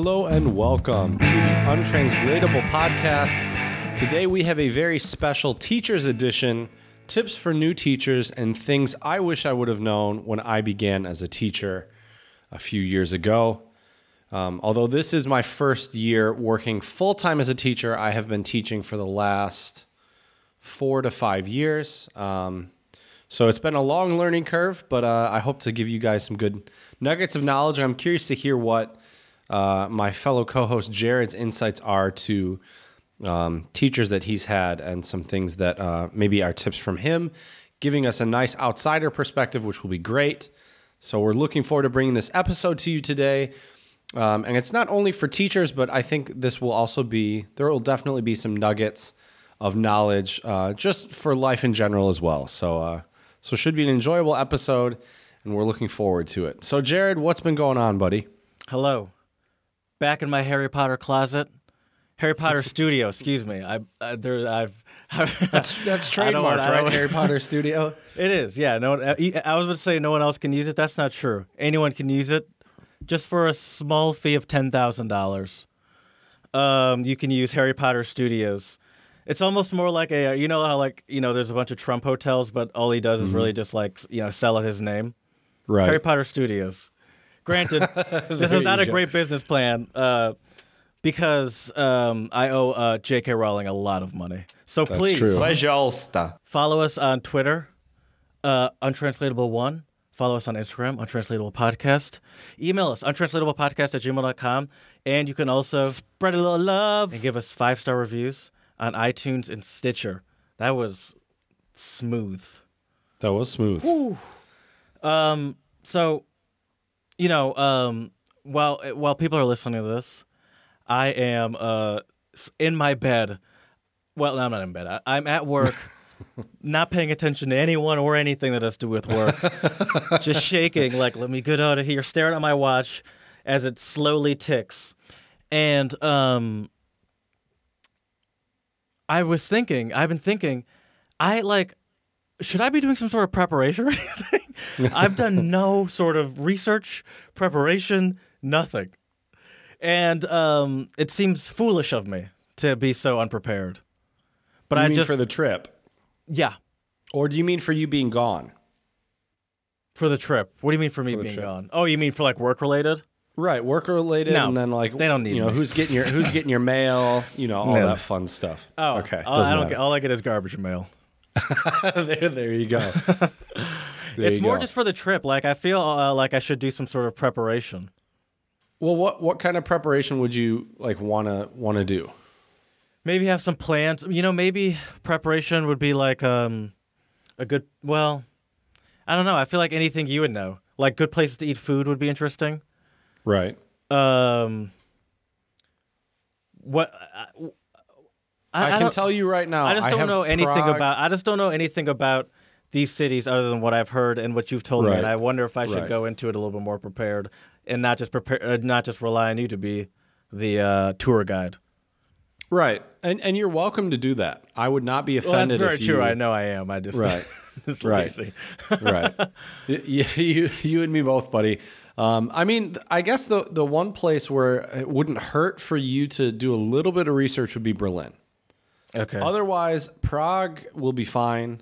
Hello and welcome to the Untranslatable Podcast. Today we have a very special teacher's edition tips for new teachers and things I wish I would have known when I began as a teacher a few years ago. Um, although this is my first year working full time as a teacher, I have been teaching for the last four to five years. Um, so it's been a long learning curve, but uh, I hope to give you guys some good nuggets of knowledge. I'm curious to hear what uh, my fellow co host Jared's insights are to um, teachers that he's had and some things that uh, maybe are tips from him, giving us a nice outsider perspective, which will be great. So we're looking forward to bringing this episode to you today. Um, and it's not only for teachers, but I think this will also be, there will definitely be some nuggets of knowledge uh, just for life in general as well. So, uh, so should be an enjoyable episode, and we're looking forward to it. So, Jared, what's been going on, buddy? Hello. Back in my Harry Potter closet. Harry Potter studio, excuse me. I, I there I've That's that's I don't trademarked, want- I right? Harry Potter Studio. It is, yeah. No, one- I was going to say no one else can use it. That's not true. Anyone can use it, just for a small fee of ten thousand dollars. Um, you can use Harry Potter Studios. It's almost more like a, you know how like you know there's a bunch of Trump hotels, but all he does is really just like you know sell at his name. Right. Harry Potter Studios. Granted, this There is not you a go. great business plan uh, because um, I owe uh, J.K. Rowling a lot of money. So please true. Пожалуйста. follow us on Twitter, uh, Untranslatable One. Follow us on Instagram, Untranslatable Podcast. Email us, untranslatablepodcast at gmail.com. And you can also Spread a little love. and give us five star reviews on iTunes and Stitcher. That was smooth. That was smooth. Um, so, you know, um, while while people are listening to this, I am uh in my bed. Well, no, I'm not in bed. I, I'm at work, not paying attention to anyone or anything that has to do with work. Just shaking, like, let me get out of here. Staring at my watch as it slowly ticks, and um, I was thinking. I've been thinking. I like should I be doing some sort of preparation or anything? I've done no sort of research, preparation, nothing. And um, it seems foolish of me to be so unprepared. But you I mean just, for the trip, yeah, or do you mean for you being gone? for the trip. What do you mean for me the being trip. gone? Oh, you mean for like work related? Right, work related, No, and then like they don't need you know me. who's getting your who's getting your mail, you know all No. that fun stuff. Oh, okay, All, I don't matter. get, all I get is garbage mail. there, there you go. There it's you more go. just for the trip. Like I feel uh, like I should do some sort of preparation. well, what what kind of preparation would you like wanna wanna do? maybe have some plans. You know, maybe preparation would be like um a good well, I don't know. I feel like anything you would know. Like good places to eat food would be interesting. Right. Um what I, I, I can tell you right now. I just don't know anything Prague- about I just don't know anything about these cities other than what I've heard and what you've told me and I wonder if I should Right. go into it a little bit more prepared and not just prepare uh, not just rely on you to be the uh, tour guide. Right, and and you're welcome to do that. I would not be Well, offended. that's very true. You, I know I am. I just Right. just Right. lazy. right. Y- y- you, you and me both, buddy. Um, I mean, I guess the the one place where it wouldn't hurt for you to do a little bit of research would be Berlin. Okay. Otherwise, Prague will be fine.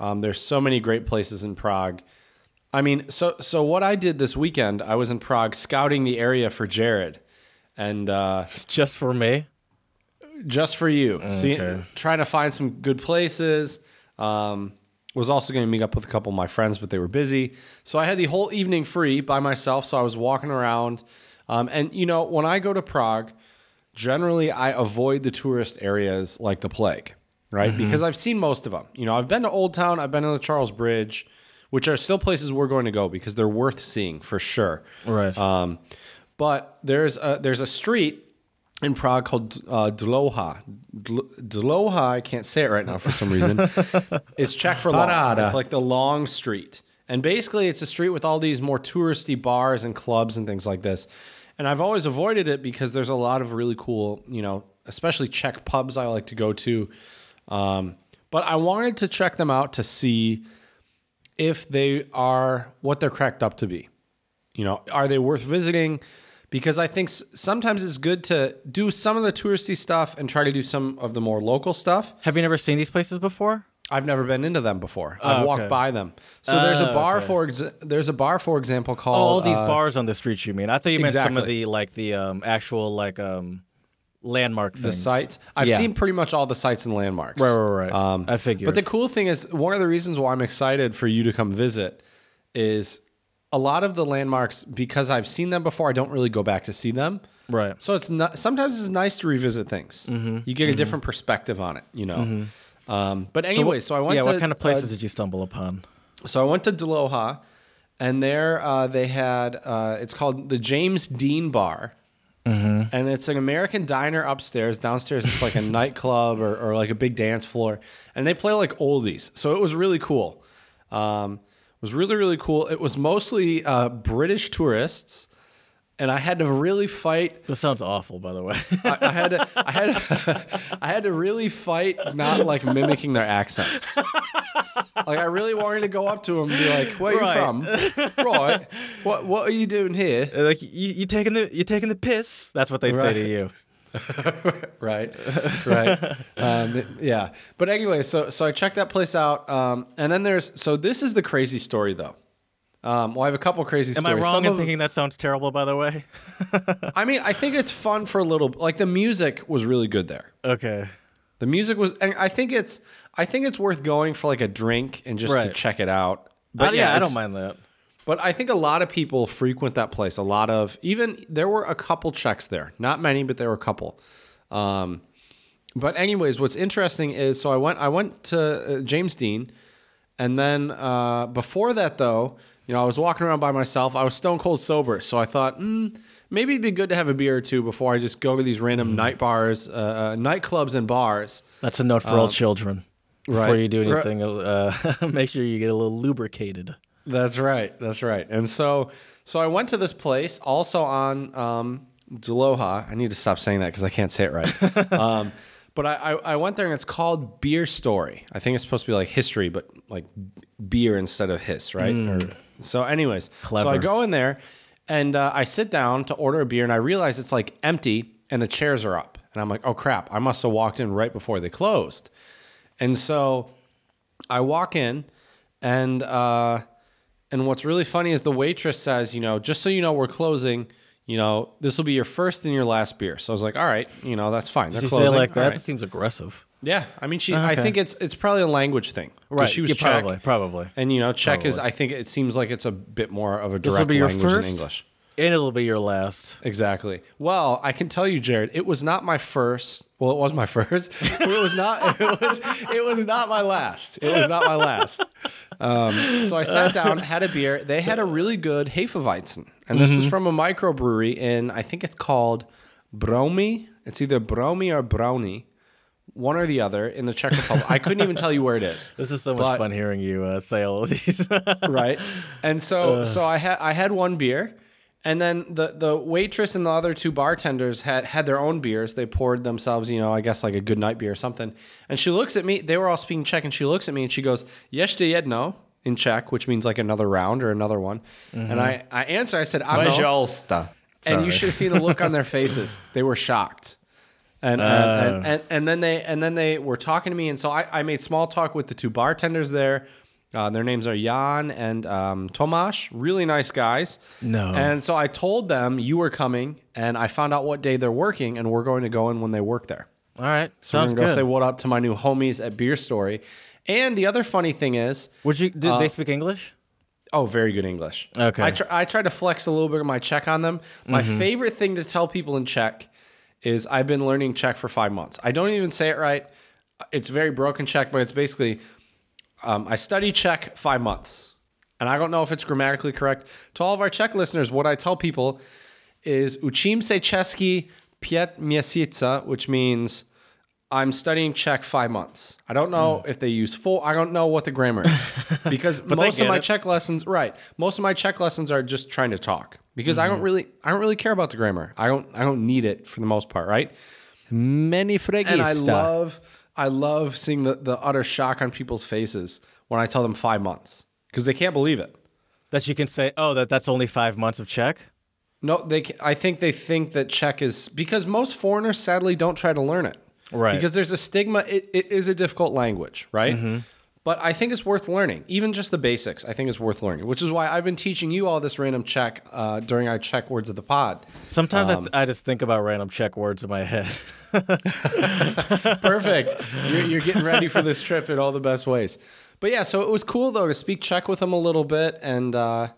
Um, there's so many great places in Prague. I mean, so so what I did this weekend, I was in Prague scouting the area for Jared, and uh, just for me. just for you, see, trying to find some good places. Um, was also going to meet up with a couple of my friends, but they were busy, so I had the whole evening free by myself. So I was walking around, um, and you know, when I go to Prague, generally I avoid the tourist areas like the plague, right? Because I've seen most of them. You know, I've been to Old Town, I've been to the Charles Bridge, which are still places we're going to go because they're worth seeing for sure. Right. Um, but there's a, there's a street in Prague called uh, Dlouha. Dl- Dlouha, I can't say it right now for some reason. it's Czech for long. Parada. It's like the long street. And basically, it's a street with all these more touristy bars and clubs and things like this. And I've always avoided it because there's a lot of really cool, you know, especially Czech pubs I like to go to. Um, but I wanted to check them out to see if they are what they're cracked up to be. You know, are they worth visiting? because I think sometimes it's good to do some of the touristy stuff and try to do some of the more local stuff. Have you never seen these places before? I've never been into them before. I've Oh, walked okay. by them. So there's a Oh, bar okay. for exa- there's a bar for example Oh, called all these uh, bars on the streets. You mean? I thought you meant some of the like the um, actual like um, landmark the sites. I've Yeah. seen pretty much all the sites and landmarks. Right, right, right. Um, I figured. But the cool thing is, one of the reasons why I'm excited for you to come visit is a lot of the landmarks because I've seen them before. I don't really go back to see them. Right. So it's not. Sometimes it's nice to revisit things. Mm-hmm. You get a different perspective on it. You know. Um, but anyway, so, I went yeah. to what kind of places uh, did you stumble upon? so I went to Deloha, and there uh, they had uh, it's called the James Dean Bar, Mm-hmm. and it's an American diner upstairs. Downstairs, it's like a nightclub or, or like a big dance floor, and they play like oldies. So it was really cool. Um, it was really really cool. It was mostly uh, British tourists, and I had to really fight This sounds awful, by the way. I, I had to, I had, I had to really fight not like mimicking their accents. Like I really wanted to go up to them and be like, "Where Right. you from? right? What What are you doing here? like you, you taking the you taking the piss. That's what they'd say to you. Right, right. um, yeah. But anyway, so so I checked that place out, um, and then there's so this is the crazy story though. Um, well, I have a couple crazy stories. Am I wrong Some in of- thinking that sounds terrible? By the way. I mean, I think it's fun for a little. Like the music was really good there. okay. The music was, and I think it's, I think it's worth going for like a drink and just to check it out. But But yeah, I don't mind that. But I think a lot of people frequent that place. A lot of even there were a couple Czechs there, not many, but there were a couple. Um, but anyways, what's interesting is so I went, I went to uh, James Dean, and then uh, before that though, you know, I was walking around by myself. I was stone cold sober, so I thought. Mm, Maybe it'd be good to have a beer or two before I just go to these random night bars, uh, uh, nightclubs, and bars. That's a note for all children. Before Um, right. you do anything, uh, make sure you get a little lubricated. That's right. That's right. And so, so I went to this place also on um, Deloha. I need to stop saying that because I can't say it right. um, but I, I, I went there and it's called Beer Story. I think it's supposed to be like history, but like beer instead of hiss, right? Or, so, anyways, so I go in there and uh, I sit down to order a beer and I realize it's like empty and the chairs are up. And I'm like, oh crap, I must have walked in right before they closed. And so I walk in, and uh, and what's really funny is the waitress says, you know, just so you know, we're closing. You know, this will be your first and your last beer. So I was like, all right, you know, that's fine. They're Did closing. like that? right. It seems aggressive. Yeah, I mean, she. I Okay. think it's it's probably a language thing. 'Cause She was yeah, Czech, probably, probably. and you know, Czech is. I think it seems like it's a bit more of a This will be your language first, in English. and it'll be your last. Exactly. Well, I can tell you, Jared, it was not my first. Well, it was my first. It was not. It was. It was not my last. It was not my last. Um, so I sat down, had a beer. They had a really good Hefeweizen, and this was from a microbrewery in. I think it's called Bromi. It's either Bromi or Brownie, one or the other in the Czech Republic. I couldn't even tell you where it is. This is so but, much fun hearing you uh, say all of these. right. And so uh. so I had I had one beer and then the the waitress and the other two bartenders had had their own beers. They poured themselves, you know, I guess like a good night beer or something. And she looks at me. They were all speaking Czech and she looks at me and she goes, "Ještě jedno." In Czech, which means like another round or another one. Mm-hmm. And I, I answer, I said, ah, I And you should have seen the look on their faces. They were shocked. And, and, and, and, and then they and then they were talking to me, and so I, I made small talk with the two bartenders there. Uh, their names are Jan and um, Tomasz, really nice guys. No. And so I told them you were coming, and I found out what day they're working, and we're going to go in when they work there. all right, So we're sounds gonna go good. say what up to my new homies at Beer Story. And the other funny thing is, Would you? Did they speak English? Oh, very good English. Okay. I, tr- I tried to flex a little bit of my Czech on them. My favorite thing to tell people in Czech is I've been learning Czech for five months. I don't even say it right. It's very broken Czech, but it's basically um, I study Czech five months. And I don't know if it's grammatically correct. To all of our Czech listeners, what I tell people is učím se česky pět měsíce, which means I'm studying Czech five months. I don't know mm. if they use full. I don't know what the grammar is because most of my it. Czech lessons, right? Most of my Czech lessons are just trying to talk because I don't mm-hmm. really, I don't really care about the grammar. I don't, I don't need it for the most part, right? Many And I love, I love seeing the the utter shock on people's faces when I tell them five months because they can't believe it. That you can say, oh, that that's only five months of Czech. No, they. I think they think that Czech is because most foreigners sadly don't try to learn it. Right. Because there's a stigma. It, it is a difficult language, right? Mm-hmm. But I think it's worth learning, even just the basics. I think it's worth learning, which is why I've been teaching you all this random Czech uh, during our Czech words of the pod. Sometimes Um, I, th- I just think about random Czech words in my head. Perfect. you're, you're getting ready for this trip in all the best ways. But yeah, so it was cool though to speak Czech with them a little bit and uh,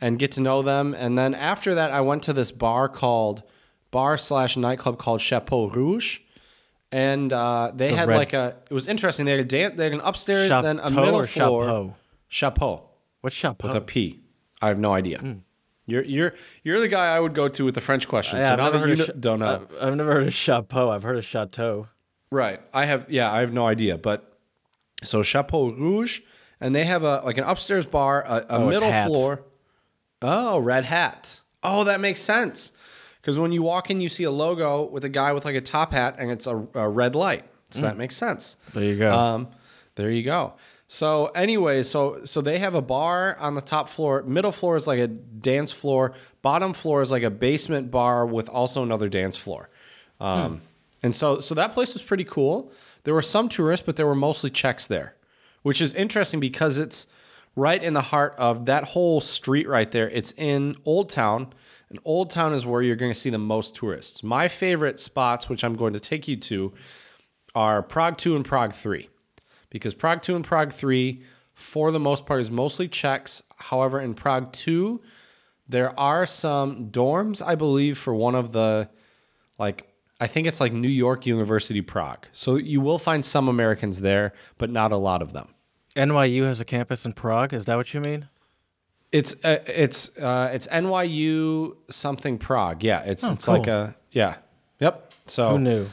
and get to know them. And then after that, I went to this bar called bar slash nightclub called Chapeau Rouge. And uh, they had red- like a. It was interesting. They had a dan- They had an upstairs, then a middle or floor. chapeau? Chapeau What's chapeau? with a P. I have no idea. Hmm. You're you're you're the guy I would go to with the French questions. Yeah, so I've now never that you heard of kn- cha- don't know, I've, I've never heard of chapeau. I've heard of chateau. Right. I have yeah, I have no idea. But so Chapeau Rouge, and they have a like an upstairs bar, a, a Oh, middle floor. Oh, red hat. Oh, that makes sense. Because when you walk in, you see a logo with a guy with like a top hat, and it's a, a red light. So Mm. that makes sense. There you go. Um, there you go. So anyway, so so they have a bar on the top floor. Middle floor is like a dance floor. Bottom floor is like a basement bar with also another dance floor. Um, And so so that place was pretty cool. There were some tourists, but there were mostly Czechs there, which is interesting because it's right in the heart of that whole street right there. It's in Old Town. And Old Town is where you're going to see the most tourists. My favorite spots, which I'm going to take you to, are Prague 2 and Prague 3. Because Prague 2 and Prague 3, for the most part, is mostly Czechs. However, in Prague 2, there are some dorms, I believe, for one of the, like, I think it's like New York University Prague. So you will find some Americans there, but not a lot of them. NYU has a campus in Prague. Is that what you mean? It's uh, it's uh, it's NYU something Prague. Yeah, it's it's like a yeah. Yep. So Who knew?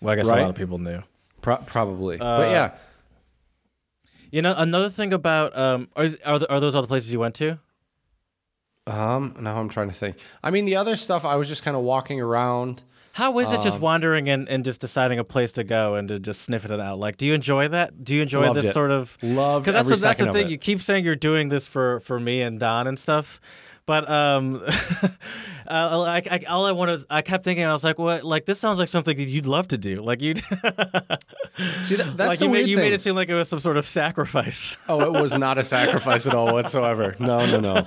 Well, I guess a lot of people knew. pro- probably. but yeah, You know, another thing about um, are are, are those all the places you went to? Um, now I'm trying to think. I mean, the other stuff I was just kind of walking around. How is it just Um, wandering and, and just deciding a place to go and to just sniffing it out? Like, do you enjoy that? Do you enjoy this it. sort of? Loved Because that's, every the- that's the thing. You keep saying you're doing this for for me and Don and stuff, but um, uh, I, I, all I wanted, I kept thinking, I was like, what? Like this sounds like something that you'd love to do. Like you, See, that, that's like the you, made, you made it seem like it was some sort of sacrifice. Oh, it was not a sacrifice at all whatsoever. No, no, no.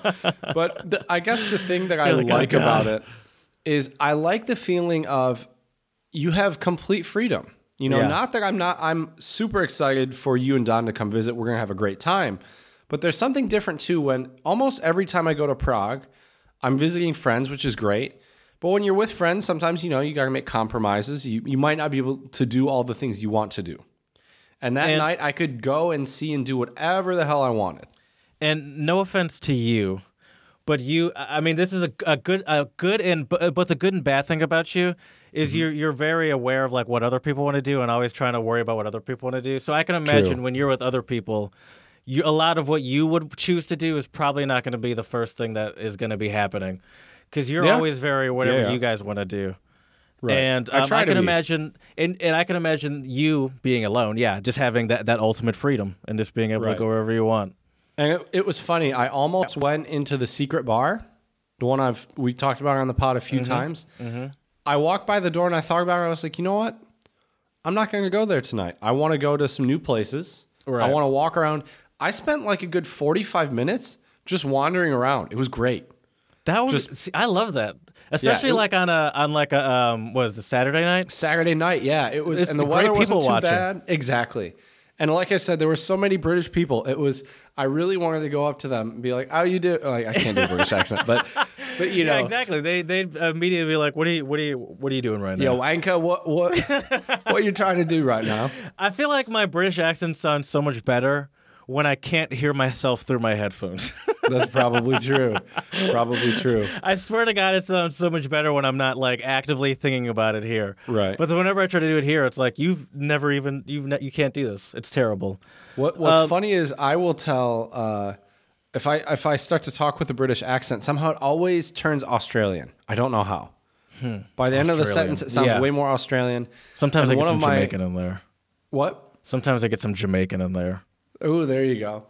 But the, I guess the thing that I You're like, oh, about it is I like the feeling of you have complete freedom. You know, Yeah. not that I'm not I'm super excited for you and Don to come visit. We're going to have a great time. But there's something different too when almost every time I go to Prague, I'm visiting friends, which is great. But when you're with friends, sometimes you know you got to make compromises. You you might not be able to do all the things you want to do. And that And- night I could go and see and do whatever the hell I wanted. and no offense to you, but you, I I mean, this is a, a good, a good and but but the good and bad thing about you is Mm-hmm. you're you're very aware of like what other people want to do and always trying to worry about what other people want to do. So I can imagine when you're with other people, you a lot of what you would choose to do is probably not going to be the first thing that is going to be happening because you're Yeah. always very whatever Yeah, yeah. you guys want to do. Right. And I um, try I can imagine, and, and I can imagine you being alone. Yeah, just having that, that ultimate freedom and just being able Right. to go wherever you want. And it, it was funny. I almost went into the secret bar, the one I've we talked about on the pod a few Mm-hmm. times. I walked by the door and I thought about it. I was like, you know what? I'm not going to go there tonight. I want to go to some new places. I want to walk around. I spent like a good 45 minutes just wandering around. It was great. That was Just- see, I love that, especially it- like on a on like a um was it Saturday night? Saturday night, yeah, it was, It's and the the weather wasn't people too watching. bad. Exactly. And like I said, there were so many British people. It was I really wanted to go up to them and be like, "How you do?" Like, I can't do a British accent, but but you know, Yeah, exactly. They they immediately be like, "What are you what are you what are you doing right now?" Yo, Anka, what what what are you trying to do right now? I feel like my British accent sounds so much better when I can't hear myself through my headphones. That's probably true. Probably true. I swear to God, it sounds so much better when I'm not like actively thinking about it here. Right. But whenever I try to do it here, it's like you've never even you've ne- you can't do this. It's terrible. What What's Um, funny is I will tell uh, if I if I start to talk with a British accent, somehow it always turns Australian. I don't know how. By the end of the sentence, it sounds Yeah. way more Australian. Sometimes And I get some of my- Jamaican in there. What? Sometimes I get some Jamaican in there. Oh, there you go.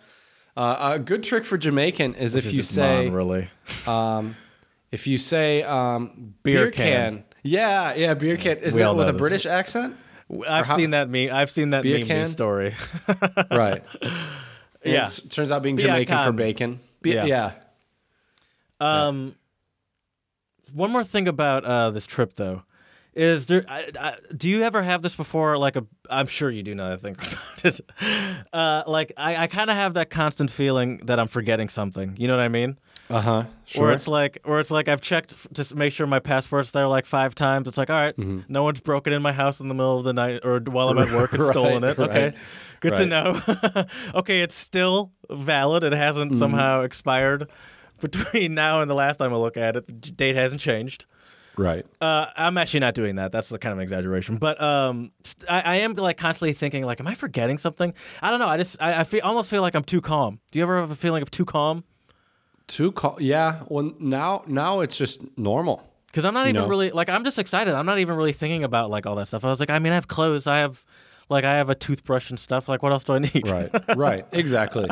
Uh, a good trick for Jamaican is if It's you just say non, really. If you say um, Beer beer, can. can. yeah, yeah, beer can. Is We that with a this. British accent? I've how- seen that meme. I've seen that Beer meme can? story. Right. Yeah. It turns out being Beer Jamaican for bacon. Be- Yeah. yeah. Um, one more thing about uh, this trip, though, is there? I, I, do you ever have this before? Like a, I'm sure you do. Now that I think about it, uh, like I, I kind of have that constant feeling that I'm forgetting something. You know what I mean? Uh huh. sure Or it's like, or it's like I've checked to make sure my passport's there like five times. It's like, all right, Mm-hmm. no one's broken in my house in the middle of the night or while I'm at work and Right, stolen it. Okay, right, good to know. okay, it's still valid. It hasn't Mm-hmm. somehow expired between now and the last time I look at it. The date hasn't changed. Right. Uh, I'm actually not doing that. That's the kind of an exaggeration. But um, I, I am like constantly thinking, like, am I forgetting something? I don't know. I just I, I feel almost feel like I'm too calm. Do you ever have a feeling of too calm? Too calm. Yeah. Well, now now it's just normal. Because I'm not even know? really like I'm just excited. I'm not even really thinking about like all that stuff. I was like, I mean, I have clothes. I have like I have a toothbrush and stuff. Like, what else do I need? Right. right. Exactly.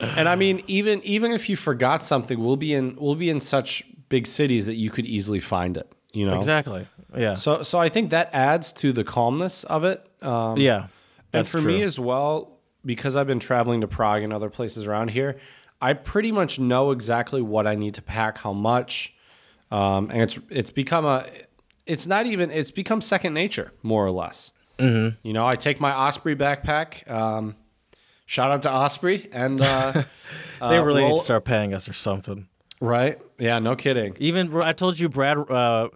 And I mean, even even if you forgot something, we'll be in we'll be in such big cities that you could easily find it. You know. exactly. Yeah. So so I think that adds to the calmness of it. Um, yeah. and for true. me as well, because I've been traveling to Prague and other places around here, I pretty much know exactly what I need to pack, how much, um, and it's it's become a, it's not even it's become second nature more or less. Mm-hmm. You know, I take my Osprey backpack. Um, shout out to Osprey and uh, they uh, really need to start paying us or something. right. Yeah, no kidding. Even I told you, Brad. Uh,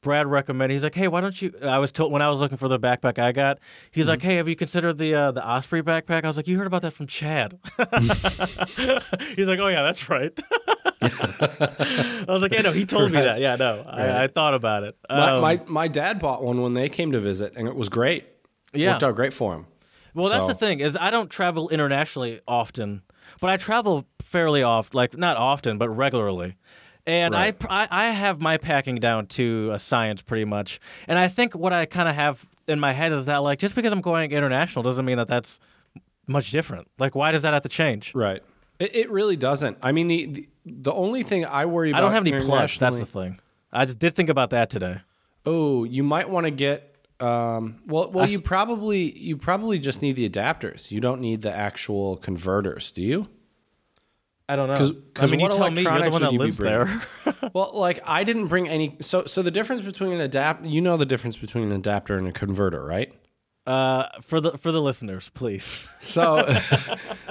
Brad recommended. He's like, "Hey, why don't you?" I was told when I was looking for the backpack I got. He's like, Mm-hmm. "Hey, have you considered the uh, the Osprey backpack?" I was like, "You heard about that from Chad?" He's like, "Oh yeah, that's right." I was like, "Yeah, no, he told me that. Yeah, no, I, I thought about it." My, Um, my my dad bought one when they came to visit, and it was great. yeah. Worked out great for him. Well, that's the thing is I don't travel internationally often, but I travel fairly often, like not often, but regularly. And I, Right. I I have my packing down to a science pretty much. And I think what I kind of have in my head is that like just because I'm going international doesn't mean that that's much different. Like why does that have to change? Right. It, it really doesn't. I mean, the, the the only thing I worry about. I don't have any plush. That's the thing. I just did think about that today. Oh, you might want to get. Um, well, well, I you s- probably you probably just need the adapters. You don't need the actual converters, do you? I don't know. 'Cause- I 'cause mean, you what tell me. You're the electronics one that would you be lives there. Well, like I didn't bring any. So, so the difference between an adapt, you know, the difference between an adapter and a converter, right? uh, for the for the listeners, please. So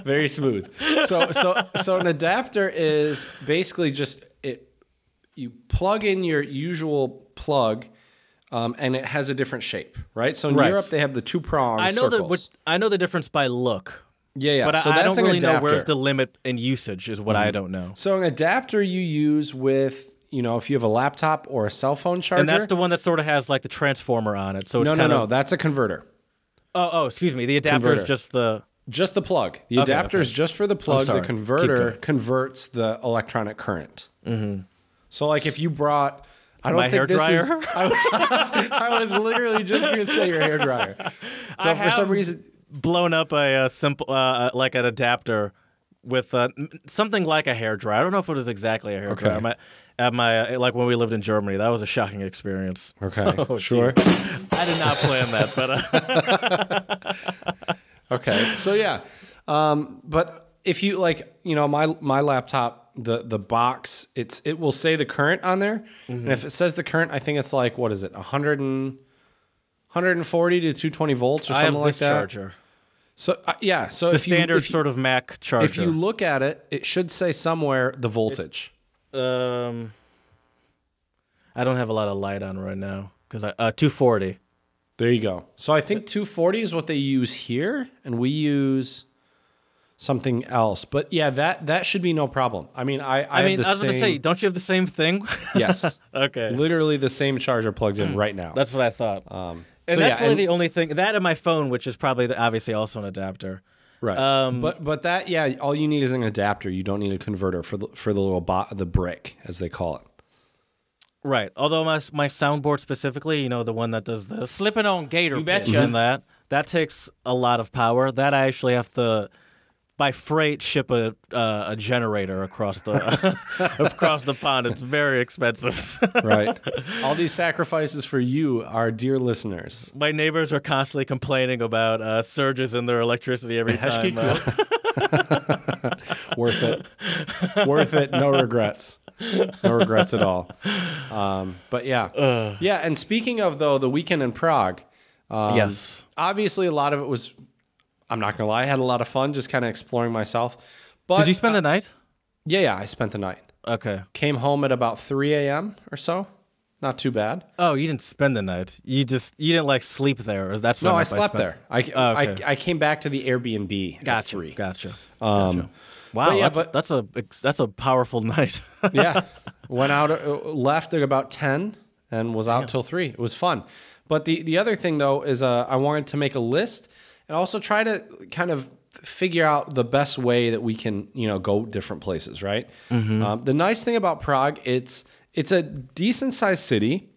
very smooth. So so so an adapter is basically just it you plug in your usual plug um, and it has a different shape, right? So in Right. Europe they have the two prong I know the which, I know the difference by look. Yeah, yeah. But so I, I don't really know. Mm-hmm. where's the limit in usage is what I don't know. So an adapter you use with you know if you have a laptop or a cell phone charger. And that's the one that sort of has like the transformer on it. So it's no, no, no. of That's a converter. Oh, oh, excuse me. The adapter is just the Just the plug. The Okay, adapter is just for the plug. The converter converts the electronic current. Mm-hmm. So, like, if you brought, I don't My think this is. hairdryer? I, I was literally just going to say your hair dryer. So I for some reason, blown up a, uh simple uh, like an adapter with uh, something like a hair dryer. I don't know if it was exactly a hair Okay. My, at my like when we lived in Germany, that was a shocking experience. okay, Oh, sure. I did not plan that, but uh, okay. So yeah, um, but if you like, you know, my my laptop, the the box, it's it will say the current on there, Mm-hmm. and if it says the current, I think it's like what is it, 100 and 140 to 220 volts or have something like that. charger. So uh, yeah, so The if you- standard if you, sort of Mac charger. if you look at it, it should say somewhere the voltage. Um, I don't have a lot of light on right now because I uh, 240. There you go. So I think 240 is what they use here, and we use something else. But yeah, that that should be no problem. I mean, I I, I, have mean, the I was same, gonna say, don't you have the same thing? yes, okay, literally the same charger plugged in right now. that's what I thought. um, and so that's yeah, really and- the only thing. That and my phone, which is probably the, obviously also an adapter. right. um, but but that yeah, all you need is an adapter. You don't need a converter for the for the little bot the brick as they call it. Right. Although my my soundboard specifically, you know, the one that does the slipping on gator, you betcha, and that that takes a lot of power. That I actually have to by freight ship a uh, a generator across the across the pond. It's very expensive. right. All these sacrifices for you, our dear listeners. My neighbors are constantly complaining about uh, surges in their electricity every time. uh, Worth it. Worth it. No regrets. No regrets at all. Um, but yeah. Yeah. And speaking of, though, the weekend in Prague, um, yes. obviously a lot of it was, I'm not to lie, I had a lot of fun just kind of exploring myself. But Did you spend the night? yeah, yeah, I spent the night. Okay. Came home at about 3 a.m. or so. Not too bad. Oh, you didn't spend the night. You just you didn't like sleep there. Or that's what No, I slept spend- there. I, Oh, okay. I, I came back to the Airbnb at Gotcha. 3. Gotcha. Um, gotcha. Wow, yeah, that's, but- that's a that's a powerful night. yeah. Went out, uh, left at about 10 and was out till 3. It was fun. But the, the other thing, though, is uh, I wanted to make a list and also try to kind of figure out the best way that we can, you know, go different places, right? Um, the nice thing about Prague, it's it's a decent sized city,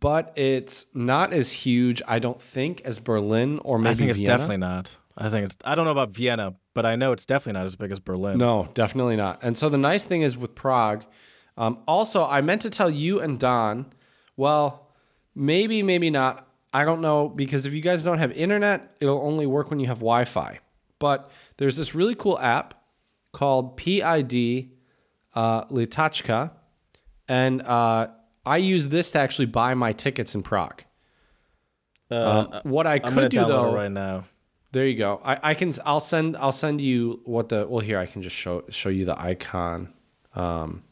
but it's not as huge, I don't think, as Berlin or maybe I think it's Vienna. definitely not. I think it's. I don't know about Vienna, but I know it's definitely not as big as Berlin. No, definitely not. And so the nice thing is with Prague, um, also, I meant to tell you and Don, well, maybe, maybe not. I don't know because if you guys don't have internet, it'll only work when you have Wi Fi. But there's this really cool app called PID uh, Lítačka. And uh, I use this to actually buy my tickets in Prague. Uh, Um, what I could do though, right now. there you go. I, I can. I'll send. I'll send you what the. Well, here I can just show show you the icon. Um,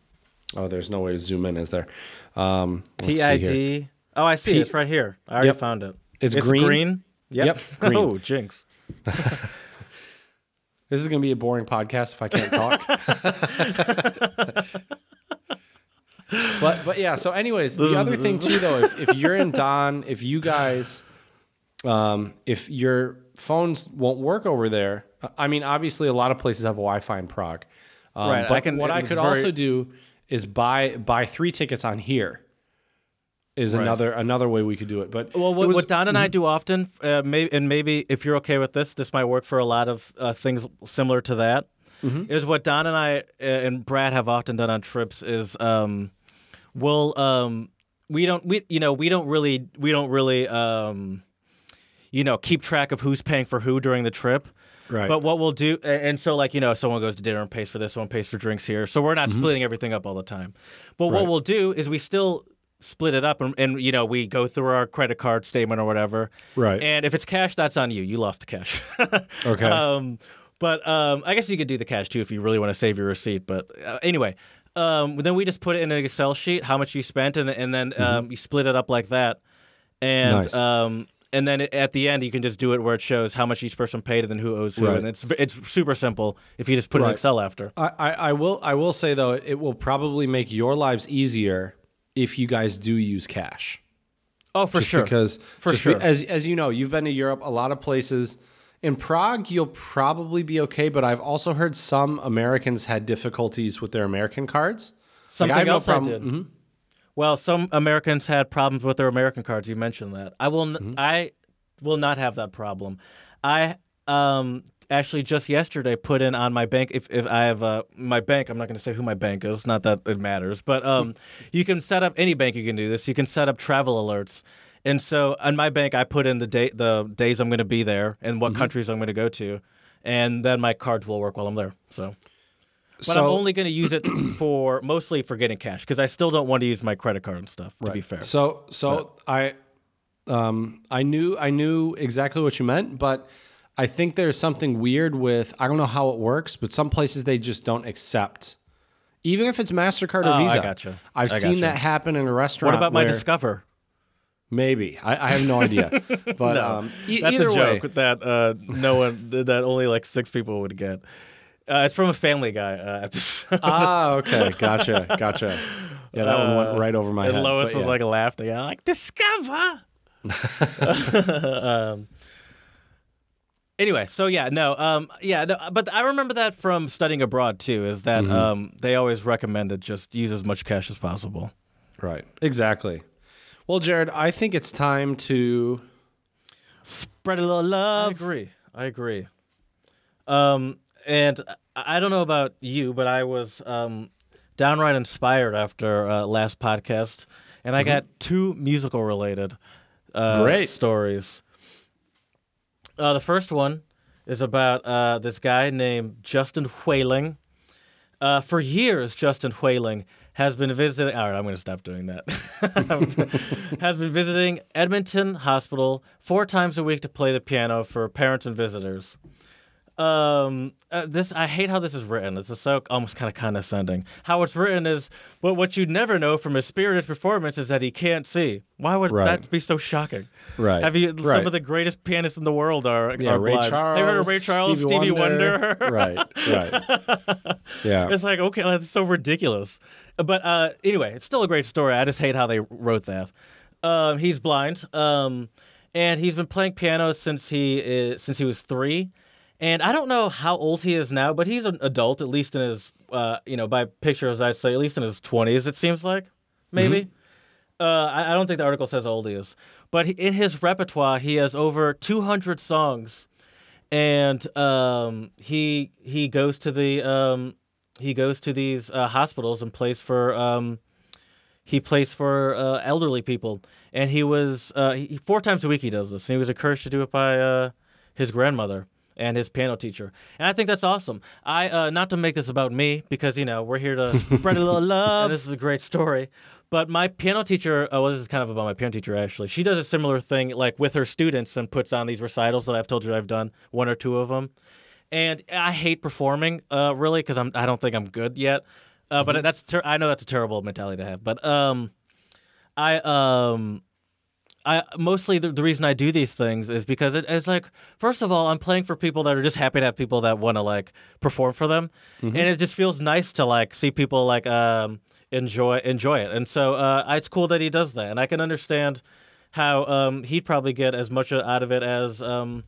oh, there's no way to zoom in, is there? Um, let's see here. PID. Oh, I see. P- it's right here. I already Yep. found it. It's green? green. Yep. Yep, green. Oh, jinx. This is gonna be a boring podcast if I can't talk. but but yeah. So, anyways, the other thing too, though, if, if you're in Don, if you guys, um, if your phones won't work over there, I mean, obviously, a lot of places have Wi-Fi in Prague. Um, Right, I But can- what I could very- also do is buy buy three tickets on here. Is Right. another another way we could do it. But Well, it what, was- what Don and I Mm-hmm. do often, uh, may, and maybe if you're okay with this, this might work for a lot of uh, things similar to that. Is Mm-hmm. what Don and I uh, and Brad have often done on trips is um, we'll um, we don't we you know we don't really we don't really um, you know keep track of who's paying for who during the trip. Right. But what we'll do, and so like you know, someone goes to dinner and pays for this, someone pays for drinks here. So we're not splitting everything up all the time. But what Mm-hmm. We'll do is we still split it up, and, and you know, we go through our credit card statement or whatever. Right. And if it's cash, that's on you. You lost the cash. Okay. Um, but um, I guess you could do the cash too if you really want to save your receipt. But uh, anyway, um, then we just put it in an Excel sheet how much you spent, and and then um, you split it up like that. And Mm-hmm. Nice. um, and then at the end, you can just do it where it shows how much each person paid and then who owes who. Right. And it's it's super simple if you just put it in Excel after. I, I, I will I will say though it will probably make your lives easier if you guys do use cash. Oh, for Just sure. Because For just be- sure. as as you know, you've been to Europe, a lot of places. In Prague, you'll probably be okay, but I've also heard some Americans had difficulties with their American cards. Something I have no else I did. Mhm. Well, some Americans had problems with their American cards. You mentioned that. I will. N- Mm-hmm. I will not have that problem. I um actually just yesterday put in on my bank. If, if I have uh, my bank, I'm not going to say who my bank is. Not that it matters, but um, you can set up any bank. You can do this. You can set up travel alerts. And so on my bank, I put in the date, the days I'm going to be there, and Mm-hmm. what countries I'm going to go to, and then my cards will work while I'm there. So. But I'm only going to use it for mostly for getting cash because I still don't want to use my credit card and stuff. To be fair, So so I um I knew I knew exactly what you meant, but I think there's something weird with I don't know how it works, but some places they just don't accept. Even if it's MasterCard or Oh, I Visa. gotcha. I've I seen gotcha. that happen in a restaurant. what about my Discover? Maybe. I, I have no idea. But um, e- That's a way. joke that uh, no one that only like six people would get. Uh, it's from a Family Guy uh, episode. ah, okay. Gotcha. Gotcha. Yeah, that one went right over my and head. Lois was yeah. like laughing. I'm like Discover. um, anyway, so yeah, no, um, yeah, no, but I remember that from studying abroad too. Is that Mm-hmm. um, they always recommended just use as much cash as possible. Right. Exactly. Well, Jared, I think it's time to Spread a little love. I agree. I agree. Um, and I don't know about you, but I was um, downright inspired after uh, last podcast, and I got two musical related uh, Great. stories. Uh, the first one is about uh, this guy named Justin Whaling. Uh, for years, Justin Whaling has been visiting. All right, I'm going to stop doing that. has been visiting Edmonton Hospital four times a week to play the piano for parents and visitors. Um, uh, this I hate how this is written. This is so almost kind of condescending. How it's written is, but what you never know from his spirited performance is that he can't see. Why would Right. that be so shocking? Right. Have you Right. some of the greatest pianists in the world are, Yeah, are Ray blind. Charles, Have you heard of Ray Charles, Stevie, Wonder? right, right. Yeah. It's like okay, that's so ridiculous. But uh, anyway, it's still a great story. I just hate how they wrote that. Um, he's blind, um, and he's been playing piano since he is, since he was three. And I don't know how old he is now, but he's an adult, at least in his uh, you know by pictures I'd say at least in his twenties. It seems like maybe. Uh, I, I don't think the article says how old he is, but he, in his repertoire he has over 200 songs, and um, he he goes to the um, he goes to these uh, hospitals and plays for um, he plays for uh, elderly people, and he was uh, he, four times a week he does this, and he was encouraged to do it by uh, his grandmother and his piano teacher, and I think that's awesome. I uh, not to make this about me because you know we're here to spread a little love. And this is a great story, but my piano teacher, oh, well, this is kind of about my piano teacher actually. She does a similar thing like with her students and puts on these recitals that I've told you I've done one or two of them and I hate performing uh, really because I'm I don't think I'm good yet. Uh, But that's ter- I know that's a terrible mentality to have. But um, I um, I mostly the, the reason I do these things is because it, it's like first of all I'm playing for people that are just happy to have people that want to like perform for them, and it just feels nice to like see people like um enjoy enjoy it. And so uh, it's cool that he does that, and I can understand how um he'd probably get as much out of it as um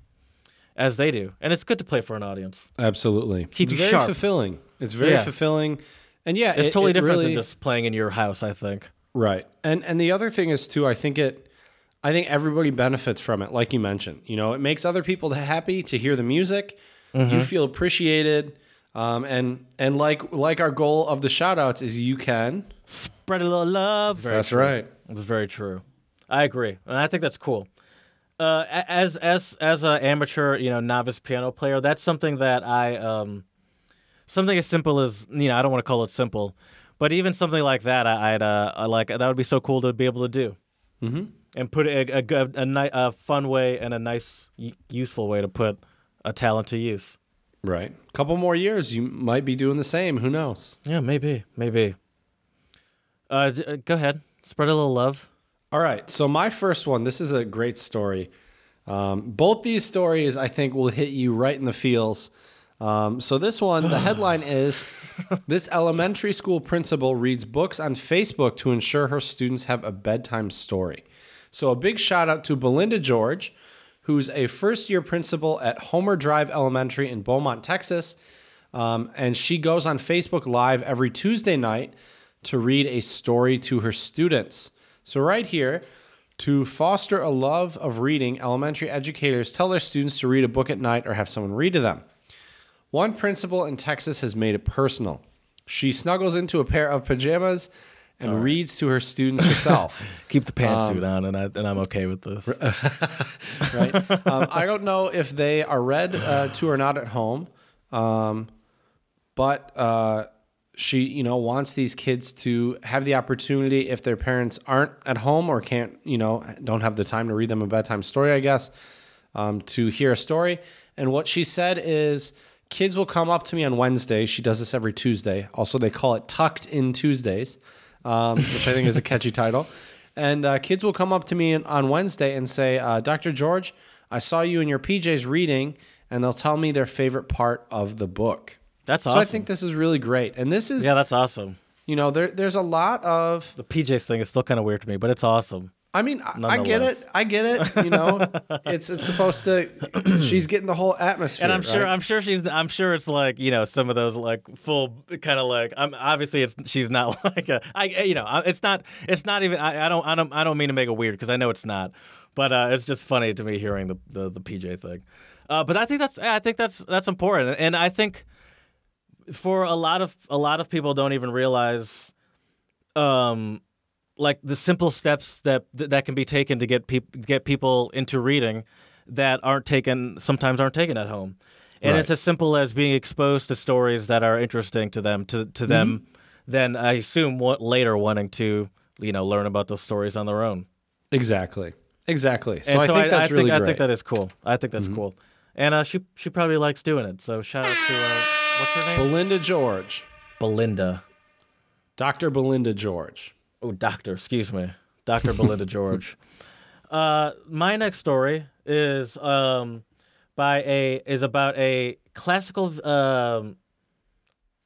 as they do, and it's good to play for an audience. Absolutely. Keep it's very sharp. fulfilling. It's very Yeah. fulfilling. And yeah, It's it- totally it different really- than just playing in your house. I think. Right. And and the other thing is too, I think it I think everybody benefits from it, like you mentioned. You know, it makes other people happy to hear the music. Mm-hmm. You feel appreciated. Um, and and like like our goal of the shout outs is you can. Spread a little love. That's right. It's very true. I agree, and I think that's cool. Uh, as as as an amateur, you know, novice piano player, that's something that I um, something as simple as you know, I don't want to call it simple, but even something like that, I, I'd uh, I like that would be so cool to be able to do. Mm-hmm. And put a a, good- a, ni- a fun way and a nice, y- useful way to put a talent to use. Right. Couple more years, you might be doing the same. Who knows? Yeah, maybe, maybe. Uh, d- uh, go ahead, spread a little love. All right. So my first one, this is a great story. Um, both these stories, I think, will hit you right in the feels. Um, so this one, the headline is: This elementary school principal reads books on Facebook to ensure her students have a bedtime story. So a big shout out to Belinda George, who's a first-year principal at Homer Drive Elementary in Beaumont, Texas. Um, and she goes on Facebook Live every Tuesday night to read a story to her students. So, right here, to foster a love of reading, elementary educators tell their students to read a book at night or have someone read to them. One principal in Texas has made it personal. She snuggles into a pair of pajamas and reads to her students herself. Keep the pantsuit on, and I and I'm okay with this. right? Um, I don't know if they are read uh, to or not at home, um, but uh, she, you know, wants these kids to have the opportunity if their parents aren't at home or can't, you know, don't have the time to read them a bedtime story, I guess, um, to hear a story. And what she said is. Kids will come up to me on Wednesday. She does this every Tuesday. Also, they call it Tucked In Tuesdays, um, which I think is a catchy title. And uh, kids will come up to me on Wednesday and say, uh, Dr. George, I saw you in your PJs reading, and they'll tell me their favorite part of the book. That's So awesome. I think this is really great. And this is, yeah, that's awesome. you know, there, there's a lot of, The PJs thing is still kind of weird to me, but it's awesome. I mean, I, get it. I get it. You know, it's it's supposed to, she's getting the whole atmosphere. And I'm sure, right? I'm sure she's, I'm sure it's like you know some of those like full kind of like, I'm obviously it's she's not like a, I you know it's not, it's not even I, I don't I don't I don't mean to make it weird because I know it's not, but uh, it's just funny to me hearing the the, the PJ thing. Uh, but I think that's I think that's that's important, and I think for a lot of a lot of people don't even realize, um, like the simple steps that that can be taken to get people get people into reading that aren't taken sometimes aren't taken at home, and Right. it's as simple as being exposed to stories that are interesting to them to to them. Mm-hmm. Then I assume what later wanting to you know learn about those stories on their own. Exactly. Exactly. So And I think that's I really great. I think that is cool. I think that's cool. And uh, she she probably likes doing it. So shout out to uh, what's her name? Belinda George, Belinda. Dr. Belinda George. Oh, doctor. Excuse me, Doctor Belinda George. Uh, my next story is um by a is about a classical um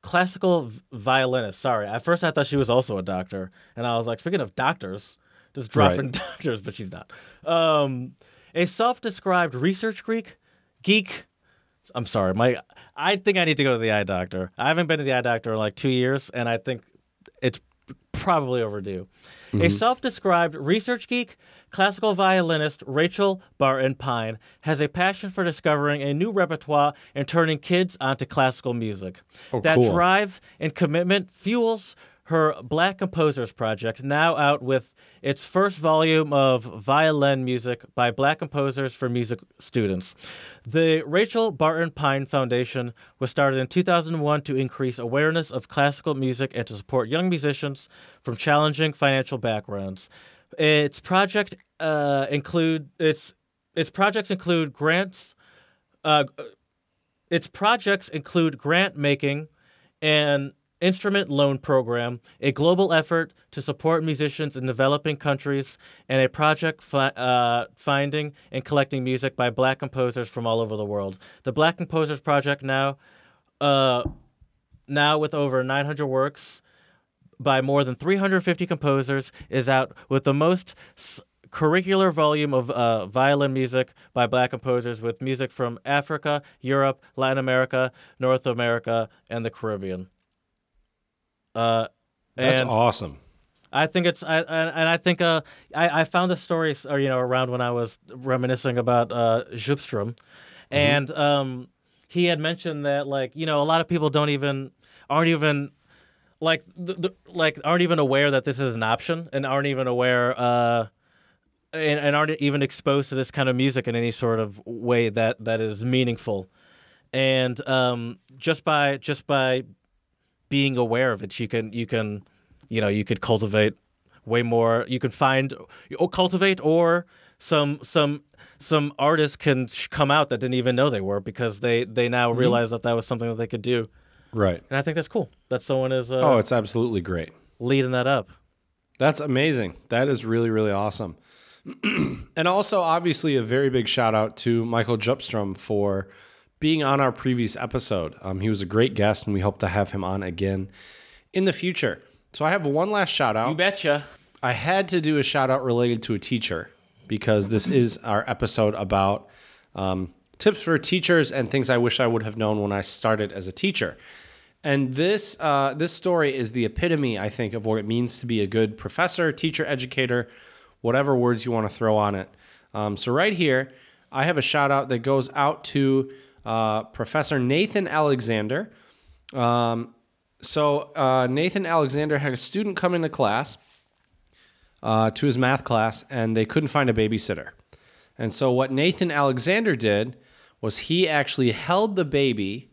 classical violinist. Sorry, at first I thought she was also a doctor, and I was like, speaking of doctors, just dropping Right. doctors, but she's not. Um, a self-described research geek, geek. I'm sorry, my I think I need to go to the eye doctor. I haven't been to the eye doctor in like two years, and I think it's probably overdue. A mm-hmm. self described research geek, classical violinist Rachel Barton Pine has a passion for discovering a new repertoire and turning kids onto classical music. Oh, that cool. drive and commitment fuels her Black Composers Project, now out with its first volume of violin music by Black composers for music students. The Rachel Barton Pine Foundation was started in 2001 to increase awareness of classical music and to support young musicians from challenging financial backgrounds. Its project uh, include its its projects include grants. Uh, its projects include grant making and instrument loan program, a global effort to support musicians in developing countries, and a project fi- uh, finding and collecting music by black composers from all over the world. The Black Composers Project now, uh, now with over 900 works by more than 350 composers, is out with the most s- curricular volume of uh, violin music by black composers with music from Africa, Europe, Latin America, North America, and the Caribbean. Uh, That's awesome. I think it's I, and I think uh I, I found the story or you know around when I was reminiscing about uh Jupstrom, and um he had mentioned that like you know a lot of people don't even aren't even like the, the, like aren't even aware that this is an option and aren't even aware uh and, and aren't even exposed to this kind of music in any sort of way that that is meaningful. And um just by just by being aware of it you can you can you know you could cultivate way more you can find or cultivate or some some some artists can come out that didn't even know they were because they they now realize that that was something that they could do Right. and i think that's cool that someone is uh, Oh, it's absolutely great. leading that up That's amazing. That is really, really awesome. and also, obviously, a very big shout out to Michael Jupstrom for being on our previous episode. Um, he was a great guest, and we hope to have him on again in the future. So, I have one last shout out. You betcha I had to do a shout out related to a teacher because this is our episode about um, tips for teachers and things I wish I would have known when I started as a teacher. And this uh, this story is the epitome, I think, of what it means to be a good professor, teacher, educator, whatever words you want to throw on it. Um, so right here, I have a shout out that goes out to uh, Professor Nathan Alexander. Um, so uh, Nathan Alexander had a student come into class uh, to his math class, and they couldn't find a babysitter. And so what Nathan Alexander did was he actually held the baby,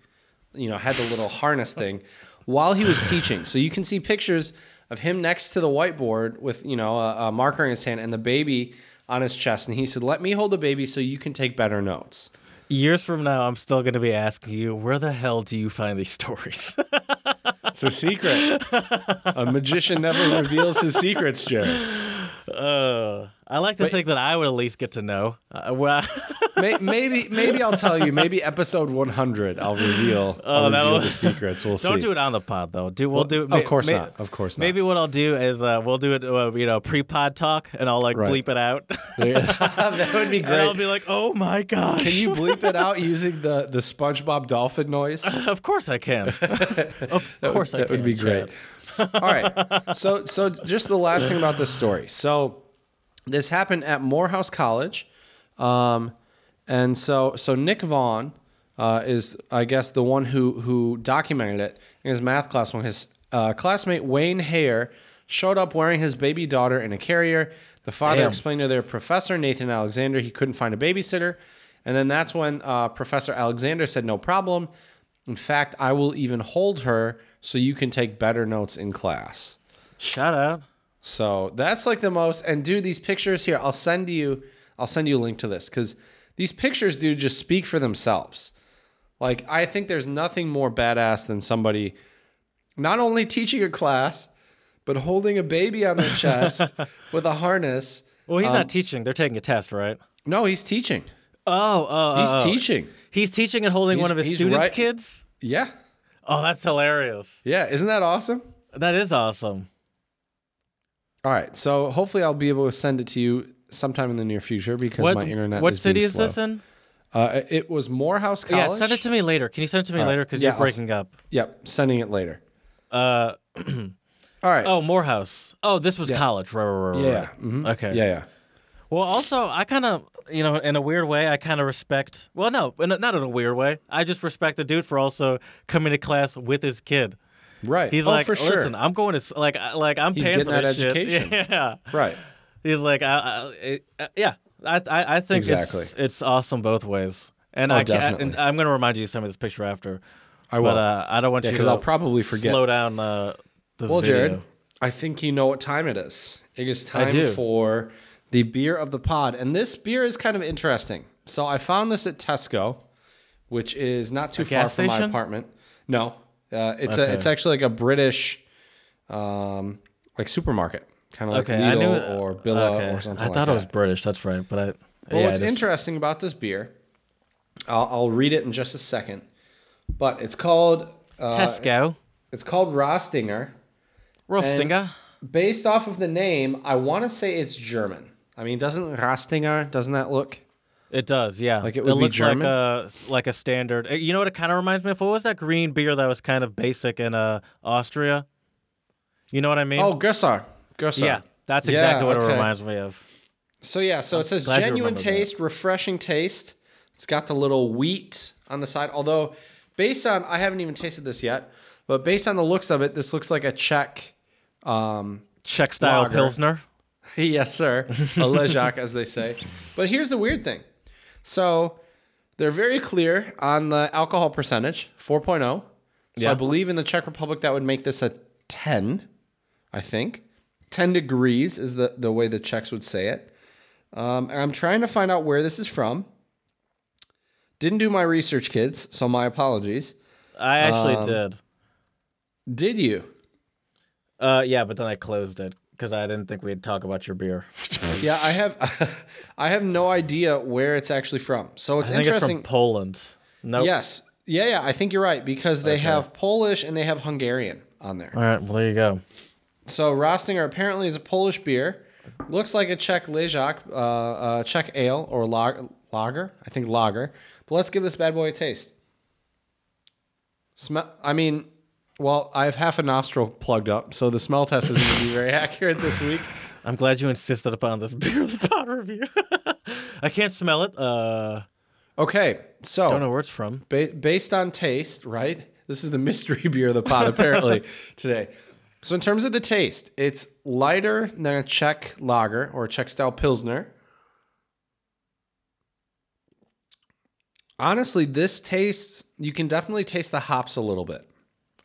you know, had the little harness thing while he was teaching. So you can see pictures of him next to the whiteboard with, you know, a, a marker in his hand and the baby on his chest. And he said, "Let me hold the baby so you can take better notes." Years from now i'm still going to be asking you where the hell do you find these stories It's a secret. a magician never reveals his secrets, Jerry. uh, i like to think that i would at least get to know uh, well, May- Maybe, maybe I'll tell you. Maybe episode 100, I'll reveal, I'll reveal the secrets. We'll see. don't do it on the pod though do we'll, Well, do of course not. Of course not. maybe what i'll do is uh, we'll do it uh, you know pre-pod talk and i'll like Right. bleep it out that would be and i'll be like oh my gosh Can you bleep it out using the the SpongeBob dolphin noise? of course i can of course i that can would be great. All right. So so just the last thing about this story. So this happened at Morehouse College. Um, And so so Nick Vaughn uh, is I guess the one who who documented it in his math class when his uh, classmate Wayne Hayer showed up wearing his baby daughter in a carrier. The father Damn. explained to their professor Nathan Alexander he couldn't find a babysitter, and then that's when uh, Professor Alexander said no problem. In fact, I will even hold her so you can take better notes in class. Shout out. So that's like the most. And dude, these pictures here, I'll send you. I'll send you a link to this because these pictures, dude, just speak for themselves. Like I think there's nothing more badass than somebody not only teaching a class, but holding a baby on their chest with a harness. Well, Um, he's not teaching. They're taking a test, right? No, he's teaching. Oh, oh, He's oh, oh. teaching. He's teaching and holding He's- one of his students' right- kids. Yeah, Oh, that's hilarious. yeah. Isn't that awesome? That is awesome. All right. So hopefully I'll be able to send it to you sometime in the near future because What my internet. what is city is this in? Uh, it was Morehouse College. Yeah, send it to me later. Can you send it to me right. later? Because Yeah, you're I'll breaking up. Yep, sending it later. Uh, All right. oh, Morehouse. Oh, this was college. Right, right, right, right. yeah. mhm. Okay. Yeah, yeah. Well, also, I kind of, you know, in a weird way, I kind of respect. Well, no, not in a weird way. I just respect the dude for also coming to class with his kid. Right. He's oh, like, for sure. listen, I'm going to like, I- like I'm He's paying for that this shit. education. Yeah. right. He's like, I, I, it, uh, yeah. I, I, I think Exactly. it's it's awesome both ways. And Oh, I definitely. and I'm going to remind you to send me this picture after. I will. But uh, I don't want Yeah, you 'cause to I'll probably forget. slow down uh, this well, video. Jared, I think you know what time it is. It is time for the beer of the pod, and this beer is kind of interesting. So I found this at Tesco, which is not too A far from my station? apartment. No, uh, it's a Okay. it's actually like a British, um, like supermarket, kind of like Okay, I Lidl knew or Billa okay. or something. I like thought it was British. That's right, but I. Well, yeah, what's I just- interesting about this beer, I'll, I'll read it in just a second, but it's called uh, Tesco. It's called Rostinger. Rostinger. Based off of the name, I want to say it's German. I mean, doesn't Rastinger? Doesn't that look? It does, yeah. Like it would be looks German? like a like a standard. uh, You know what it kind of reminds me of? What was that green beer that was kind of basic in uh, Austria? You know what I mean? Oh, Gösser. Gösser. yeah, that's Yeah, exactly what it reminds me of. So yeah, so it says genuine remember that. taste, refreshing taste. It's got the little wheat on the side. Although, based on I haven't even tasted this yet, but based on the looks of it, this looks like a Czech. Um, Czech style Lager. pilsner. yes, sir. A Ležák, as they say. But here's the weird thing. So they're very clear on the alcohol percentage, 4.0. So Yeah. I believe in the Czech Republic that would make this a 10, I think. 10 degrees is the, the way the Czechs would say it. Um, and I'm trying to find out where this is from. Didn't do my research, kids, so my apologies. I actually Um, did. Did you? Uh, yeah, but then I closed it because I didn't think we'd talk about your beer. Yeah, I have I have no idea where it's actually from. So it's interesting. it's from Poland. No. Yes. Yeah, yeah, I think you're right because they have Polish and they have Hungarian on there. All right. Well, there you go. So Rostinger apparently is a Polish beer. Looks like a Czech Ležák, uh, uh, Czech ale or lag- lager. I think lager. But let's give this bad boy a taste. Smell. I mean, well, I have half a nostril plugged up, so the smell test isn't going to be very accurate this week. I'm glad you insisted upon this beer of the pod review. I can't smell it. Uh, Okay, so I don't know where it's from. Ba- based on taste, right? This is the mystery beer of the pod, apparently, today. So, in terms of the taste, it's lighter than a Czech lager or a Czech style Pilsner. Honestly, this tastes, you can definitely taste the hops a little bit.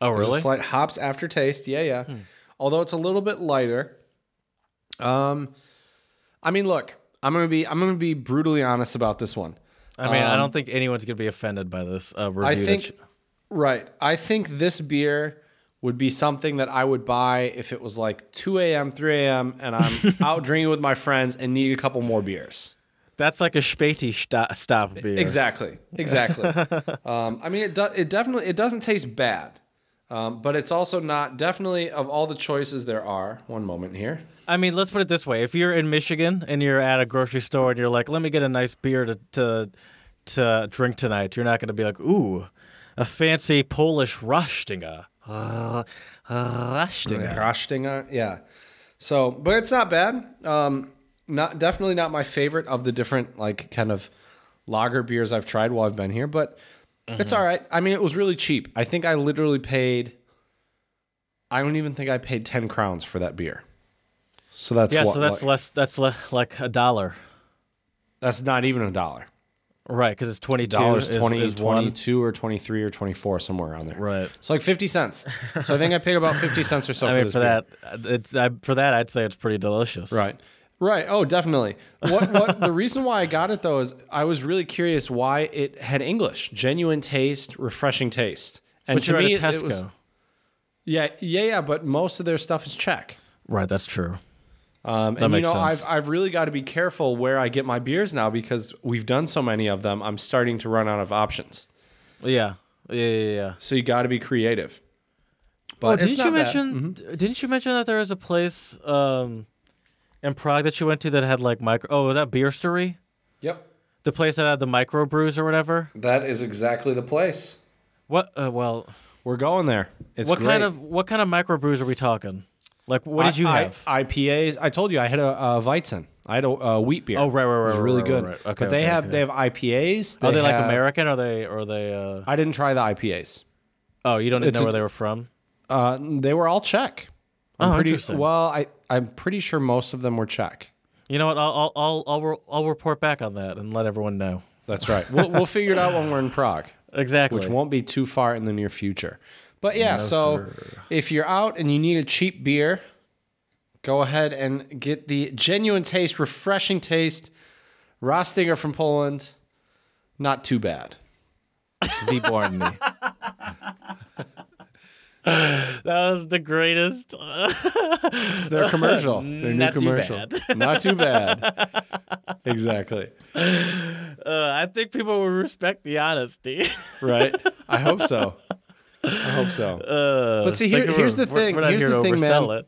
Oh, There's really? Hmm. a slight hops aftertaste. Yeah, yeah. Although it's a little bit lighter. Um, I mean, look, I'm gonna be I'm gonna be brutally honest about this one. I mean, I don't think anyone's gonna be offended by this uh, review. Um, I think right. I think this beer would be something that I would buy if it was like 2 a.m., 3 a.m., and I'm out drinking with my friends and need a couple more beers. that's like a Späti sta- stop beer. Exactly. Exactly. um, I mean, it do, it definitely it doesn't taste bad, um, but it's also not definitely of all the choices there are. One moment here. I mean, let's put it this way: if you're in Michigan and you're at a grocery store and you're like, "Let me get a nice beer to to, to drink tonight," you're not gonna be like, "Ooh, a fancy Polish Rostinger." Uh, uh, Rostinger. Rostinger, yeah. So, but it's not bad. Um, not definitely not my favorite of the different like kind of lager beers I've tried while I've been here, but Mm-hmm. it's all right. I mean, it was really cheap. I think I literally paid. I don't even think I paid ten crowns for that beer. So that's yeah, what, so that's like- less. That's le- like a dollar, that's not even a dollar. right? Because it's twenty two. Dollars 20, is one. 22 or twenty three or twenty four somewhere around there. Right. It's like fifty cents. So I think I paid about fifty cents or so I for mean, for that, it's I, for that, I'd say it's pretty delicious. Right. Right. Oh, definitely. What what the reason why I got it though is I was really curious why it had English, genuine taste, refreshing taste. And But to you're me at a Tesco. it was Yeah, yeah, yeah, but most of their stuff is Czech. right. That's true. Um, That and you know, sense. I've I've really got to be careful where I get my beers now because we've done so many of them. I'm starting to run out of options. Yeah. Yeah. Yeah. yeah. So you got to be creative. oh, didn't you not bad. Mm-hmm. mention? Didn't you mention that there is a place um, in Prague that you went to that had like micro? Oh, was that Beerstery? Yep. The place that had the micro brews or whatever. That is exactly the place. What? Uh, well, We're going there. It's what great. kind of what kind of micro brews are we talking? Like, what did you I- have? I, IPAs. I told you I had a, a Weizen. I had a, a wheat beer. Oh, right, right, right. It was right, really right, good. right, right. Okay, but they okay, have okay. they have IPAs. are they like American? Or are they? Or are they? Uh... I didn't try the IPAs. Oh, you don't even It's know a- where they were from. Uh, they were all Czech. I'm Oh, pretty interesting. well. I I'm pretty sure most of them were Czech. You know what? I'll I'll I'll I'll, re- I'll report back on that and let everyone know. That's right. we'll we'll figure it out when we're in Prague, Exactly. which won't be too far in the near future. But yeah, No, so sir. if you're out and you need a cheap beer, go ahead and get the genuine taste, refreshing taste, Rostinger from Poland. Not too bad. Výborný. that was the greatest. It's their commercial. Their new Not too commercial. bad. Not too bad. exactly. Uh, I think people will respect the honesty. Right. I hope so. I hope so. Uh, But see, here- here's we're- the we're- thing- We're here's here the thing, man. it.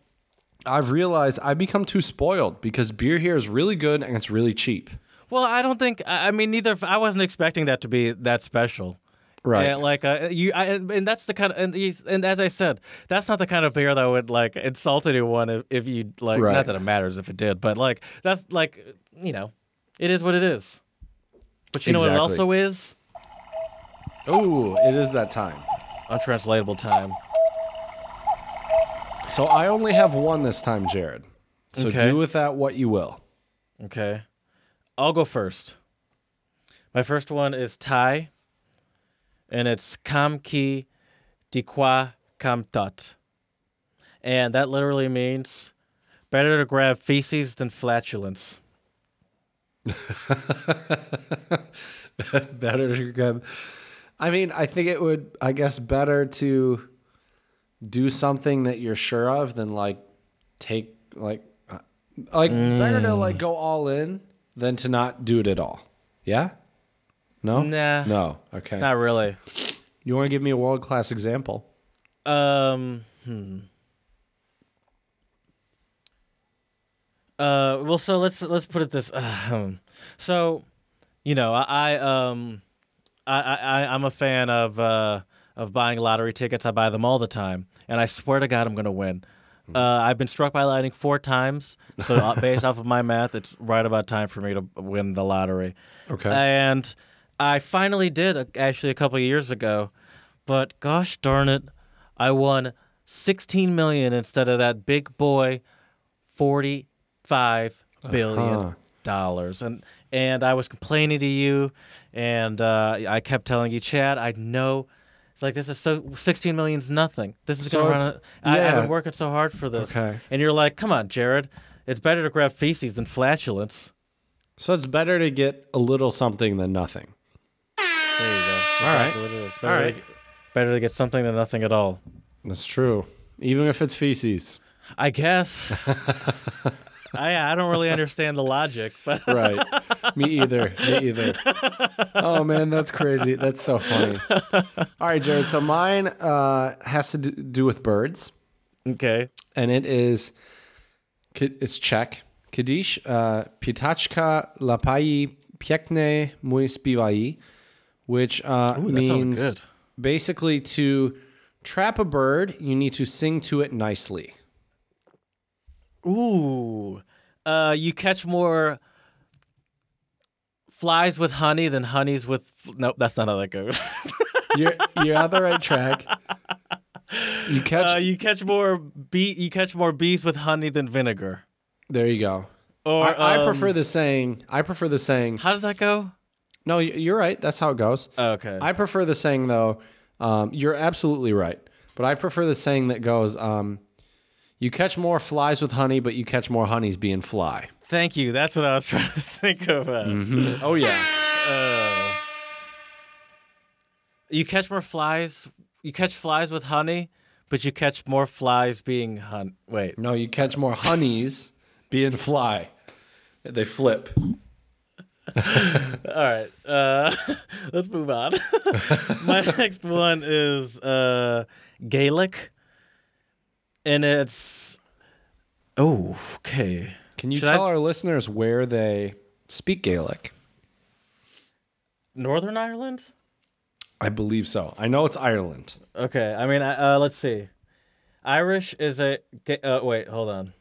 I've realized I've become too spoiled because beer here is really good and it's really cheap. Well, I don't think. I I mean, neither. I wasn't expecting that to be that special. Right. Yeah, like uh, you, I, and that's the kind of, and, you- and as I said, that's not the kind of beer that would like insult anyone if, if you like. Right. Not that it matters if it did, but like that's like you know, it is what it is. But you know what it also is Oh, it is that time. untranslatable time. So I only have one this time, Jared. So Okay. do with that what you will. Okay, I'll go first. My first one is Thai, and it's Kam Ki Dikwa Kam Tot. And that literally means better to grab feces than flatulence. better to grab. I mean, I think it would. I guess better to do something that you're sure of than like take like uh, like better to like go all in than to not do it at all. Yeah. No. Nah, No. Okay. not really. You want to give me a world class example? Um, hmm. Uh, well, so let's let's put it this. Um, so, you know, I, I um, I, I I'm a fan of uh of buying lottery tickets. I buy them all the time, and I swear to God, I'm gonna win. Uh, I've been struck by lightning four times, so uh, based off of my math, it's right about time for me to win the lottery. Okay. And I finally did uh, actually a couple of years ago, but gosh darn it, I won 16 million instead of that big boy 45 billion Uh-huh. dollars. And and I was complaining to you and uh, I kept telling you, Chad, I know it's like this is so 16 million's nothing. This is So gonna it's- run. A, I, I've been working so hard for this. Okay. And you're like, come on, Jared. It's better to grab feces than flatulence. So it's better to get a little something than nothing. There you go. All right. What it is. Better, right. to, better to get something than nothing at all. That's true. Even if it's feces. I guess. I I don't really understand the logic, but Right. Me either. Me either. Oh man, that's crazy. That's so funny. All right, Jared. So mine uh, has to do with birds, okay. and it is it's Czech. Kadish uh, pitačka lapají pěkně můj zpívají, which uh, Ooh, means good. basically to trap a bird, you need to sing to it nicely. Ooh. Uh, you catch more flies with honey than honeys with. Nope, that's not how that goes. You're you're on the right track. You catch. uh, you catch more bee. You catch more bees with honey than vinegar. there you go. Or I, I um, prefer the saying. I prefer the saying. How does that go? No, you're right. That's how it goes. Okay. I prefer the saying though. Um, you're absolutely right, but I prefer the saying that goes. Um, you catch more flies with honey, but you catch more honeys being fly. Thank you. That's what I was trying to think of. uh, Oh yeah. Uh, you catch more flies. You catch flies with honey, but you catch more flies being hun. Wait. No, you catch more honeys being fly. They flip. All right. Uh, let's move on. My next one is uh, Gaelic, and it's. Oh, okay. Can you Should tell I- our listeners where they speak Gaelic? Northern Ireland. I believe so. I know it's Ireland. Okay. I mean, uh, let's see. Irish is a. Uh, wait, hold on.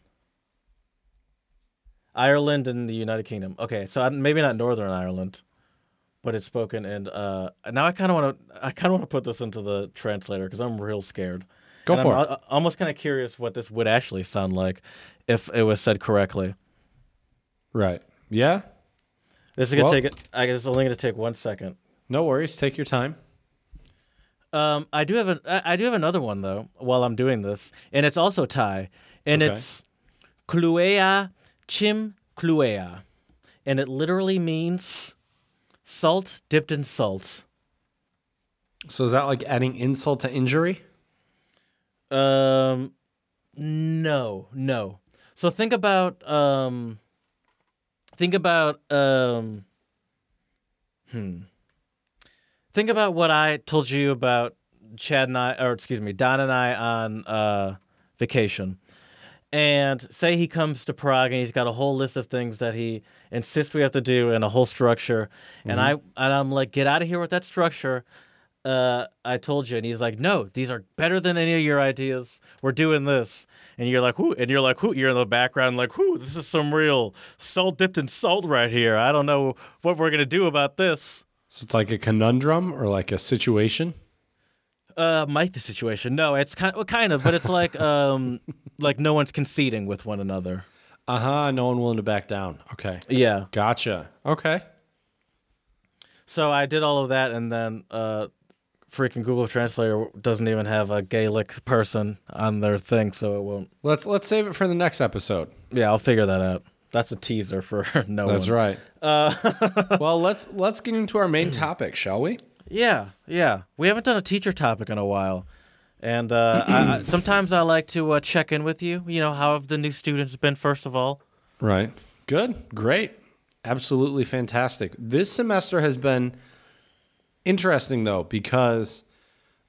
Ireland and the United Kingdom. Okay, so I, maybe not Northern Ireland, but it's spoken in. Uh, now I kind of want to. I kind of want to put this into the translator because I'm real scared. Go And for I'm it. al- almost kind of curious what this would actually sound like if it was said correctly. Right. Yeah. This is gonna Well- take it. I guess it's only gonna take one second. No worries. Take your time. Um, I do have a, I I do have another one though. While I'm doing this, and it's also Thai, and Okay. it's Kluea Chim Kluea, and it literally means salt dipped in salt. So is that like adding insult to injury? Um, no, no. So think about um, think about um, hmm. Think about what I told you about Chad and I, or excuse me, Don and I on uh, vacation. And say he comes to Prague and he's got a whole list of things that he insists we have to do and a whole structure. And I and I'm like, get out of here with that structure. Uh, I told you, and he's like, no, these are better than any of your ideas. We're doing this, and you're like, whoo, and you're like, whoo, you're in the background, like, whoo, this is some real salt dipped in salt right here. I don't know what we're gonna do about this. So it's like a conundrum or like a situation. Uh, might the situation? No, it's kind well, kind of, but it's like um, like no one's conceding with one another. Uh huh. No one willing to back down. Okay. Yeah. Gotcha. Okay. So I did all of that, and then uh, freaking Google Translator doesn't even have a Gaelic person on their thing, so it won't. Let's let's save it for the next episode. Yeah, I'll figure that out. That's a teaser for no That's one. right. Uh, well, let's let's get into our main topic, shall we? Yeah, yeah. We haven't done a teacher topic in a while, and uh, I, I, sometimes I like to uh, check in with you. You know, how have the new students been? First of all, Right. Good. Great. Absolutely fantastic. This semester has been interesting though because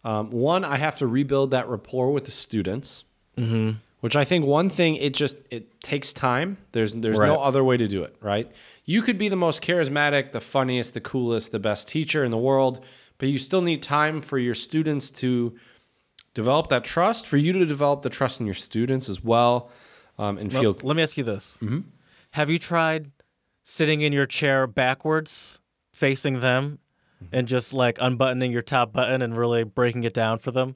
um, one, I have to rebuild that rapport with the students, mm-hmm. which I think one thing it just it takes time. There's there's no other way to do it. Right. You could be the most charismatic, the funniest, the coolest, the best teacher in the world, but you still need time for your students to develop that trust, for you to develop the trust in your students as well, um, and feel let me ask you this: Have you tried sitting in your chair backwards, facing them, and just like unbuttoning your top button and really breaking it down for them?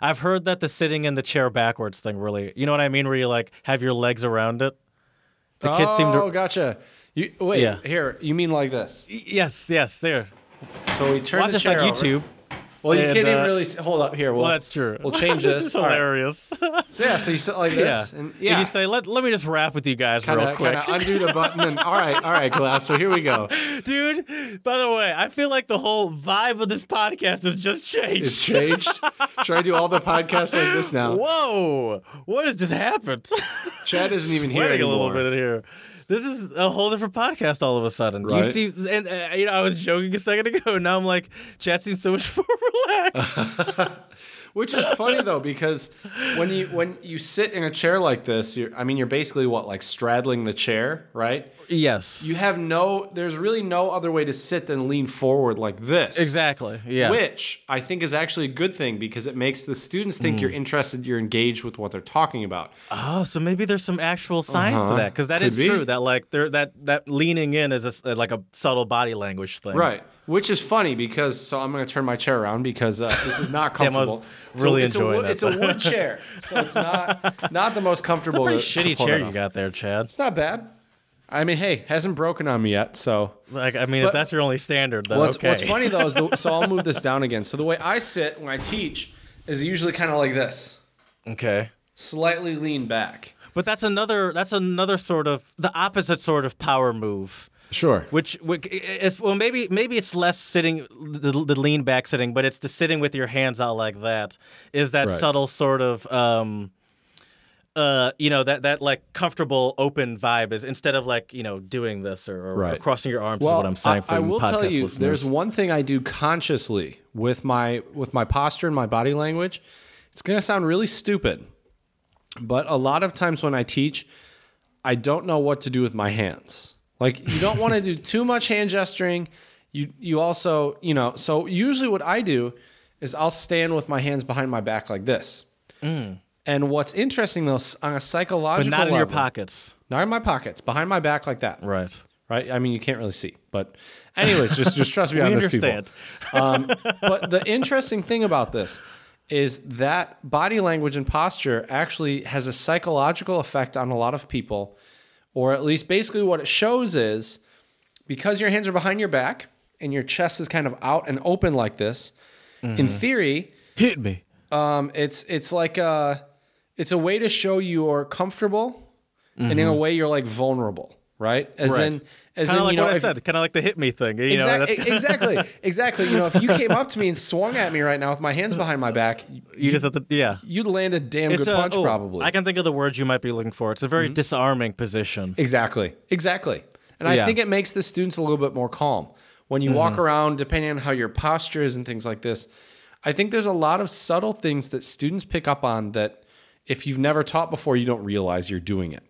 I've heard that the sitting in the chair backwards thing really, you know what I mean, where you like have your legs around it. The kids seem to. Oh, gotcha. You wait Yeah. here. You mean like this? Y- Yes, yes, there. So we turn Watch the us on chair over. YouTube. Well, you and, can't even uh, really s- hold up here. We'll, Well, that's true. We'll change this this. is All right. hilarious. So yeah, so you sit like this, yeah. and And you say, let, let me just rap with you guys kind real of quick. undo the button. And all right, all right, class. So here we go. Dude, by the way, I feel like the whole vibe of this podcast has just changed. It's changed. Should I do all the podcasts like this now? Whoa! What has just happened? Chad isn't even here Sweating a little bit in here. This is a whole different podcast all of a sudden. Right. You see, and uh, you know, I was joking a second ago. Now I'm like, Chad seems so much more relaxed. Which is funny though, because when you when you sit in a chair like this, you're I mean you're basically what like straddling the chair, right? Yes. You have no there's really no other way to sit than lean forward like this. exactly. Yeah. Which I think is actually a good thing because it makes the students think Mm. you're interested, you're engaged with what they're talking about. Oh, so maybe there's some actual science to Uh-huh. that because that Could is be. true. that like there that that leaning in is a like a subtle body language thing. Right. Which is funny because so I'm going to turn my chair around because uh, this is not Damn, comfortable. really so it's enjoying a, wood- that. It's a wood chair, so it's not not the most It's a comfortable. pretty to- to shitty pull chair you got there, Chad. It's not bad. I mean, hey, hasn't broken on me yet, so. Like I mean, But- if that's your only standard, then What's, okay. what's funny though is the, so I'll move this down again. So the way I sit when I teach is usually kind of like this, Okay. slightly lean back. But that's another that's another sort of the opposite sort of power move. Sure. Which, which is well, maybe maybe it's less sitting the, the lean back sitting, but it's the sitting with your hands out like that. Is that Right. subtle sort of um, uh, you know that that like comfortable open vibe is instead of like you know doing this or, or, Right. crossing your arms is what I'm saying for I, I will tell you, listeners. there's one thing I do consciously with my with my posture and my body language. It's gonna sound really stupid, but a lot of times when I teach, I don't know what to do with my hands. Like you don't want to do too much hand gesturing. You you also you know so usually what I do is I'll stand with my hands behind my back like this. And what's interesting though, on a Mm. but psychological not in your pockets, not in my pockets, behind my back like that right? right? I mean, you can't really see, but anyways, just just trust me on this, people. Um, but the interesting thing about this is that body language and posture actually has a psychological effect on a lot of people, or at least basically what it shows is because your hands are behind your back and your chest is kind of out and open like this. In theory, Hit me. um, it's it's like a it's a way to show you're comfortable, and in a way you're like vulnerable, right? As Mm-hmm. Right. in, as Kind in, like you know, what I said, kind of like the hit me thing. You know, Exactly, that's- exactly, exactly. You know, if you came up to me and swung at me right now with my hands behind my back, you just have to, yeah. you'd land a damn It's good a- punch, oh, probably. Mm-hmm. I can think of the words you might be looking for. It's a very disarming position. exactly, exactly. And I Yeah. think it makes the students a little bit more calm when you Mm-hmm. walk around, depending on how your posture is and things like this. I think there's a lot of subtle things that students pick up on that, if you've never taught before, you don't realize you're doing it.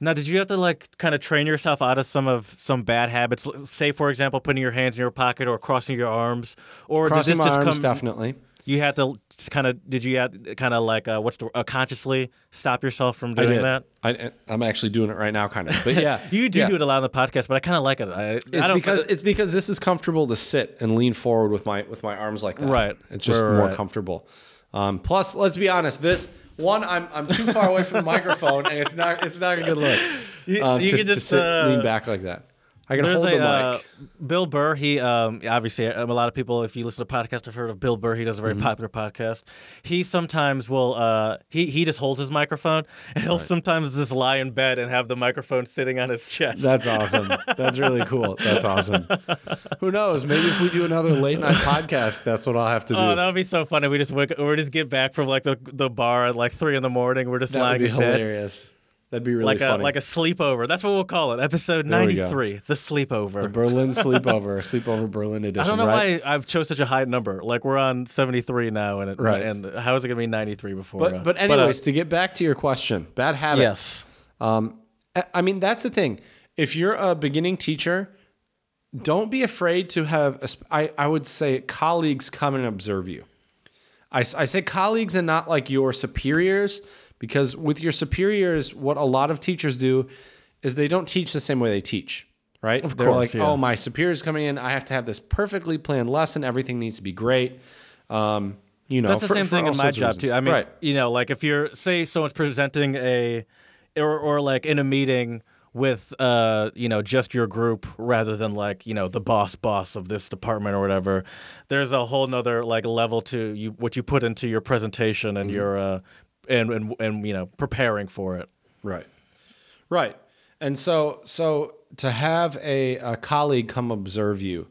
Now, did you have to like kind of train yourself out of some of some bad habits? Say, for example, putting your hands in your pocket or crossing your arms, or Crossing did my this just arms, come? definitely. You had to kind of. Did you have kind of like uh, what's the uh, consciously stop yourself from I doing that? I, I'm actually doing it right now, kind of. But yeah, You do yeah. do it a lot on the podcast, but I kind of like it. I, I It's don't, because it's because this is comfortable to sit and lean forward with my with my arms like that. Right. It's just Right, more right. comfortable. Um, plus, let's be honest. This one, I'm I'm too far away from the microphone, and it's not it's not a good look. You- Um, you to, can to just, sit uh, lean back like that. I can There's hold a the uh. Bill Burr. He um, obviously um, a lot of people, if you listen to podcasts, have heard of Bill Burr. He does a Mm-hmm. very popular podcast. He sometimes will uh, he he just holds his microphone and he'll sometimes just lie in bed and have the microphone sitting on his chest. That's awesome. That's really cool. That's awesome. Who knows? Maybe if we do another late night podcast, that's what I'll have to do. Oh, that would be so funny. We just wake, we just get back from like the the bar at like three in the morning. We're just that would lying be in bed. hilarious. That'd be really Like a funny. like a sleepover. That's what we'll call it. Episode There we ninety go. the. Berlin sleepover, sleepover Berlin edition. I don't know right? why I've chose such a high number. Like we're on seventy three now, and it, Right. and how is it gonna be ninety three before? But uh, but uh, anyways, to get back to your question, bad habits. yes. Um, I- mean, that's the thing. If you're a beginning teacher, don't be afraid to have, a I, I would say, colleagues come and observe you. I I say colleagues and not like your superiors, because with your superiors, what a lot of teachers do is they don't teach the same way they teach, right? Of They're course, like, yeah. oh, my superior's coming in. I have to have this perfectly planned lesson. Everything needs to be great. Um, you know, That's the for- same for thing in my job too. I mean, right. you know, like if you're say someone's presenting a or or like in a meeting with uh you know just your group rather than like you know the boss boss of this department or whatever there's a whole nother like level to you what you put into your presentation and Mm-hmm. your uh and, and and you know preparing for it Right. Right. And so so to have a, a colleague come observe you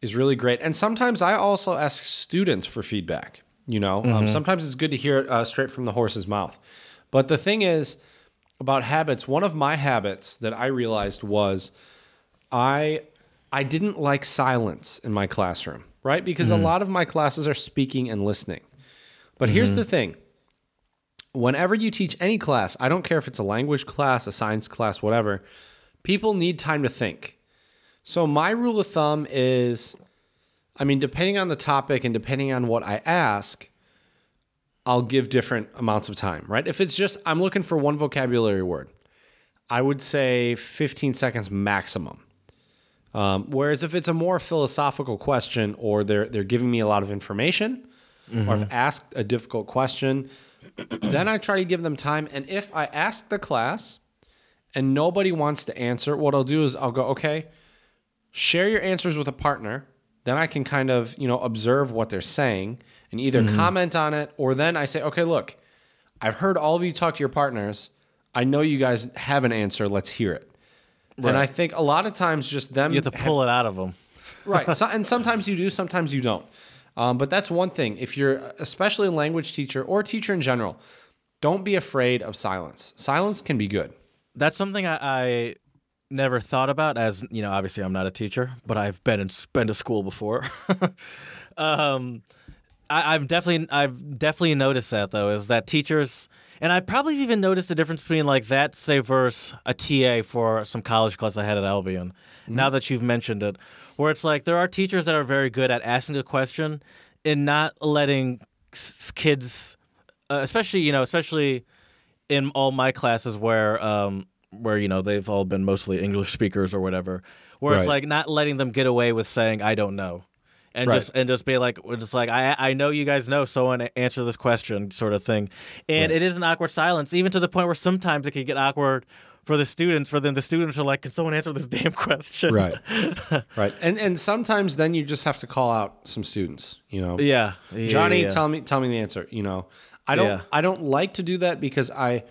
is really great. And sometimes I also ask students for feedback. You know, um, sometimes it's good to hear it uh, straight from the horse's mouth. But the thing is about habits, one of my habits that I realized was I I didn't like silence in my classroom, right? Because a lot of my classes are speaking and listening. But here's the thing whenever you teach any class, I don't care if it's a language class, a science class, whatever, people need time to think. So my rule of thumb is I mean, depending on the topic and depending on what I ask, I'll give different amounts of time, right? If it's just I'm looking for one vocabulary word, I would say 15 seconds maximum. Um, whereas if it's a more philosophical question or they're they're giving me a lot of information or I've asked a difficult question, then I try to give them time. And if I ask the class and nobody wants to answer, what I'll do is I'll go, okay, share your answers with a partner. Then I can kind of, you know, observe what they're saying and either mm-hmm. comment on it or then I say, okay, look, I've heard all of you talk to your partners. I know you guys have an answer. Let's hear it. And I think a lot of times just them You have to pull it out of them. right. So, and sometimes you do, sometimes you don't. Um, but that's one thing. If you're especially a language teacher or a teacher in general, don't be afraid of silence. Silence can be good. That's something I, I never thought about. As you know, obviously I'm not a teacher, but I've been in been to school before. um, I, I've definitely I've definitely noticed that though is that teachers and I probably even noticed the difference between like that say versus a TA for some college class I had at Albion. Now that you've mentioned it, where it's like there are teachers that are very good at asking a question and not letting s- kids, uh, especially you know especially in all my classes where um where you know they've all been mostly English speakers or whatever, where it's like not letting them get away with saying I don't know, and Right. just and just be like just like I I know you guys know, so and answer this question sort of thing, and it is an awkward silence, even to the point where sometimes it can get awkward for the students. For then the students are like, can someone answer this damn question? Right. right. And and sometimes then you just have to call out some students, you know. Yeah. yeah Johnny, yeah. tell me tell me the answer, you know. I don't Yeah. I don't like to do that because I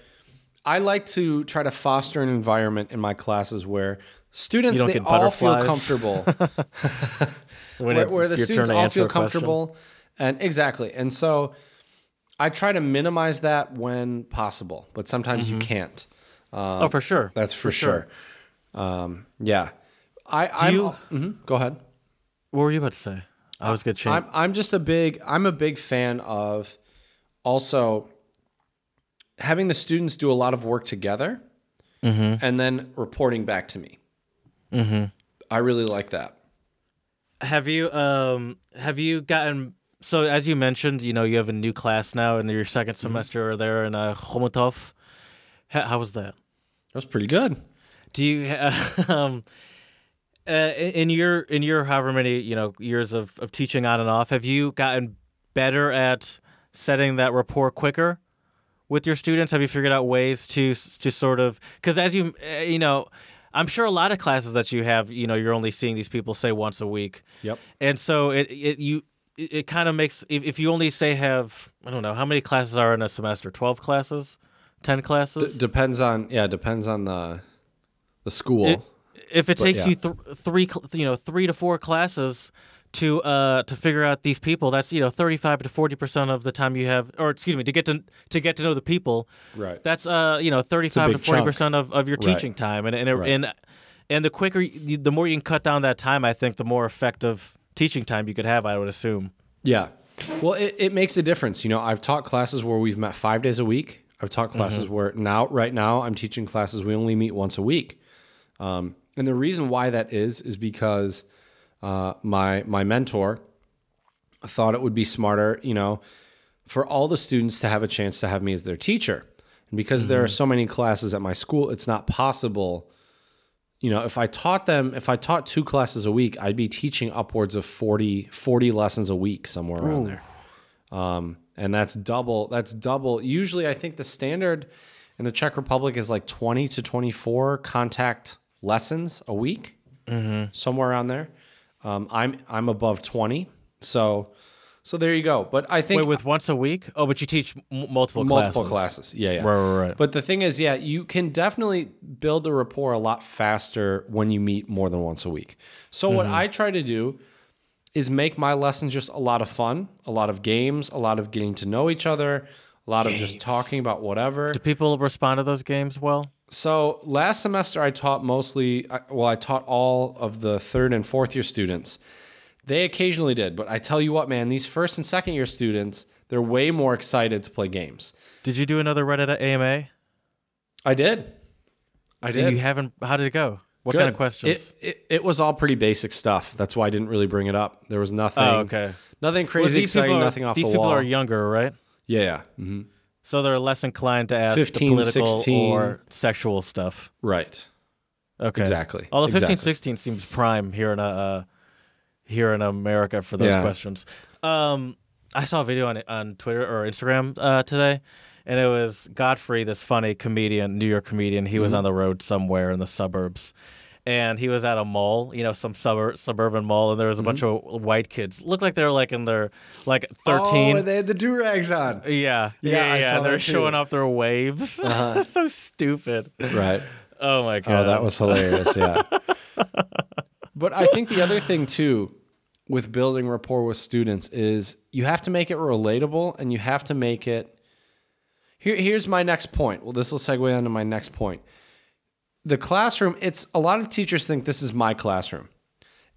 I like to try to foster an environment in my classes where students they all feel comfortable. where, where the students all feel a question. comfortable and exactly and so i try to minimize that when possible but sometimes you mm-hmm. can't oh, for sure. that's for, sure. sure, Um, yeah i you- Mhm, go ahead What were you about to say? I was good. I'm, I'm just a big i'm a big fan of also having the students do a lot of work together and then reporting back to me mm-hmm. i really like that Have you um have you gotten so as you mentioned, you know, you have a new class now in your 2nd Mm-hmm. semester there in uh, Chomutov. How, how was that? That was pretty good Do you um uh, in your in your however many you know years of, of teaching on and off, have you gotten better at setting that rapport quicker with your students? Have you figured out ways to to sort of because as you uh, you know, I'm sure a lot of classes that you have, you know, you're only seeing these people say once a week. yep And so it it you it, it kind of makes if, if you only say have I don't know how many classes are in a semester twelve classes, ten classes. D- depends on yeah depends on the the school It- if it takes yeah. you th- three you know three to four classes to uh to figure out these people, that's you know thirty five to forty percent of the time you have, or excuse me, to get to to get to know the people. right That's uh you know thirty five to forty percent of, of your Right. teaching time, and and it, Right. and and the quicker, you, the more you can cut down that time, I think the more effective teaching time you could have. I would assume. Yeah. Well, it, it makes a difference. You know, I've taught classes where we've met five days a week. I've taught classes where now, right now, I'm teaching classes we only meet once a week. Um, and the reason why that is is because uh, my my mentor thought it would be smarter, you know, for all the students to have a chance to have me as their teacher. And because there are so many classes at my school, it's not possible. You know, if I taught them, if I taught two classes a week, I'd be teaching upwards of 40, 40 lessons a week, somewhere around there. Um, and that's double. That's double. Usually, I think the standard in the Czech Republic is like 20 to 24 contact lessons a week, somewhere around there. Um, I'm I'm above 20, so so there you go. But I think Wait, with once a week? Oh, but you teach multiple multiple classes. classes. Yeah, yeah. Right, right, right. But the thing is, yeah, you can definitely build a rapport a lot faster when you meet more than once a week. So what Mm-hmm. I try to do is make my lessons just a lot of fun, a lot of games, a lot of getting to know each other, a lot of just talking about whatever. Do people respond to those games well? So last semester I taught mostly, well, I taught all of the third and fourth year students. They occasionally did, but I tell you what, man, these first and second year students, they're way more excited to play games. Did you do another Reddit AMA? I did. I And did. you haven't. How did it go? What kind of Good. questions? It, it, it was all pretty basic stuff. That's why I didn't really bring it up. There was nothing. oh, okay. Nothing crazy these exciting. are, nothing off these people are younger, right? yeah, yeah. hmm So they're less inclined to ask 15, the political 16. or sexual stuff. Right. Okay. Exactly. Although 15, Exactly. 16 seems prime here in uh, uh here in America for those Yeah. questions. Um, I saw a video on on Twitter or Instagram uh, today, and it was Godfrey, this funny comedian, New York comedian. He was Mm-hmm. on the road somewhere in the suburbs, and he was at a mall, you know, some suburb suburban mall, and there was a bunch of white kids. Looked like they were like in their like thirteen. Oh, they had the do rags on. yeah, yeah, Yeah, yeah. I saw They're. Uh-huh. showing off their waves. so stupid. Right. Oh my god. Oh, that was hilarious. Yeah. but I think the other thing too with building rapport with students is you have to make it relatable and you have to make it. Here, here's my next point. Well, this will segue onto my next point. The classroom, it's a lot of teachers think this is my classroom.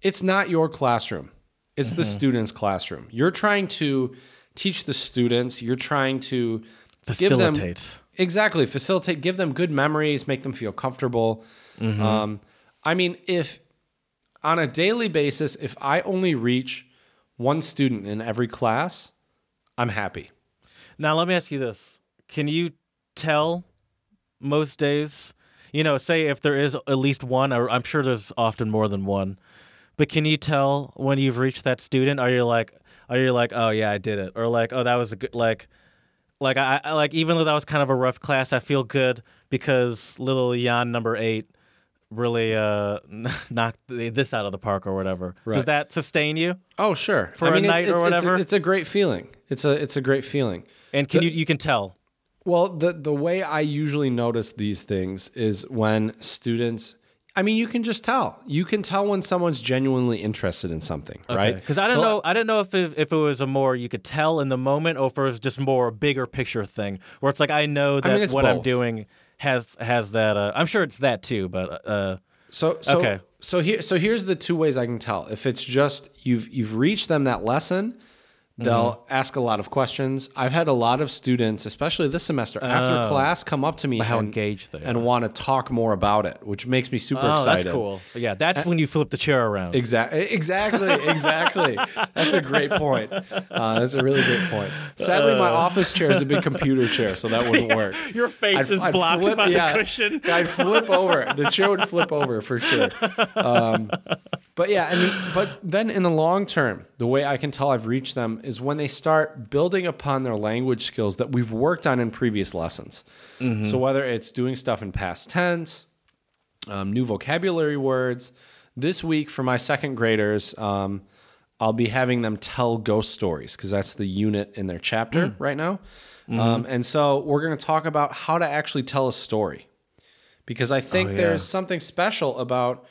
It's not your classroom. It's the student's classroom. You're trying to teach the students, you're trying to give them facilitate. Exactly. Facilitate, give them good memories, make them feel comfortable. Um, I mean, if on a daily basis, if I only reach one student in every class, I'm happy. Now let me ask you this: Can you tell most days? You know, say if there is at least one, or I'm sure there's often more than one. But can you tell when you've reached that student? Are you like, are you like, oh yeah, I did it, or like, oh that was a good, like, like I, I like even though that was kind of a rough class, I feel good because little Jan number eight really uh knocked this out of the park or whatever. Does that sustain you? Oh, sure. For a night or it's, it's whatever? It's a, great feeling. It's a it's a great feeling. And can you you can tell? Well, the the way I usually notice these things is when students. I mean, you can just tell. You can tell when someone's genuinely interested in something, right? Because I don't know, I don't know if it, if it was a more you could tell in the moment, or if it was just more a bigger picture thing, where it's like I know that mean, it's what I'm doing has has that. Uh, I'm sure it's that too, but uh, So so Okay. so here so here's the two ways I can tell. If it's just you've you've reached them that lesson, they'll Mm-hmm. ask a lot of questions. I've had a lot of students, especially this semester, after class, come up to me Oh. how and, engaged they and want to talk more about it, which makes me super oh, excited. that's cool. Yeah, that's when you flip the chair around. Exactly. Exactly. Exactly. that's a great point. Uh, that's a really great point. Sadly, my office chair is a big computer chair, so that wouldn't work. Your face I'd- is I'd blocked flip- by yeah, the cushion. I'd flip over. The chair would flip over for sure. Um, but yeah, I mean, but then in the long term, the way I can tell I've reached them is when they start building upon their language skills that we've worked on in previous lessons. So whether it's doing stuff in past tense, um, new vocabulary words. This week for my second graders, um, I'll be having them tell ghost stories because that's the unit in their chapter right now. Um, and so we're going to talk about how to actually tell a story because I think yeah. there's something special about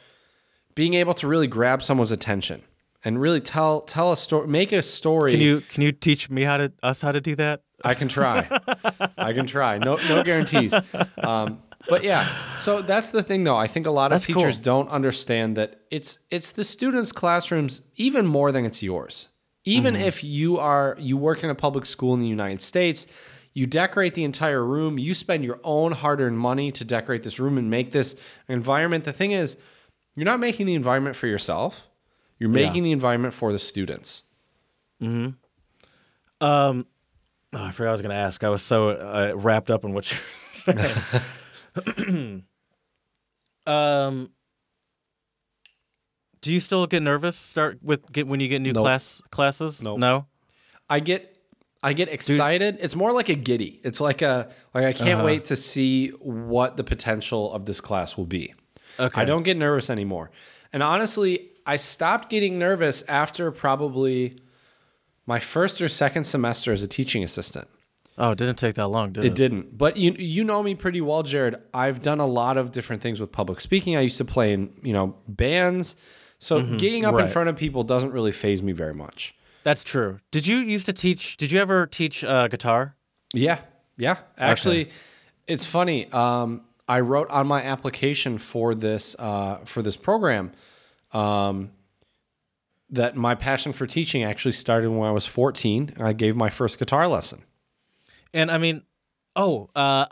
being able to really grab someone's attention and really tell tell a story, make a story. Can you can you teach me how to us how to do that? I can try. I can try. No, no guarantees. Um, but yeah, so that's the thing, though. I think a lot of teachers cool. don't understand that it's it's the students' classrooms even more than it's yours. Even Mm-hmm. if you are you work in a public school in the United States, you decorate the entire room. You spend your own hard-earned money to decorate this room and make this environment. The thing is, you're not making the environment for yourself. You're making the environment for the students. Hmm. Um, oh, I forgot I was going to ask. I was so uh, wrapped up in what you were saying. um, do you still get nervous? Start with get when you get new Nope. class classes? Nope. No. I get I get excited. It's more like a giddy. It's like a like I Uh-huh. can't wait to see what the potential of this class will be. Okay. I don't get nervous anymore. And honestly, I stopped getting nervous after probably my first or second semester as a teaching assistant. Oh, it didn't take that long, did it? It didn't. But you you know me pretty well, Jared. I've done a lot of different things with public speaking. I used to play in, you know, bands. So getting up in Mm-hmm. Front of people doesn't really faze me very much. That's true. Did you used to teach? Did you ever teach uh, guitar? Yeah, yeah. Actually, it's funny. Um, I wrote on my application for this uh, for this program um, that my passion for teaching actually started when I was 14. and I gave my first guitar lesson. And I mean, oh, uh,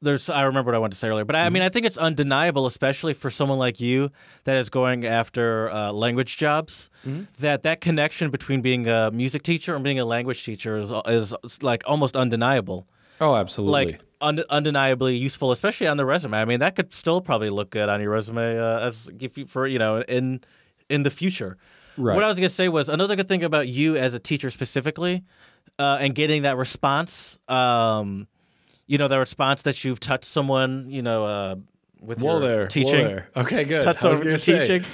there's. I remember what I wanted to say earlier, but I, I Mm-hmm. mean, I think it's undeniable, especially for someone like you that is going after uh, language jobs, Mm-hmm. that that connection between being a music teacher and being a language teacher is is like almost undeniable. Oh, absolutely. like und- undeniably useful, especially on the resume. I mean, that could still probably look good on your resume uh, as if you, for you know in in the future. Right. What I was gonna say was another good thing about you as a teacher specifically, uh, and getting that response. Um, you know, the response that you've touched someone. You know, uh, with Whoa your there. whoa teaching. there. Okay, good. touch I was over gonna your teaching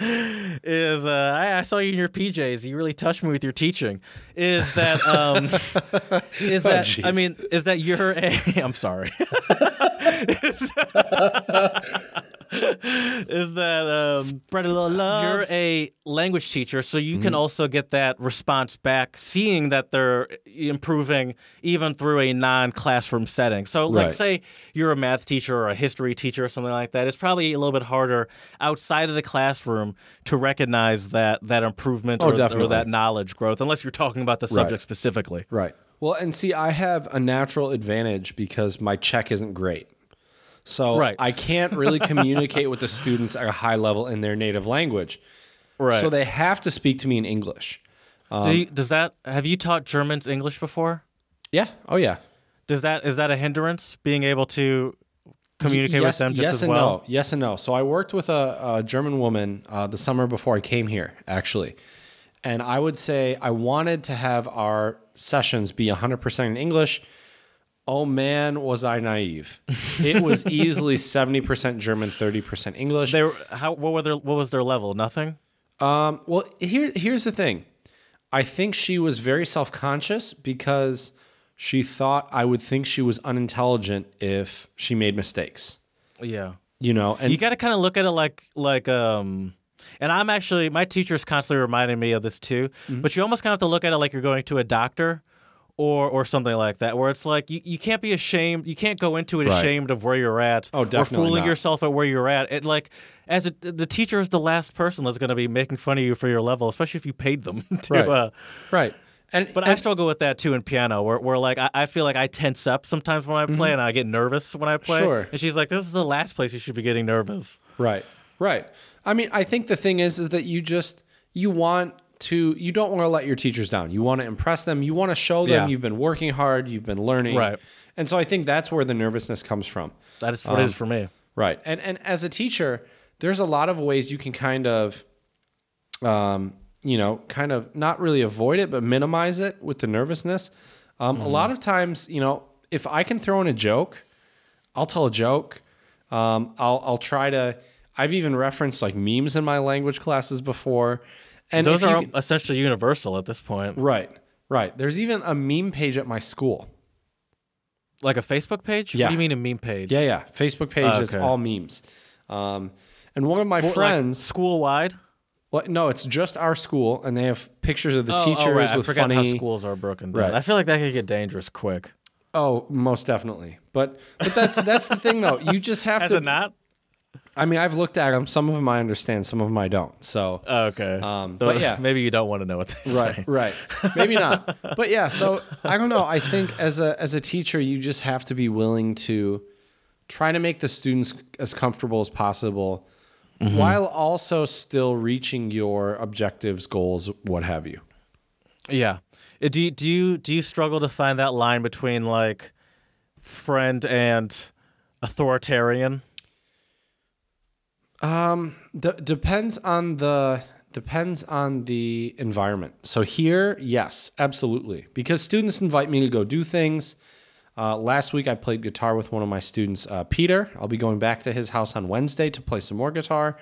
is uh, I, I saw you in your PJs. You really touched me with your teaching. Is that um, is that I Oh, mean is that you're a I'm sorry. is, is that um, Spread a little love. you're a language teacher, so you Mm-hmm. can also get that response back, seeing that they're improving even through a non-classroom setting. So, like, Right. say you're a math teacher or a history teacher or something like that, it's probably a little bit harder outside of the classroom to recognize that that improvement Oh, or, or that knowledge growth, unless you're talking about the subject specifically. Right. Well, and see, I have a natural advantage because my Czech isn't great. So Right. I can't really communicate with the students at a high level in their native language. Right. So they have to speak to me in English. Do you, does that have you taught Germans English before? Yeah. Oh, yeah. Does that is that a hindrance being able to communicate yes, with them just yes as and well? no. Yes and no. So I worked with a, a German woman uh, the summer before I came here, actually. And I would say I wanted to have our sessions be 100% in English. Oh man, was I naive. It was easily 70% German, 30% English. They were, how what were their what was their level? Nothing. Um, well, here here's the thing. I think she was very self-conscious because she thought I would think she was unintelligent if she made mistakes. Yeah. You know, and You got to kind of look at it like like um and I'm actually my teacher's constantly reminding me of this too. Mm-hmm. But you almost kind of have to look at it like you're going to a doctor or or something like that where it's like you, you can't be ashamed you can't go into it Right. ashamed of where you're at Oh, or definitely fooling not. yourself at where you're at it like as a, the teacher is the last person that's going to be making fun of you for your level especially if you paid them to Right. uh, right. And but I and- struggle with that too in piano, where, where like I, I feel like I tense up sometimes when I play, and I get nervous when I play. Mm-hmm. Sure. And she's like, "This is the last place you should be getting nervous." Right. Right. I mean, I think the thing is is that you just you want to you don't want to let your teachers down. You want to impress them. You want to show them Yeah. you've been working hard, you've been learning. Right. And so I think that's where the nervousness comes from. That is what it Um, is for me. Right. And and as a teacher, there's a lot of ways you can kind of um, you know, kind of not really avoid it, but minimize it with the nervousness. Um, A lot of times, you know, if I can throw in a joke, I'll tell a joke. Um, I'll I'll try to. I've even referenced like memes in my language classes before, and Those are can- essentially universal at this point. right, right. There's even a meme page at my school. Like a Facebook page? Yeah. What do you mean a meme page? Yeah, yeah. Facebook page. It's Okay. all memes. Um, and one of my like, friends. school wide. Well, no, it's just our school, and they have pictures of the oh, teachers oh, right. with I funny. how schools are broken down. Right. I feel like that could get dangerous quick. Oh, most definitely. But but that's that's the thing though. You just have Has to. it not? I mean, I've looked at them. Some of them I understand. Some of them I don't. So Oh, okay. Um, but yeah. maybe you don't want to know what they right, say. right. Right, maybe not. But yeah. So I don't know. I think as a as a teacher, you just have to be willing to try to make the students as comfortable as possible, Mm-hmm. while also still reaching your objectives, goals, what have you. Yeah. Uh, Do you, do you do you struggle to find that line between like friend and authoritarian? Um, d- depends on the depends on the environment. So here, yes, absolutely, because students invite me to go do things. Uh, last week, I played guitar with one of my students, uh, Peter. I'll be going back to his house on Wednesday to play some more guitar.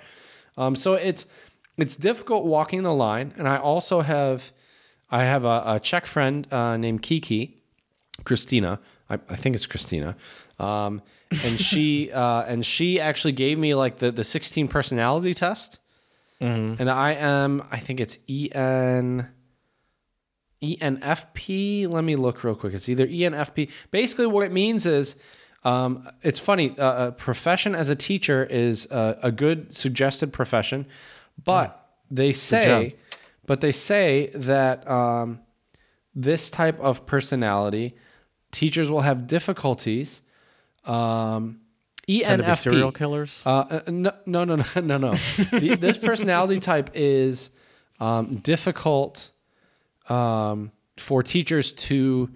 Um, so it's it's difficult walking the line, and I also have I have a, a Czech friend uh, named Kiki, Christina. I, I think it's Christina. Um, and she uh, and she actually gave me like the the 16 personality test. And I am I think it's EN ENFP. Let me look real quick. It's either ENFP. Basically, what it means is, um, it's funny. Uh, a profession as a teacher is a, a good suggested profession, but they say, but they say that um, this type of personality, teachers will have difficulties. Um, Tend to be ENFP. serial killers? Uh, uh, no, no, no, no, no. The- this personality type is um, difficult um, for teachers to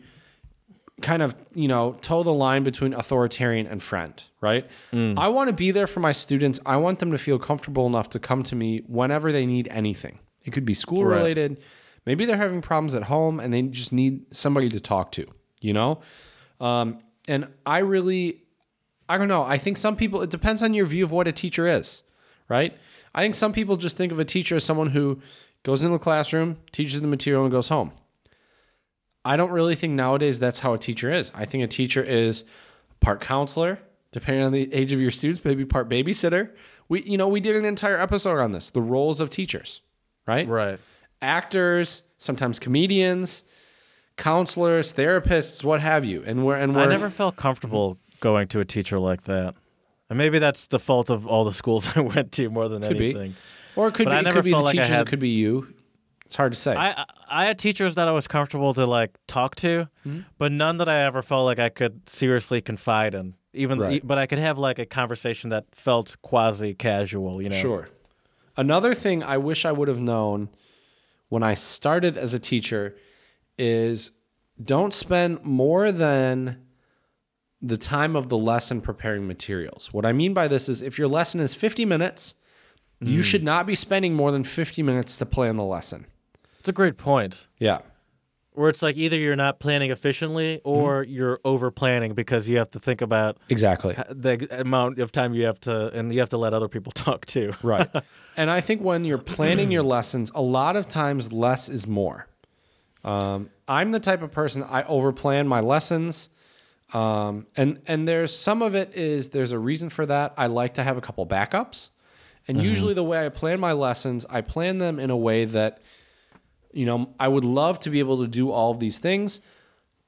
kind of you know toe the line between authoritarian and friend right i want to be there for my students i want them to feel comfortable enough to come to me whenever they need anything it could be school Right. related maybe they're having problems at home and they just need somebody to talk to you know um, and i really i don't know i think some people it depends on your view of what a teacher is right i think some people just think of a teacher as someone who goes into the classroom teaches the material and goes home I don't really think nowadays that's how a teacher is. I think a teacher is part counselor, depending on the age of your students, maybe part babysitter. We, you know, we did an entire episode on this, the roles of teachers, right? Right. Actors, sometimes comedians, counselors, therapists, what have you. And we're and we're I never felt comfortable going to a teacher like that. And maybe that's the fault of all the schools I went to more than Could be. anything. or it could but be I it never could be the like teachers, it could be you. It's hard to say. I I- I had teachers that I was comfortable to like talk to, Mm-hmm. but none that I ever felt like I could seriously confide in. Even Right. but I could have like a conversation that felt quasi casual, you know. Sure. Another thing I wish I would have known when I started as a teacher is don't spend more than the time of the lesson preparing materials. What I mean by this is if your lesson is 50 minutes, you hmm. should not be spending more than 50 minutes to plan the lesson. It's a great point. Yeah. Where it's like either you're not planning efficiently or hmm. you're over planning because you have to think about Exactly. the amount of time you have to and you have to let other people talk too. Right. and I think when you're planning your lessons, a lot of times less is more. Um, I'm the type of person I overplan my lessons. Um, and and there's some of it is there's a reason for that. I like to have a couple backups. And usually the way I plan my lessons, I plan them in a way that you know, I would love to be able to do all of these things,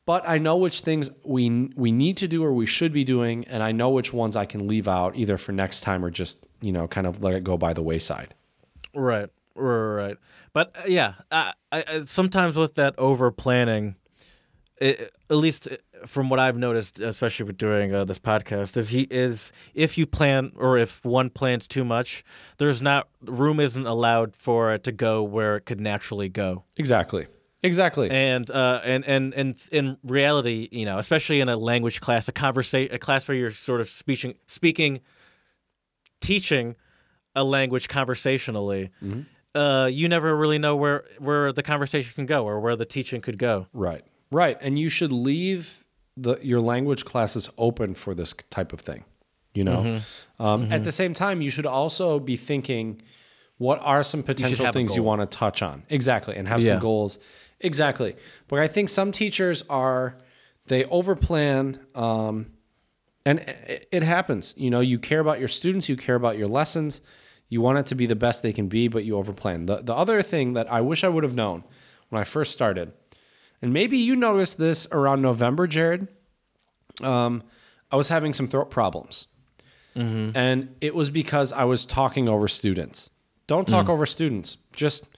but I know which things we we need to do or we should be doing, and I know which ones I can leave out either for next time or just you know kind of let it go by the wayside. Right, right, right. But uh, yeah, I, I, sometimes with that over planning, at least uh, from what I've noticed, especially with doing uh, this podcast, is he is if you plan or if one plans too much, there's not room isn't allowed for it to go where it could naturally go. Exactly. Exactly. And uh, and and and in reality, you know, especially in a language class, a conversation, a class where you're sort of speaking, speaking, teaching a language conversationally, uh, you never really know where where the conversation can go or where the teaching could go. Right. Right. And you should leave the your language classes open for this type of thing. You know. Um, At the same time, you should also be thinking, what are some potential a things you want to touch on? Exactly, and have Yeah. some goals. Exactly. But I think some teachers are they overplan. Um, and it happens. You know, you care about your students, you care about your lessons, you want it to be the best they can be, but you overplan. The the other thing that I wish I would have known when I first started, and maybe you noticed this around November, Jared. Um, I was having some throat problems, and it was because I was talking over students. Don't talk over students. Just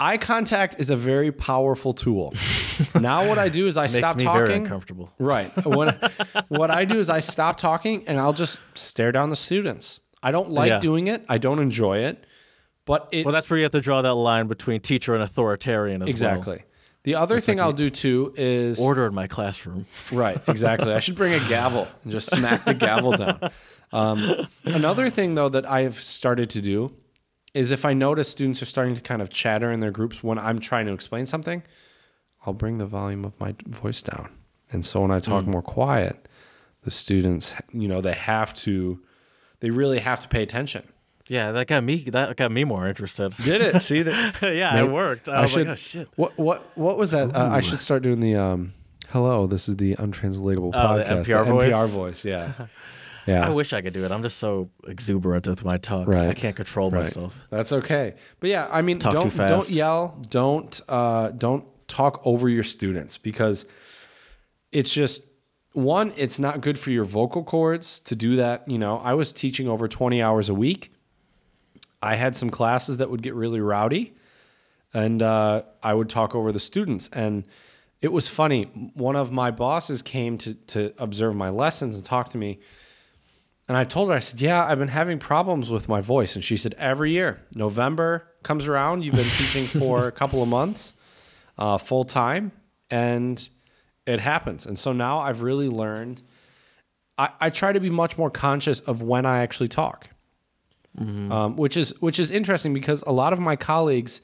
eye contact is a very powerful tool. now what I do is I Makes stop me talking. very uncomfortable. Right. What what I do is I stop talking and I'll just stare down the students. I don't like Yeah. doing it. I don't enjoy it. But it Well, that's where you have to draw that line between teacher and authoritarian as exactly. The other thing I'll do too is. Order in my classroom. right. Exactly. I should bring a gavel and just smack the gavel down. Um, another thing though that I've started to do is if I notice students are starting to kind of chatter in their groups when I'm trying to explain something, I'll bring the volume of my voice down. And so when I talk more quiet, the students, you know, they have to, they really have to pay attention. Yeah, that got me. That got me more interested. Did it? See that? yeah, Maybe- it worked. I, I was should- like, oh shit. What what what was that? Uh, I should start doing the um. Hello, this is the untranslatable the podcast. NPR voice? NPR voice. Yeah, Yeah. I wish I could do it. I'm just so exuberant with my talk. Right. I can't control Right. myself. That's okay. But yeah, I mean, Talk too don't don't yell. Don't uh, don't talk over your students because it's just one. It's not good for your vocal cords to do that. You know, I was teaching over twenty hours a week. I had some classes that would get really rowdy, and uh, I would talk over the students. And it was funny. One of my bosses came to to observe my lessons and talk to me. And I told her, I said, Yeah, I've been having problems with my voice. And she said, Every year, November comes around, you've been teaching for a couple of months, uh, full time, and it happens. And so now I've really learned. I, I try to be much more conscious of when I actually talk, um, which is which is interesting because a lot of my colleagues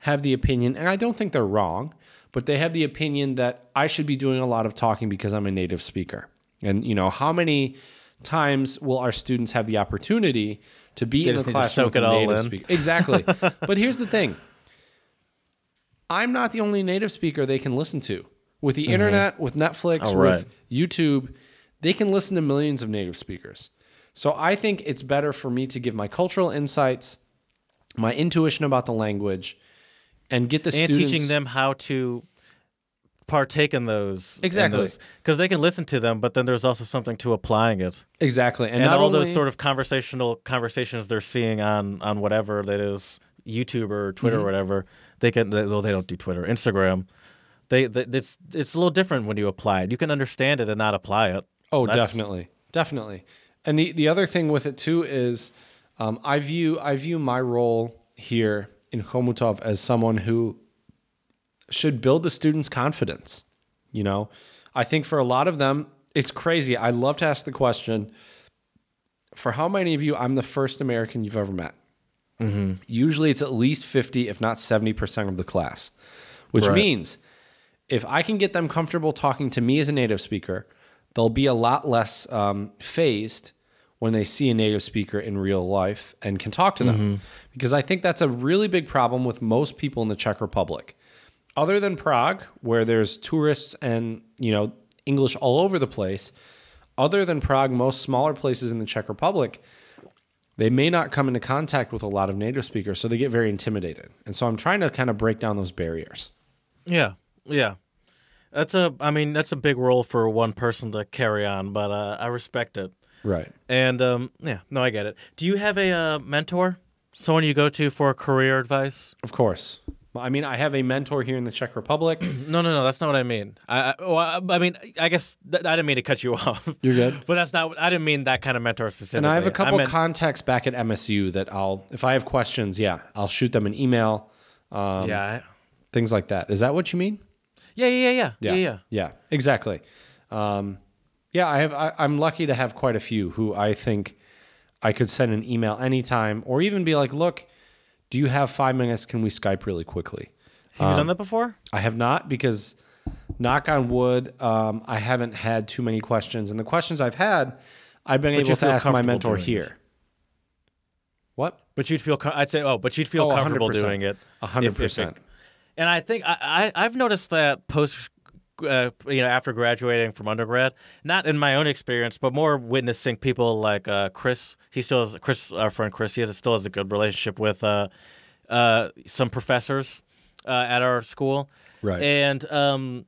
have the opinion, and I don't think they're wrong, but they have the opinion that I should be doing a lot of talking because I'm a native speaker. And you know, how many times will our students have the opportunity to be in just the classroom with a native speaker? Exactly. but here's the thing. I'm not the only native speaker they can listen to. With the internet, with Netflix, Oh, with right. YouTube, they can listen to millions of native speakers. So I think it's better for me to give my cultural insights, my intuition about the language, and get the and students teaching them how to partake in those Exactly. because they can listen to them but then there's also something to applying it exactly, and, and, not all only, those sort of conversational conversations they're seeing on on whatever that is youtube or twitter Mm-hmm. or whatever they can they, well, they don't do twitter instagram they, they it's it's a little different when you apply it you can understand it and not apply it Oh, That's- definitely, definitely. And the the other thing with it too is, um, I view I view my role here in Chomutov as someone who should build the students' confidence. You know, I think for a lot of them, it's crazy. I love to ask the question: For how many of you, I'm the first American you've ever met? Usually, it's at least fifty, if not seventy percent of the class, which Right. means if I can get them comfortable talking to me as a native speaker, they'll be a lot less um, fazed when they see a native speaker in real life and can talk to them. Because I think that's a really big problem with most people in the Czech Republic. Other than Prague, where there's tourists and you know English all over the place, other than Prague, most smaller places in the Czech Republic, they may not come into contact with a lot of native speakers, so they get very intimidated. And so I'm trying to kind of break down those barriers. yeah yeah that's a i mean that's a big role for one person to carry on but uh, i respect it Right. And um, yeah, no, I get it. Do you have a uh, mentor, someone you go to for career advice? Of course. I mean, I have a mentor here in the Czech Republic. No, no, no. That's not what I mean. I, I, well, I, mean, I guess th- I didn't mean to cut you off. You're good. but that's not. I didn't mean that kind of mentor specifically. And I have a couple meant, contacts back at MSU that I'll, if I have questions, yeah, I'll shoot them an email, um, yeah, things like that. Is that what you mean? Yeah, yeah, yeah, yeah, yeah, yeah. Yeah, exactly. Um, yeah, I have. I, I'm lucky to have quite a few who I think I could send an email anytime, or even be like, "Look, do you have five minutes? Can we Skype really quickly?" Have you done that before? I have not because, knock on wood, um, I haven't had too many questions, and the questions I've had, I've been But able to ask my mentor here. What? But you'd feel. Com- I'd say, oh, but you'd feel Oh, comfortable 100%. doing it. A hundred if- if it- percent. And I think I, I I've noticed that post. Uh, you know, after graduating from undergrad, not in my own experience, but more witnessing people like uh, Chris. He still has Chris, our friend Chris. He has still has a good relationship with uh, uh, some professors uh, at our school, Right. And um,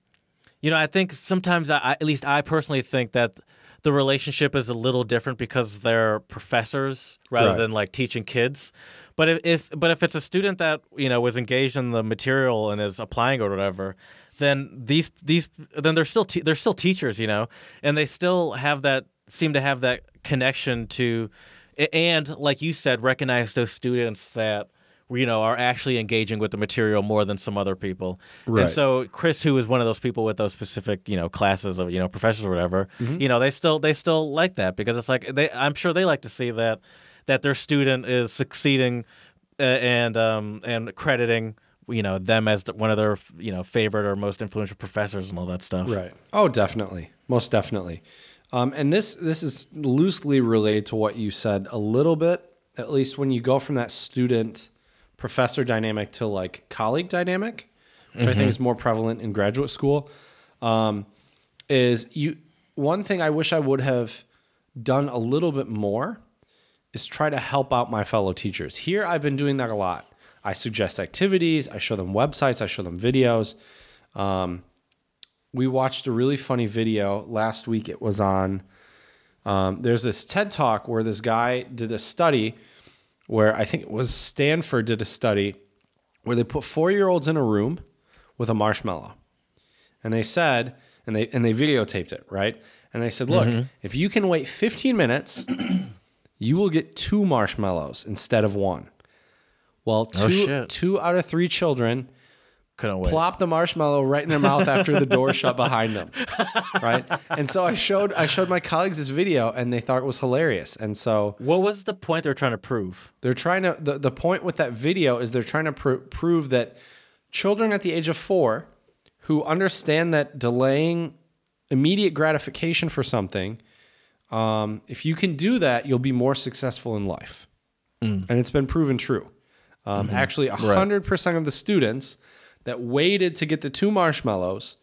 you know, I think sometimes, I- at least I personally think that the relationship is a little different because they're professors rather Right. than like teaching kids. But if, if but if it's a student that you know was engaged in the material and is applying or whatever, then these these then they're still te- they're still teachers, you know, and they still have that seem to have that connection to, and like you said, recognize those students that you know are actually engaging with the material more than some other people. Right. And so Chris, who is one of those people with those specific you know classes of you know professors or whatever, you know they still they still like that because it's like they I'm sure they like to see that that their student is succeeding uh, and um and crediting you know them as one of their you know favorite or most influential professors and all that stuff. Right. Oh, definitely. Most definitely. Um, and this this is loosely related to what you said a little bit, at least when you go from that student professor dynamic to like colleague dynamic, which I think is more prevalent in graduate school. Um, is you one thing I wish I would have done a little bit more is try to help out my fellow teachers. Here I've been doing that a lot. I suggest activities, I show them websites, I show them videos. Um, we watched a really funny video last week. It was on. Um, there's this TED talk where this guy did a study where I think it was Stanford did a study where they put four year olds in a room with a marshmallow, and they said, and they and they videotaped it right, and they said, look, mm-hmm. if you can wait 15 minutes, you will get two marshmallows instead of one. Well, oh, two Oh, two out of three children couldn't wait. plop the marshmallow right in their mouth after the door shut behind them. Right? And so I showed I showed my colleagues this video and they thought it was hilarious. And so What was the point they're trying to prove? they're trying to the, the point with that video is they're trying to pr- prove that children at the age of 4 who understand that delaying immediate gratification for something um, if you can do that you'll be more successful in life and it's been proven true um, actually 100% of the students that waited to get the two marshmallows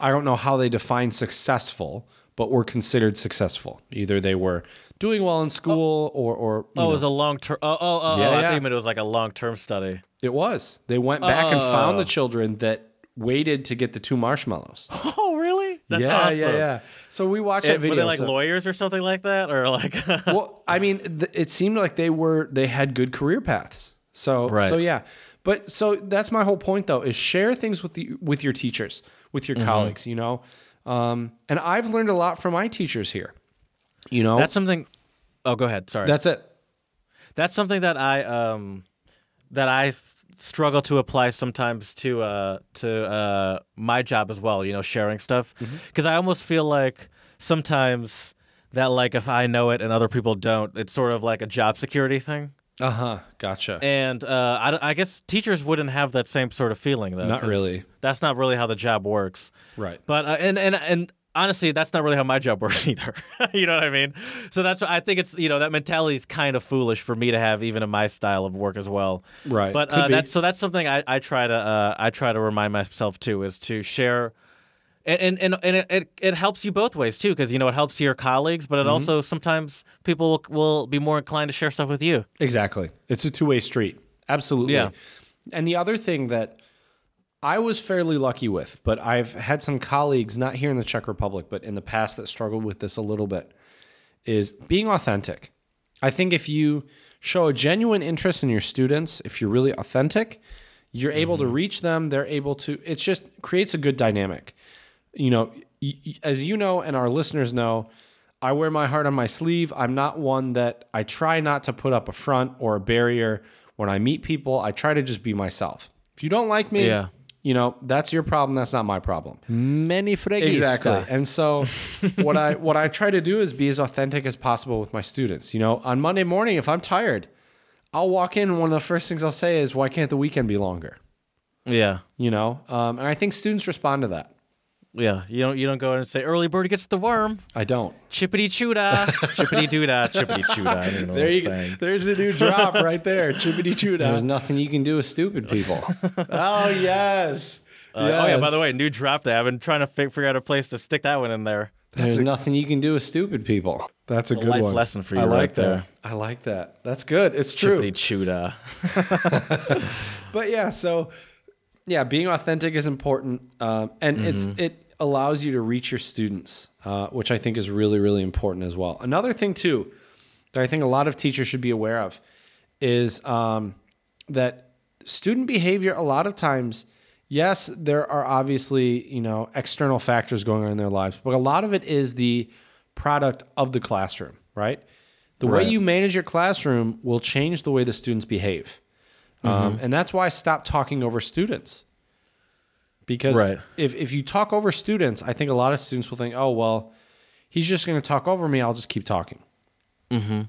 i don't know how they define successful but were considered successful either they were doing well in school oh. or or Oh, know, it was a long term. Oh, oh, oh, Yeah, oh, I yeah. think it was like a long term study. It was. They went back and found Oh. the children that waited to get the two marshmallows. Oh, really? That's yeah, awesome. yeah, yeah. So we watched It- that video. were they like so- lawyers or something like that, or like? well, I mean, th- it seemed like they were they had good career paths. So Right. so yeah. But so that's my whole point though is share things with the with your teachers, with Mm-hmm. your colleagues, you know. Um, and I've learned a lot from my teachers here. You know, that's something. Oh, go ahead. Sorry. that's it. That's something that I um that I struggle to apply sometimes to uh to uh my job as well. You know, sharing stuff Mm-hmm. because I almost feel like sometimes that like if I know it and other people don't, it's sort of like a job security thing. Uh huh. Gotcha. And uh, I, I guess teachers wouldn't have that same sort of feeling though. Not really. That's not really how the job works. right. But uh, and and and honestly, that's not really how my job works either. you know what I mean? So that's I think it's you know that mentality is kind of foolish for me to have even in my style of work as well. Right. But uh, that's so that's something I, I try to uh, I try to remind myself too is to share. And and, and, it, it, it helps you both ways too because you know it helps your colleagues but it Mm-hmm. also sometimes people will, will be more inclined to share stuff with you. Exactly. It's a two way street. Absolutely. Yeah. And the other thing that I was fairly lucky with, but I've had some colleagues, not here in the Czech Republic, but in the past that struggled with this a little bit, is being authentic. I think if you show a genuine interest in your students, if you're really authentic, you're able to reach them. They're able to, it just creates a good dynamic. You know, as you know, and our listeners know, I wear my heart on my sleeve. I'm not one that I try not to put up a front or a barrier when I meet people. I try to just be myself. If you don't like me, Yeah. you know, that's your problem. That's not my problem. Many fregista. Exactly. And so what I what I try to do is be as authentic as possible with my students. You know, on Monday morning, if I'm tired, I'll walk in and one of the first things I'll say is, why can't the weekend be longer? Yeah. You know? Um, and I think students respond to that. Yeah, you don't you don't go in and say early bird gets the worm. I don't. Chippity chooda, chippity dooda, chippity chooda. I don't know what I'm saying. there's a new drop right there. Chippity choo. There's nothing you can do with stupid people. oh yes. Uh, Oh yeah, by the way, new drop day. I've been trying to figure out a place to stick that one in there. There's nothing you can do with stupid people. That's a, good life one. lesson for you I right like that. there. I like that. That's good. It's true. Chippity chooda. But yeah, so yeah, being authentic is important, um, and it's it allows you to reach your students, uh, which I think is really really important as well. Another thing too that I think a lot of teachers should be aware of is um, that student behavior a lot of times. Yes, there are obviously you know external factors going on in their lives, but a lot of it is the product of the classroom, right? The way you manage your classroom will change the way the students behave. Um, and that's why I stopped talking over students. Because Right. if, if you talk over students, I think a lot of students will think, oh, well, he's just going to talk over me. I'll just keep talking. Mm-hmm.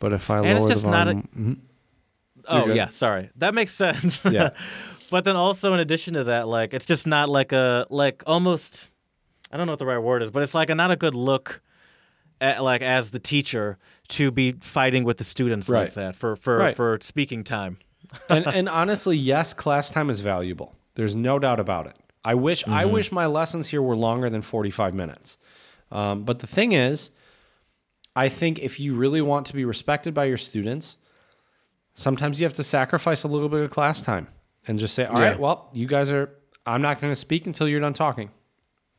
But if I And lower it's the just not a- volume, Oh yeah, sorry. That makes sense. Yeah. but then also in addition to that, like it's just not like a like almost I don't know what the right word is, but it's like a not a good look at, like as the teacher to be fighting with the students like that for for Right. for speaking time. and, and honestly, yes, class time is valuable. There's no doubt about it. I wish I Mm-hmm. wish my lessons here were longer than 45 minutes. Um, but the thing is, I think if you really want to be respected by your students, sometimes you have to sacrifice a little bit of class time and just say, "All right, Yeah. well, you guys are. I'm not going to speak until you're done talking."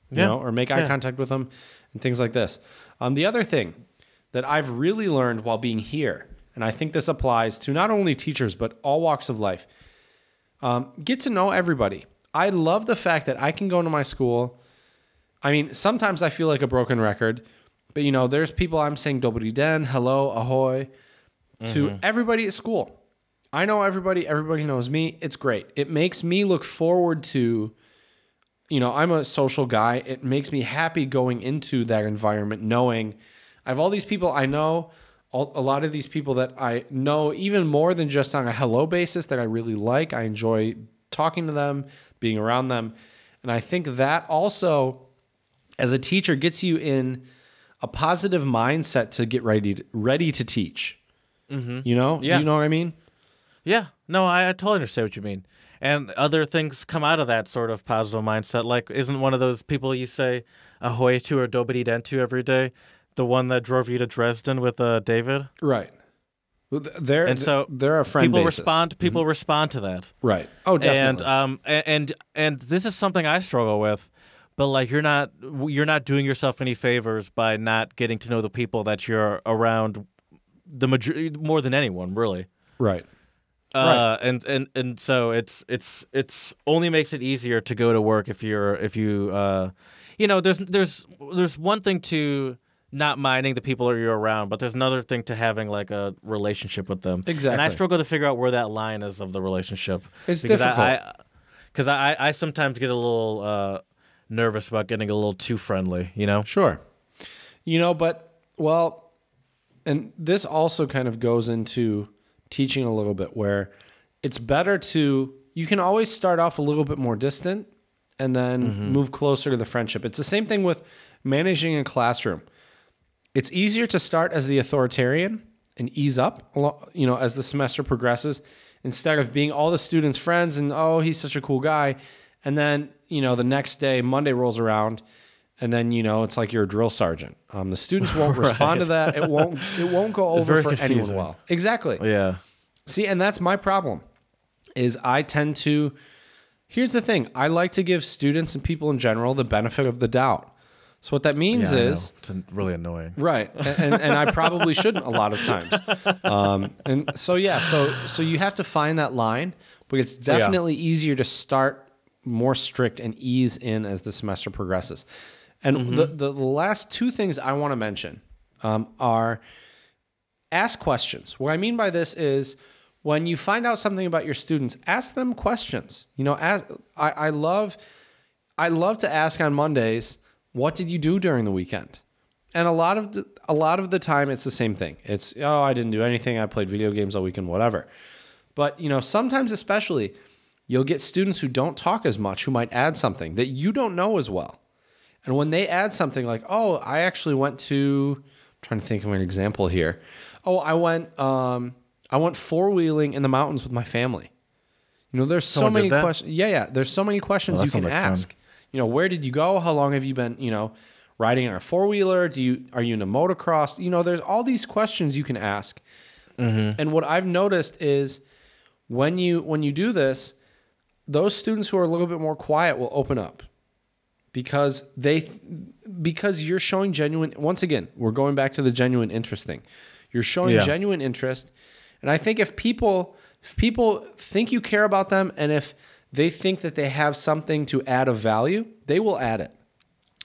You Yeah. know, or make eye Yeah. contact with them and things like this. Um, the other thing that I've really learned while being here, and I think this applies to not only teachers but all walks of life. Um, get to know everybody. I love the fact that I can go into my school. I mean, sometimes I feel like a broken record, but you know, there's people I'm saying "Dobry den," "Hello," "Ahoy" to mm-hmm. everybody at school. I know everybody, everybody knows me. It's great. It makes me look forward to, you know, I'm a social guy. It makes me happy going into that environment knowing I have all these people I know, all, a lot of these people that I know even more than just on a hello basis that I really like. I enjoy talking to them, being around them. And I think that also, as a teacher, gets you in a positive mindset to get ready to, ready to teach. You know? Yeah. Do you know what I mean? Yeah, no, I, I totally understand what you mean. And other things come out of that sort of positive mindset. Like, isn't one of those people you say ahoy to or dobity dentu every day the one that drove you to Dresden with uh, David? Right. Well, And so they're a friend people respond. People respond to that. Right. Oh, definitely. And um a- and and this is something I struggle with. But like you're not you're not doing yourself any favors by not getting to know the people that you're around the major- more than anyone really. right. Uh, and, and and so it's it's it's only makes it easier to go to work if you're if you uh you know there's there's there's one thing to not minding the people are you're around but there's another thing to having like a relationship with them Exactly. and i struggle to figure out where that line is of the relationship It's because difficult. I because I, I, I sometimes get a little uh nervous about getting a little too friendly you know Sure. You know, but well, and this also kind of goes into teaching a little bit where it's better to you can always start off a little bit more distant and then move closer to the friendship. It's the same thing with managing a classroom. It's easier to start as the authoritarian and ease up, you know, as the semester progresses, instead of being all the students' friends and oh, he's such a cool guy, and then you know the next day Monday rolls around, and then you know it's like you're a drill sergeant. Um, the students won't respond to that. It won't. It won't go over for anyone confusing. well. Exactly. yeah See, and that's my problem. Is I tend to. Here's the thing. I like to give students and people in general the benefit of the doubt. So what that means yeah, is. it's really annoying Right, and, and, and I probably shouldn't a lot of times. Um, and so yeah, so so you have to find that line, but it's definitely easier to start more strict and ease in as the semester progresses. And the, the the last two things I want to mention um, are ask questions. What I mean by this is when you find out something about your students, ask them questions. You know, ask, I, I love I love to ask on Mondays, what did you do during the weekend? And a lot of the, a lot of the time it's the same thing. It's oh, I didn't do anything. I played video games all weekend, whatever. But, you know, sometimes especially you'll get students who don't talk as much who might add something that you don't know as well. And when they add something like, "Oh, I actually went to I'm trying to think of an example here. Oh, I went um I went four-wheeling in the mountains with my family." You know, there's so Someone many questions. Yeah, yeah. There's so many questions Well, you can like fun. You know, where did you go? How long have you been, you know, riding on a four wheeler? Do you are you into motocross? You know, there's all these questions you can ask. Mm-hmm. And what I've noticed is when you when you do this, those students who are a little bit more quiet will open up because they because you're showing genuine once again we're going back to the genuine interest thing you're showing Yeah. genuine interest and i think if people if people think you care about them and if they think that they have something to add of value they will add it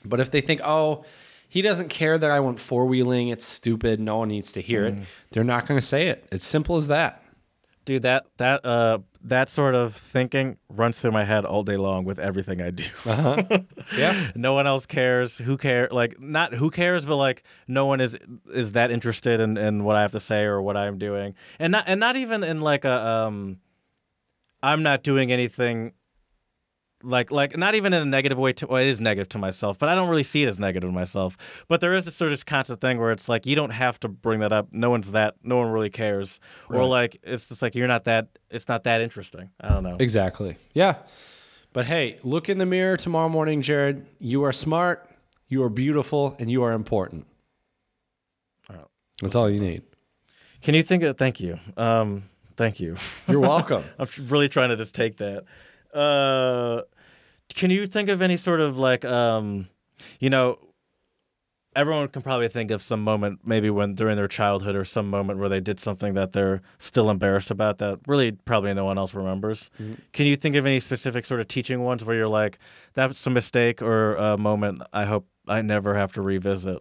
but if they think oh he doesn't care that i went four-wheeling it's stupid no one needs to hear it they're not going to say it it's simple as that Dude, that that uh that sort of thinking runs through my head all day long with everything I do. yeah no one else cares. Who care? Like not who cares, but like no one is is that interested in, in what I have to say or what I'm doing, and not and not even in like a um. I'm not doing anything. Like like not even in a negative way. To well, it is negative to myself, but I don't really see it as negative to myself. But there is this sort of constant thing where it's like you don't have to bring that up. No one's that. No one really cares. Or like it's just like you're not that. It's not that interesting. I don't know. Exactly. Yeah. But hey, look in the mirror tomorrow morning, Jared. You are smart, you are beautiful, and you are important. That's all you need. Can you think of? Thank you. Um. Thank you. You're welcome. I'm really trying to just take that. Uh, can you think of any sort of like, um, you know, everyone can probably think of some moment, maybe when during their childhood or some moment where they did something that they're still embarrassed about that really probably no one else remembers. Can you think of any specific sort of teaching ones where you're like, that's a mistake or a moment I hope I never have to revisit?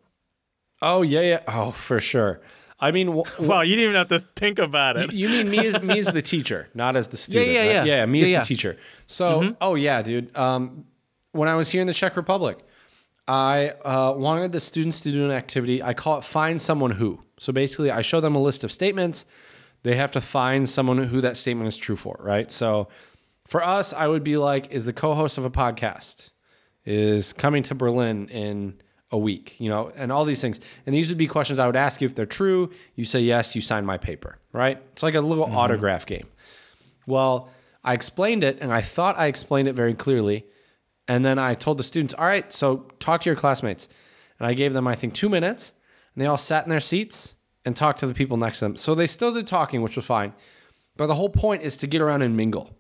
oh, yeah, yeah. Oh, for sure. I mean, wh- Wow, you didn't even have to think about it. you mean me as me as the teacher, not as the student? yeah, right? yeah. yeah. Me Yeah, as yeah. the teacher. So, oh yeah, dude. Um, when I was here in the Czech Republic, I uh, wanted the students to do an activity. I call it "Find Someone Who." So basically, I show them a list of statements. They have to find someone who that statement is true for, right? So, for us, I would be like, "Is the co-host of a podcast is coming to Berlin in a week?" You know, and all these things. And these would be questions I would ask you if they're true. You say yes, you sign my paper, right? It's like a little mm-hmm. autograph game. Well, I explained it and I thought I explained it very clearly. And then I told the students, all right, so talk to your classmates. And I gave them, I think, two minutes. And they all sat in their seats and talked to the people next to them. So they still did talking, which was fine. But the whole point is to get around and mingle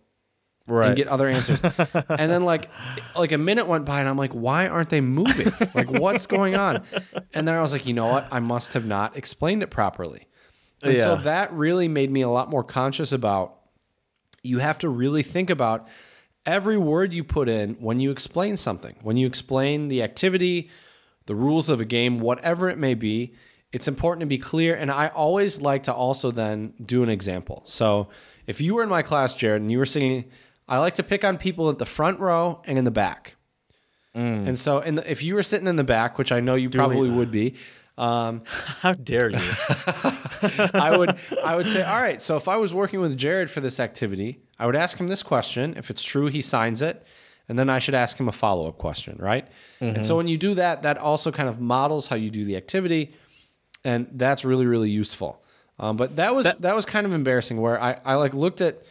Right. and get other answers. and then like like a minute went by and I'm like, why aren't they moving? Like what's going on? And then I was like, you know what? I must have not explained it properly. And so that really made me a lot more conscious about you have to really think about every word you put in when you explain something. When you explain the activity, the rules of a game, whatever it may be, it's important to be clear. And I always like to also then do an example. So if you were in my class, Jared, and you were singing, I like to pick on people at the front row and in the back. And so, in the, if you were sitting in the back, which I know you probably would be, um, How dare you? I would I would say, all right. So if I was working with Jared for this activity, I would ask him this question. If it's true, he signs it, and then I should ask him a follow up question, right? And so when you do that, that also kind of models how you do the activity, and that's really really useful. Um, but that was that, was kind of embarrassing. Where I, I like looked at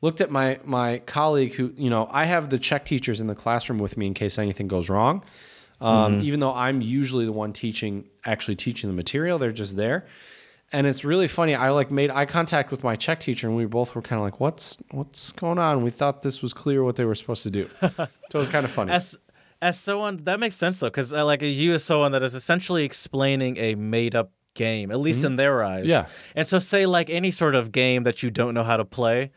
looked at my my colleague who you know I have the Czech teachers in the classroom with me in case anything goes wrong. Um, Even though I'm usually the one teaching, actually teaching the material, they're just there. And it's really funny. I like made eye contact with my Czech teacher, and we both were kind of like, "What's what's going on?" We thought this was clear what they were supposed to do, so it was kind of funny. as as someone that makes sense though, because uh, like you as someone that is essentially explaining a made up game, at least in their eyes. Mm-hmm. Yeah. And so, say like any sort of game that you don't know how to play,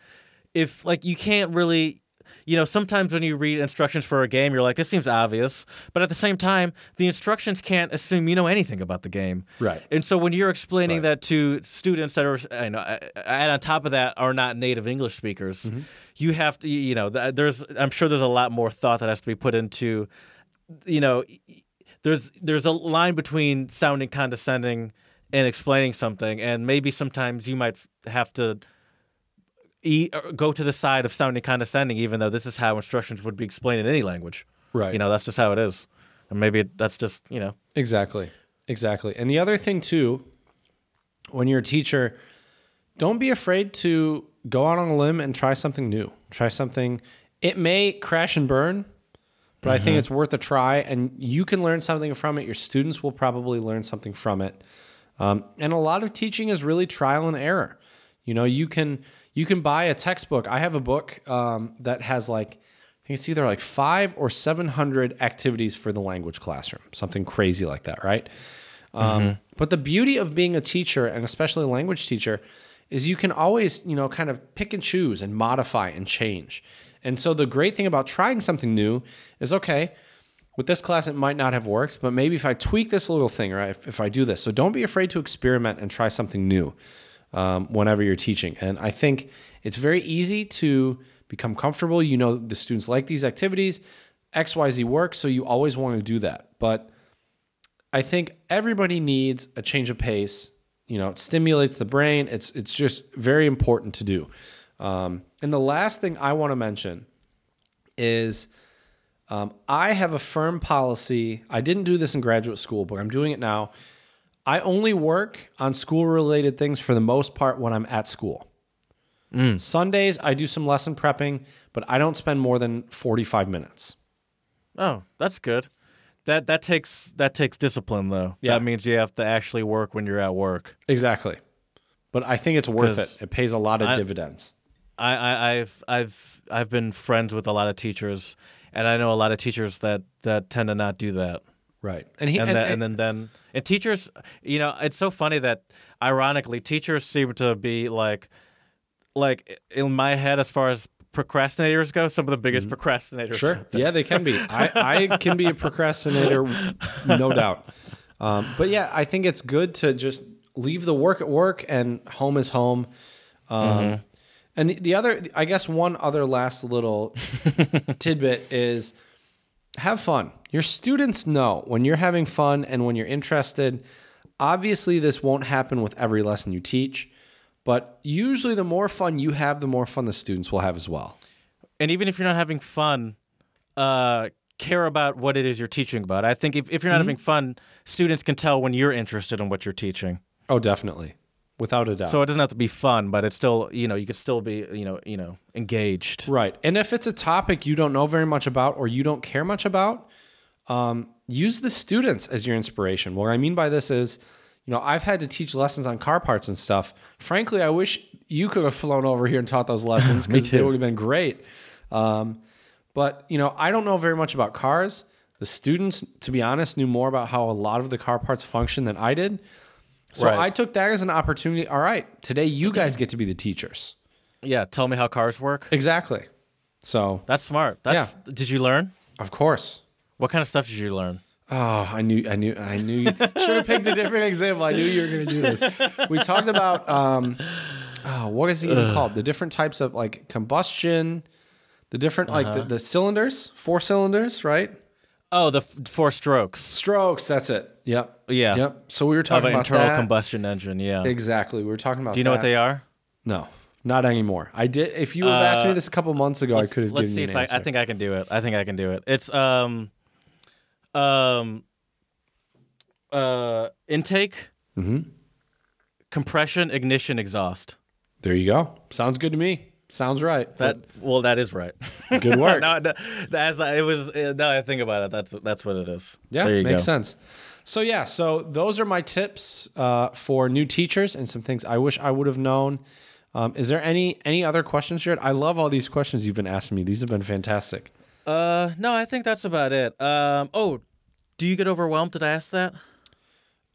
if like you can't really. You know, sometimes when you read instructions for a game, you're like, this seems obvious. But at the same time, the instructions can't assume you know anything about the game. Right. And so when you're explaining Right. that to students that are, you know, and on top of that, are not native English speakers, Mm-hmm. you have to, you know, there's, I'm sure there's a lot more thought that has to be put into, you know, there's there's a line between sounding condescending and explaining something, and maybe sometimes you might have to. E- go to the side of sounding condescending, even though this is how instructions would be explained in any language. Right. You know, that's just how it is, and maybe that's just you know. Exactly. Exactly. And the other thing too, when you're a teacher, don't be afraid to go out on a limb and try something new. Try something. It may crash and burn, but I think it's worth a try, and you can learn something from it. Your students will probably learn something from it. Um, and a lot of teaching is really trial and error. You know, you can you can buy a textbook. I have a book um, that has like I think it's either like five or seven hundred activities for the language classroom, something crazy like that, right? Um, But the beauty of being a teacher, and especially a language teacher, is you can always, you know, kind of pick and choose and modify and change. And so the great thing about trying something new is okay, with this class it might not have worked, but maybe if I tweak this little thing, right, if, if I do this. So don't be afraid to experiment and try something new um, whenever you're teaching. And I think it's very easy to become comfortable. You know, the students like these activities, XYZ works, so you always want to do that. But I think everybody needs a change of pace. You know, it stimulates the brain. It's it's just very important to do. Um, and the last thing I want to mention is um, I have a firm policy. I didn't do this in graduate school, but I'm doing it now. I only work on school related things for the most part when I'm at school. Mm. Sundays, I do some lesson prepping, but I don't spend more than 45 minutes. Oh, that's good. That that takes that takes discipline though. Yeah. That means you have to actually work when you're at work. Exactly. But I think it's worth it. It pays a lot of I- dividends. I, I I've I've I've been friends with a lot of teachers, and I know a lot of teachers that that tend to not do that. Right. And he And, and, that, and- and then then and teachers, you know, it's so funny that ironically teachers seem to be like like in my head as far as procrastinators go, some of the biggest procrastinators. Mm-hmm. Sure. Yeah, they can be. I, I can be a procrastinator, no doubt. Um, but yeah, I think it's good to just leave the work at work and home is home. Um, And the, the other, I guess, one other last little tidbit is have fun. Your students know when you're having fun and when you're interested. Obviously, this won't happen with every lesson you teach, but usually the more fun you have, the more fun the students will have as well. and even if you're not having fun, uh, care about what it is you're teaching about. I think if, if you're not having fun, students can tell when you're interested in what you're teaching. Oh, definitely. Without a doubt. So it doesn't have to be fun, but it's still you know you could still be you know you know engaged. Right. And if it's a topic you don't know very much about or you don't care much about, um, use the students as your inspiration. What I mean by this is, you know, I've had to teach lessons on car parts and stuff. Frankly, I wish you could have flown over here and taught those lessons because they too. would have been great. Um, but, you know, I don't know very much about cars. The students, to be honest, knew more about how a lot of the car parts function than I did. So Right. I took that as an opportunity. All right, today you guys get to be the teachers. Yeah, tell me how cars work. Exactly. So, That's smart. That's, Did you learn? of course. What kind of stuff did you learn? Oh, I knew, I knew, I knew. You should have picked a different example. I knew you were going to do this. We talked about, um, oh, what is it even called? The different types of like combustion, the different like the, the cylinders, four cylinders, right? Oh, the f- four strokes Strokes. That's it. Yep. Yeah. Yep. So we were of talking an about internal that. combustion engine. Yeah. Exactly. We were talking about. Do you know what they are? No, not anymore. I did. If you would have asked me this a couple months ago, I could have Uh, Let's given see you if an I, answer. I think I can do it. I think I can do it. It's um, um, uh, intake, Mm-hmm. compression, ignition, exhaust. there you go. Sounds good to me. Sounds right. That well, that is right. good work. no, no, that's it was. Uh, now I think about it, that's that's what it is. Yeah, there you makes go. sense. So yeah, so those are my tips uh, for new teachers and some things I wish I would have known. Um, is there any any other questions, Jared? I love all these questions you've been asking me. These have been fantastic. Uh, no, I think that's about it. Um, oh, do you get overwhelmed? Did I ask that?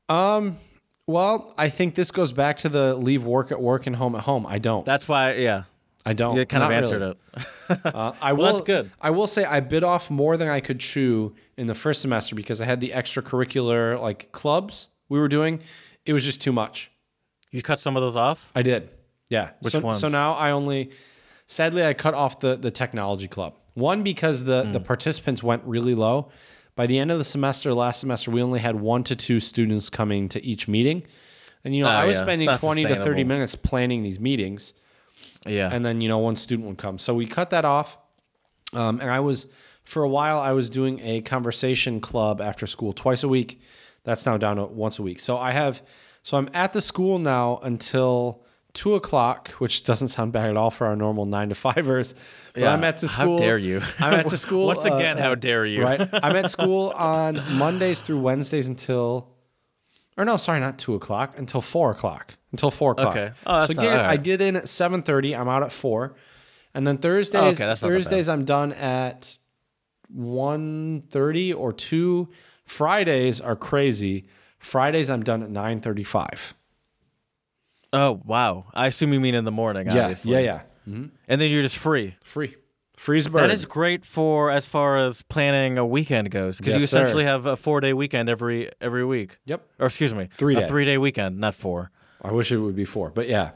Um, well, I think this goes back to the leave work at work and home at home. I don't. That's why. Yeah, I don't. you kind of answered really. it. Uh, I will. That's good. I will say I bit off more than I could chew in the first semester because I had the extracurricular like clubs we were doing. It was just too much. You cut some of those off. I did. Yeah. Which so, ones? So now I only, sadly, I cut off the the technology club. One because the Hmm. the participants went really low. By the end of the semester, last semester, we only had one to two students coming to each meeting, and you know Oh, I was yeah, spending twenty to thirty minutes planning these meetings, Yeah. and then you know one student would come. So we cut that off, um, and I was for a while I was doing a conversation club after school twice a week. That's now down to once a week. So I have, so I'm at the school now until two o'clock, which doesn't sound bad at all for our normal nine to fivers. But Yeah. I'm at the school. How dare you. I'm at the school Once uh, again, how dare you? right? I'm at school on Mondays through Wednesdays until, or no, sorry, not two o'clock until four o'clock. Until four o'clock. Okay. Oh, that's so not- get, all right. I get in at seven thirty. I'm out at four, and then Thursdays. Oh, okay, that's not that bad. Thursdays I'm done at one thirty or two. Fridays are crazy. Fridays I'm done at nine thirty five. Oh wow! I assume you mean in the morning. Yeah, obviously. yeah, yeah. Mm-hmm. And then you're just free. Free, free as a bird. That is great for as far as planning a weekend goes, because you Yes, sir. essentially have a four day weekend every every week. Yep. Or excuse me, Three a day. three day weekend, not four. I wish it would be four, but yeah.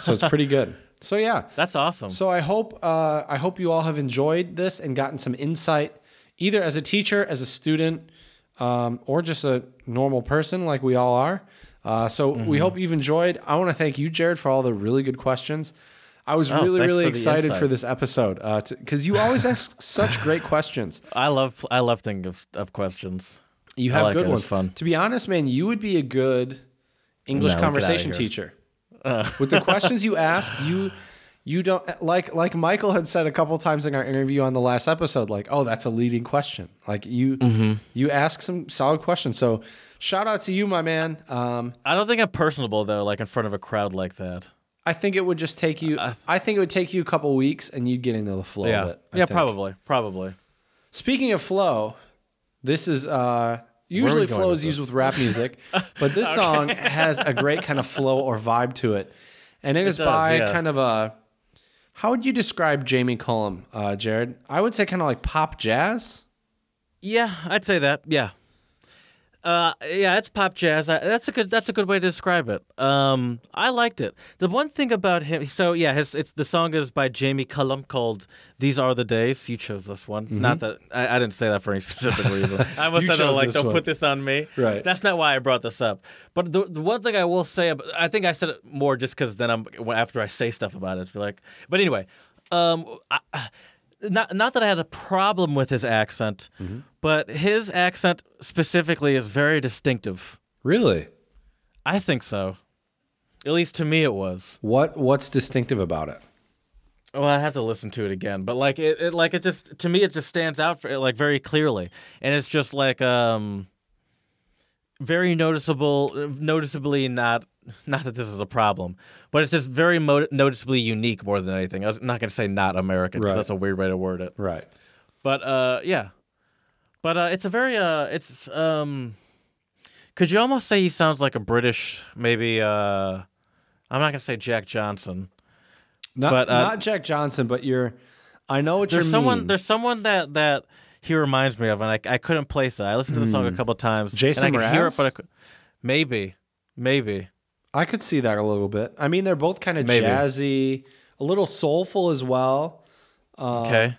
so it's pretty good. So yeah. That's awesome. So I hope uh, I hope you all have enjoyed this and gotten some insight, either as a teacher, as a student, um, or just a normal person like we all are. Uh, so Mm-hmm. we hope you've enjoyed. I want to thank you, Jared, for all the really good questions. I was Oh, really, really for excited for this episode because you always ask such great questions. I love I love thinking of, of questions. You have like good it. It's ones. fun. To be honest, man, you would be a good English No, conversation teacher. Uh. With the questions you ask, you you don't like like Michael had said a couple times in our interview on the last episode, like, oh, that's a leading question. Like you Mm-hmm. you ask some solid questions. So shout out to you, my man. Um, I don't think I'm personable though, like in front of a crowd like that. I think it would just take you. I think it would take you a couple weeks, and you'd get into the flow Yeah, of it. I yeah, think. probably, probably. Speaking of flow, this is uh usually flow is used with rap music, but this song has a great kind of flow or vibe to it. And it is does, by yeah. kind of a how would you describe Jamie Cullum, uh, Jared? I would say kind of like pop jazz. Yeah, I'd say that. Yeah. Uh, yeah, it's pop jazz. I, that's a good. That's a good way to describe it. Um, I liked it. The one thing about him, so yeah, his it's the song is by Jamie Cullum called "These Are the Days." You chose this one. Not that I, I didn't say that for any specific reason. I must Mm-hmm. Have like, don't one. put this on me. Right. That's not why I brought this up. But the the one thing I will say, about, I think I said it more just because then I'm after I say stuff about it, be like. But anyway, um, I, not not that I had a problem with his accent, Mm-hmm. but his accent specifically is very distinctive. Really? I think so. At least to me, it was. What What's distinctive about it? Well, I have to listen to it again, but like it, it like it just to me, it just stands out for like very clearly, and it's just like um, very noticeable, noticeably not not that this is a problem, but it's just very mo- noticeably unique more than anything. I was not gonna say not American because Right. that's a weird way to word it. Right. But uh, yeah, but uh, it's a very uh, it's um, could you almost say he sounds like a British maybe uh, I'm not gonna say Jack Johnson. Not But, uh, not Jack Johnson, but you're. I know what There's you're someone mean. there's someone that that he reminds me of, and I, I couldn't place it. I listened to the song a couple times. Jason and I could hear it, but could, maybe, maybe. I could see that a little bit. I mean, they're both kind of Maybe. jazzy, a little soulful as well. okay.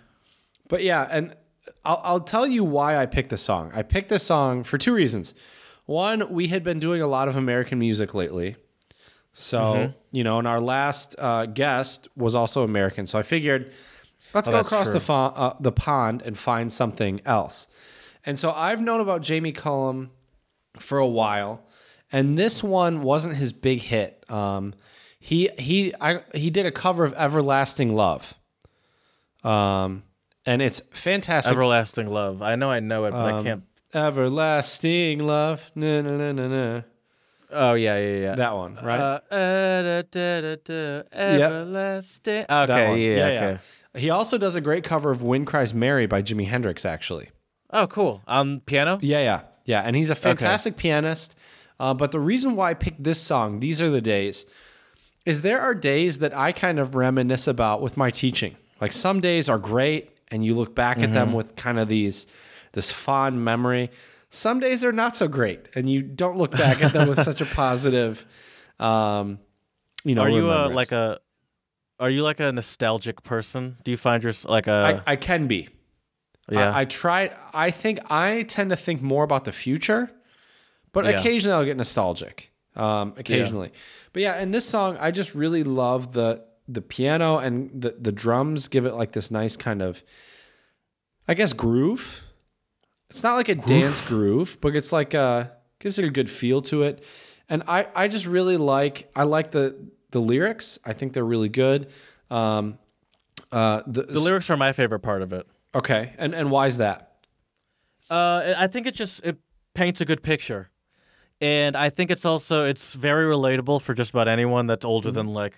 But yeah, and I'll, I'll tell you why I picked the song. I picked this song for two reasons. One, we had been doing a lot of American music lately. So, Mm-hmm. you know, and our last uh, guest was also American. So I figured, let's Oh, go across the, uh, the pond and find something else. And so I've known about Jamie Cullum for a while, and this one wasn't his big hit. Um, he he I, he did a cover of "Everlasting Love," um, and it's fantastic. Everlasting love. I know I know it, but Um, I can't. Everlasting love, na na na na na. Oh yeah, yeah, yeah. That one, right? Uh, uh, da, da, da, everlasting. Okay, that one. yeah, okay. He also does a great cover of "Wind Cries Mary" by Jimi Hendrix. Actually, Oh, cool. On piano. yeah, yeah, yeah, and he's a fantastic pianist. Uh, but the reason why I picked this song, "These Are the Days," is there are days that I kind of reminisce about with my teaching. Like some days are great, and you look back at them with kind of these this fond memory. Some days are not so great, and you don't look back at them with such a positive, um, you know. Are you uh, remembrance. like a? Are you like a nostalgic person? Do you find yourself like a? I, I can be. yeah. I, I try. I think I tend to think more about the future, but Yeah. occasionally I'll get nostalgic. Um, occasionally, but yeah, and this song I just really love the the piano and the the drums give it like this nice kind of, I guess groove. It's not like a dance groove, but it's like a gives it a good feel to it, and I I just really like I like the the lyrics. I think they're really good. Um, uh, the, the lyrics are my favorite part of it. okay, and and why is that? Uh, I think it just it paints a good picture, and I think it's also it's very relatable for just about anyone that's older than like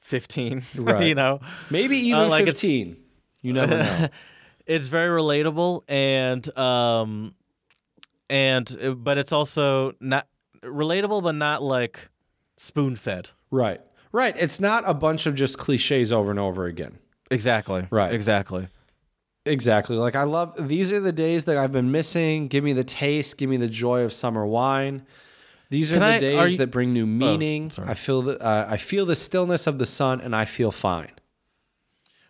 fifteen. Mm-hmm. Right. you know, Maybe even Uh, like 15. You never know. it's very relatable and um, and uh, but it's also not relatable, but not like spoon fed. right. Right. It's not a bunch of just cliches over and over again. Exactly. Right. Exactly. Exactly. Like I love these are the days that I've been missing. Give me the taste, give me the joy of summer wine. These are Can the I- days are you- Oh, that bring new meaning. sorry. I feel the uh, I feel the stillness of the sun and I feel fine.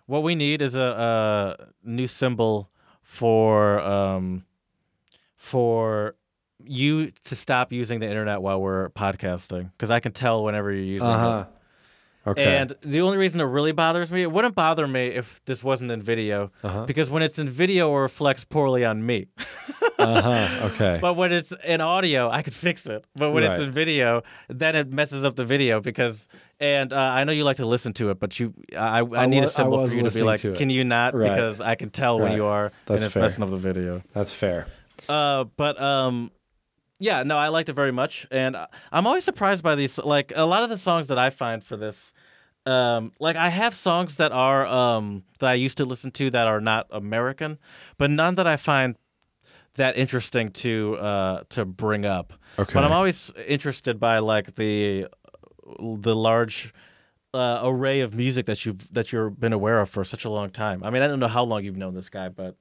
What we need is a, a new symbol for um, for you to stop using the internet while we're podcasting because I can tell whenever you're using Uh-huh. it. Okay. And the only reason it really bothers me, it wouldn't bother me if this wasn't in video, Uh-huh. because when it's in video, it reflects poorly on me. uh-huh. Okay. But when it's in audio, I could fix it. But when it's in video, then it messes up the video because. And uh, I know you like to listen to it, but you, I, I I need wa- a symbol for you to be like, to can you not? Right. Because I can tell when you are, That's and it's fair. messing up the video. That's fair. Uh, but um, yeah, no, I liked it very much, and I- I'm always surprised by these. Like a lot of the songs that I find for this, um, like I have songs that are um that I used to listen to that are not American, but none that I find that interesting to uh to bring up. Okay. But I'm always interested by like the the large. Uh, array of music that you've that you've been aware of for such a long time. I mean, I don't know how long you've known this guy, but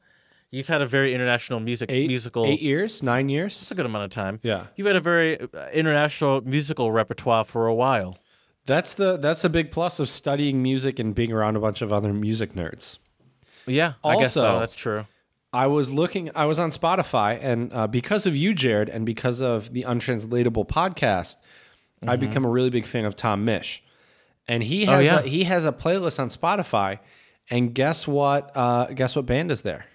You've had a very international music Eight musical. eight years, nine years. That's a good amount of time. Yeah. You've had a very uh, international musical repertoire for a while. That's the that's a big plus of studying music and being around a bunch of other music nerds. Yeah, I guess so. That's true. I was looking, I was on Spotify, and uh, because of you, Jared, and because of the Untranslatable podcast, Mm-hmm. I've become a really big fan of Tom Misch, and he has Oh, yeah. a, he has a playlist on Spotify, and guess what? Uh, guess what band is there?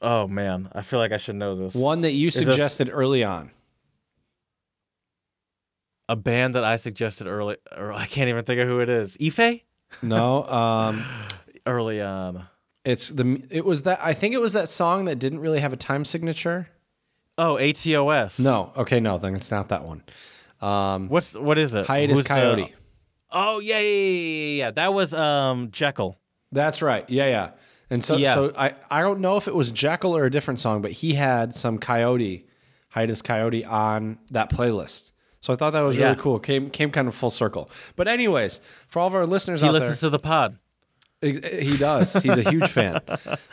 Oh man, I feel like I should know this. One that you suggested early on. a band that I suggested early, or I can't even think of who it is. Ife? No, um, Early on. it's the it was that I think it was that song that didn't really have a time signature. Oh, ATOS. No, okay, no, then it's not that one. Um, What's what is it? Hiatus Who's the- Kaiyote. oh yeah, yeah, yeah, yeah, yeah. That was um Jekyll. That's right. Yeah, yeah. And so, Yeah. so I, I don't know if it was Jekyll or a different song, but he had some Kaiyote, Hiatus Kaiyote on that playlist. So I thought that was Yeah. really cool. Came came kind of full circle. But anyways, for all of our listeners He out there, he listens to the pod. he does. He's a huge fan.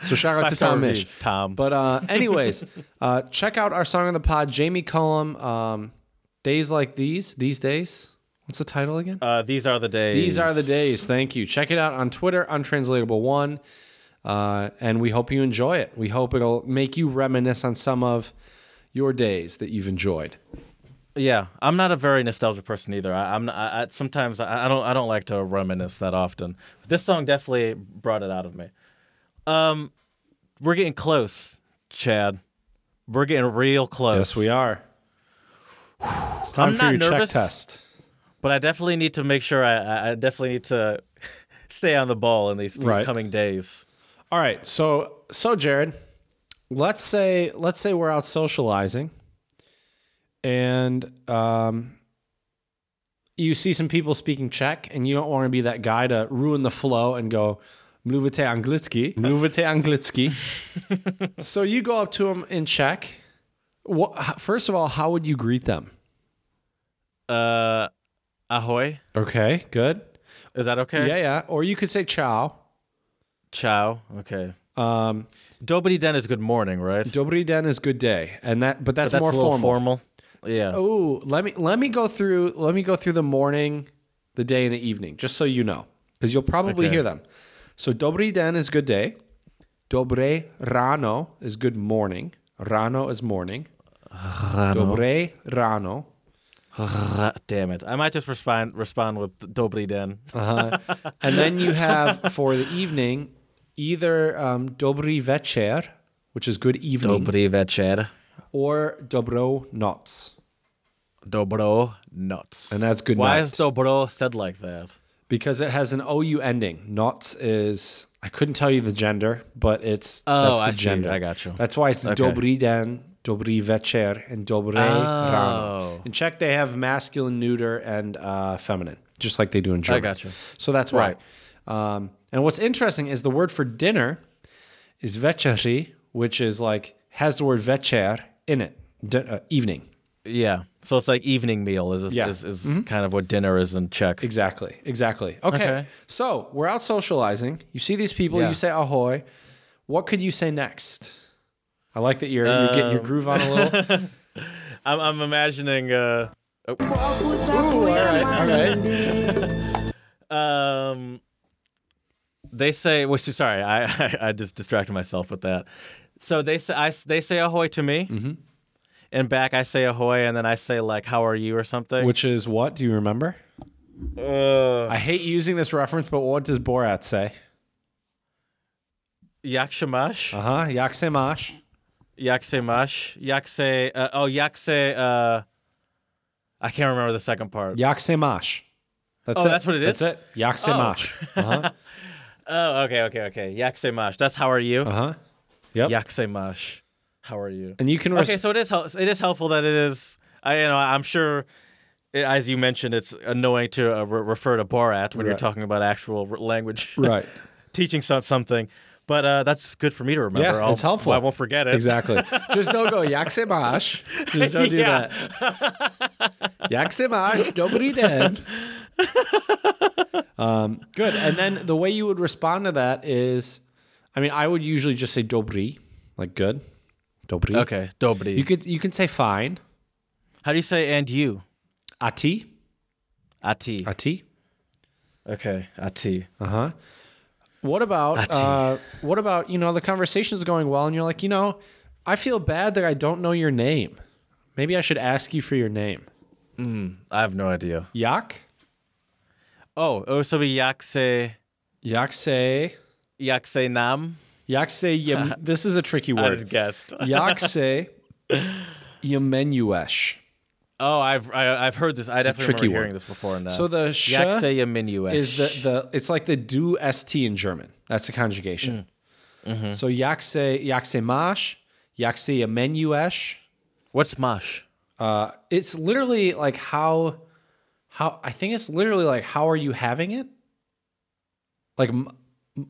So shout out to Five-star Tom Misch. reviews, Tom. But uh, anyways, uh, check out our song on the pod, Jamie Cullum, um, Days Like These, These Days. What's the title again? Uh, these are the days. These are the days. Thank you. Check it out on Twitter, untranslatable one. Uh, and we hope you enjoy it. We hope it'll make you reminisce on some of your days that you've enjoyed. Yeah, I'm not a very nostalgic person either. I, I'm not, I, I, sometimes I, I don't I don't like to reminisce that often. But this song definitely brought it out of me. Um, we're getting close, Chad. We're getting real close. Yes, we are. It's time I'm for your nervous. check test. But I definitely need to make sure I, I- I definitely need to stay on the ball in these Right. coming days. All right. So, so Jared, let's say let's say we're out socializing, and um, you see some people speaking Czech, and you don't want to be that guy to ruin the flow and go. Mluvite anglicky. Mluvite anglicky. so you go up to them in Czech. What, first of all, how would you greet them? Uh, ahoy. Okay, good. Is that okay? Yeah, yeah. Or you could say ciao. Ciao. Okay. Um, Dobry den is good morning, right? Dobri den is good day, and that, but that's, That's more formal. formal. Yeah. Oh, let me let me go through let me go through the morning, the day, and the evening, just so you know, because you'll probably Okay. hear them. So Dobri den is good day. Dobré ráno is good morning. Ráno is morning. Dobré ráno. Ah, Damn it! I might just respond respond with Dobri den. Uh-huh. and then you have for the evening either um, dobrý večer, which is good evening, Dobry večer. or dobro noc, Dobro nuts. and that's good Why night. is dobro said like that? because it has an ou ending. Nots is I couldn't tell you the gender, but it's Oh, that's the I see. gender. I got you. That's why it's Okay. dobrý den, dobrý večer, and dobré Oh. ráno. In Czech, they have masculine, neuter, and uh, feminine, just like they do in German. I got you. So that's why. Um, and what's interesting is the word for dinner is večeři, which is like has the word večer in it, di- uh, evening. Yeah. So it's like evening meal is is, Yeah. is, is kind of what dinner is in Czech. Exactly. Exactly. Okay. Okay. So we're out socializing. You see these people. Yeah. You say ahoy. What could you say next? I like that you're, you're getting your Um, groove on a little. I'm, I'm imagining. Uh, Ooh, all right. All right. um, they say. Which sorry, I, I I just distracted myself with that. So they say I they say ahoy to me, Mm-hmm. and back I say ahoy, and then I say like how are you or something. Which is what? Do you remember? uh, I hate using this reference, but what does Borat say? masz? Uh huh. Jak se máš? Jak se masz? Jak se? Uh, oh, Yakse. Uh, I can't remember the second part. Jak se máš? That's Oh, it. that's what it is? That's it. Se Oh. máš? Oh, okay, okay, okay. Se? That's how are you? Uh huh. Yep. Se? How are you? And you can. Res- Okay, so it is hel- it is helpful that it is. I you know I'm sure, i- as you mentioned, it's annoying to uh, re- refer to Borat when you're talking about actual language, right. teaching some, something. But uh, that's good for me to remember. Yeah, I'll- it's helpful. I won't forget it. Exactly. Just don't go se. Just don't do Yeah. that. Máš? Dobrý den. Um, good. And then the way you would respond to that is, I mean, I would usually just say dobry, like good. Dobry. Okay, dobry. You could you can say fine. How do you say and you? Ati. Ati. Ati. Okay, ati. Uh huh. What about uh, what about you know the conversation's going well and you're like you know I feel bad that I don't know your name. Maybe I should ask you for your name. I have no idea. Yak. Oh, oh, so be yakse Yakse. yakse nam. Yakse. Yem- this is a tricky I word. just guessed. Yakse. Yemenuesh. Oh, I've I, I've heard this. I a definitely tricky remember word. hearing this before. Now. Uh, so the sh yakse is the the it's like the do st in German. That's the conjugation. Mm. Mm-hmm. So yakse yakse mash, yakse yemenuesh. What's mash? Uh, it's literally like how, how I think it's literally like how are you having it? Like m- m-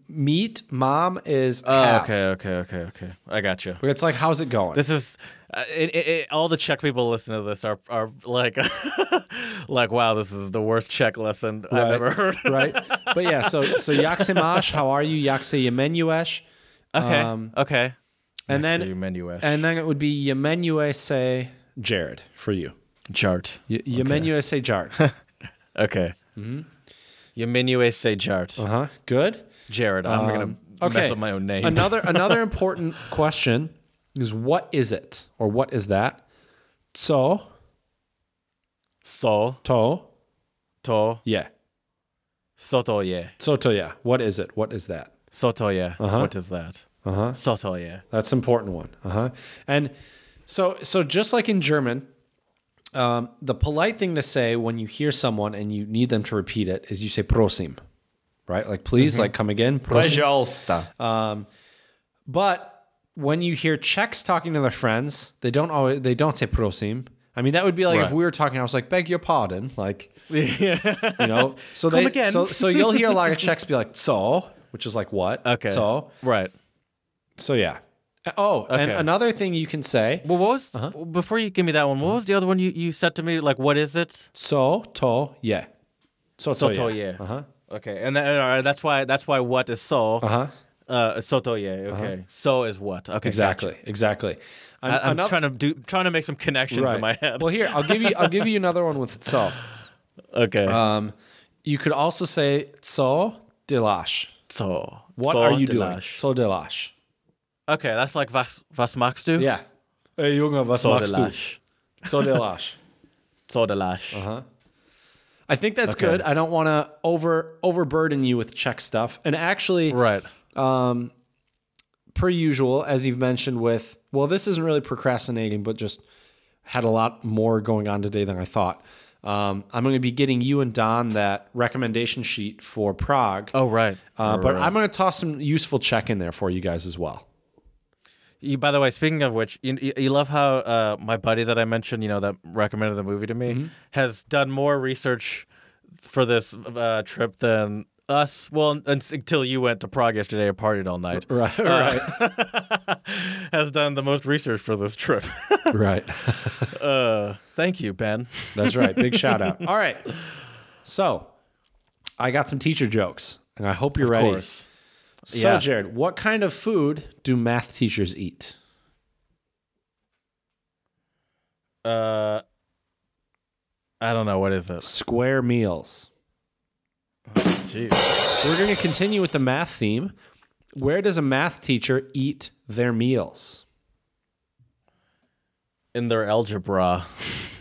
meat, mom is Oh, half. okay, okay, okay, okay. I got you. But it's like how's it going? This is uh, it, it, it, all the Czech people listening to this are are like like wow, this is the worst Czech lesson I've ever heard. right? But yeah, so so yakse mash, how are you? Yakse yemenuesh. okay, Um, okay. and then menu and then it would be yemenue say Jared for you. chart. Y- Yemenue say Jart. Okay. Mm-hmm. Your menu say chart. Uh huh. Good. Jared, I'm gonna Um, okay. mess up my own name. Another another important question is what is it or what is that? So so to to yeah. soto yeah. Soto yeah. What is it? What is that? Soto yeah. Uh-huh. What is that? Uh huh. Soto yeah. That's an important one. Uh huh. And so so just like in German, um, the polite thing to say when you hear someone and you need them to repeat it is you say prosim, right? Like please, like come again. Prosim. Пожалуйста. But when you hear Czechs talking to their friends, they don't always they don't say prosim. I mean, that would be like if Right. we were talking. I was like, beg your pardon, like yeah. you know. So they again. so so you'll hear a lot of Czechs be like so, which is like what? Okay. So right. so yeah. Oh, and Okay. another thing you can say Well, what was Uh-huh. before you give me that one? What was the other one you, you said to me? Like, what is it? so to yeah. So to Soto yeah. yeah. Uh huh. Okay, and right, that's why that's why what is so. Uh huh. Uh, soto yeah. Okay, so is what? Okay, Exactly. gotcha. Exactly. An- I, I'm ano- trying to do trying to make some connections in my head. Well, here I'll give you I'll give you another one with so. okay. Um, you could also say so delash. so What so are you doing? lash. So delash. Okay, that's like was was machst du? Yeah. Hey Junge, was So de machst du? So delash. So delash. Uh-huh. I think that's Okay. good. I don't want to over overburden you with Czech stuff. And actually, Right. um, per usual, as you've mentioned, with well, this isn't really procrastinating, but just had a lot more going on today than I thought. Um, I'm going to be getting you and Don that recommendation sheet for Prague. Oh right. Uh, but Right. I'm going to toss some useful Czech in there for you guys as well. You, by the way, speaking of which, you, you, you love how uh, my buddy that I mentioned, you know, that recommended the movie to me, Mm-hmm. has done more research for this uh, trip than us. Well, until you went to Prague yesterday and partied all night. Right, right, has done the most research for this trip. right. uh, thank you, Ben. That's right. Big shout out. All right. So, I got some teacher jokes, and I hope you're Of ready. course. So, Yeah. Jared, what kind of food do math teachers eat? Uh, I don't know. What is it? Square meals. Jeez. We're going to continue with the math theme. Where does a math teacher eat their meals? In their algebra.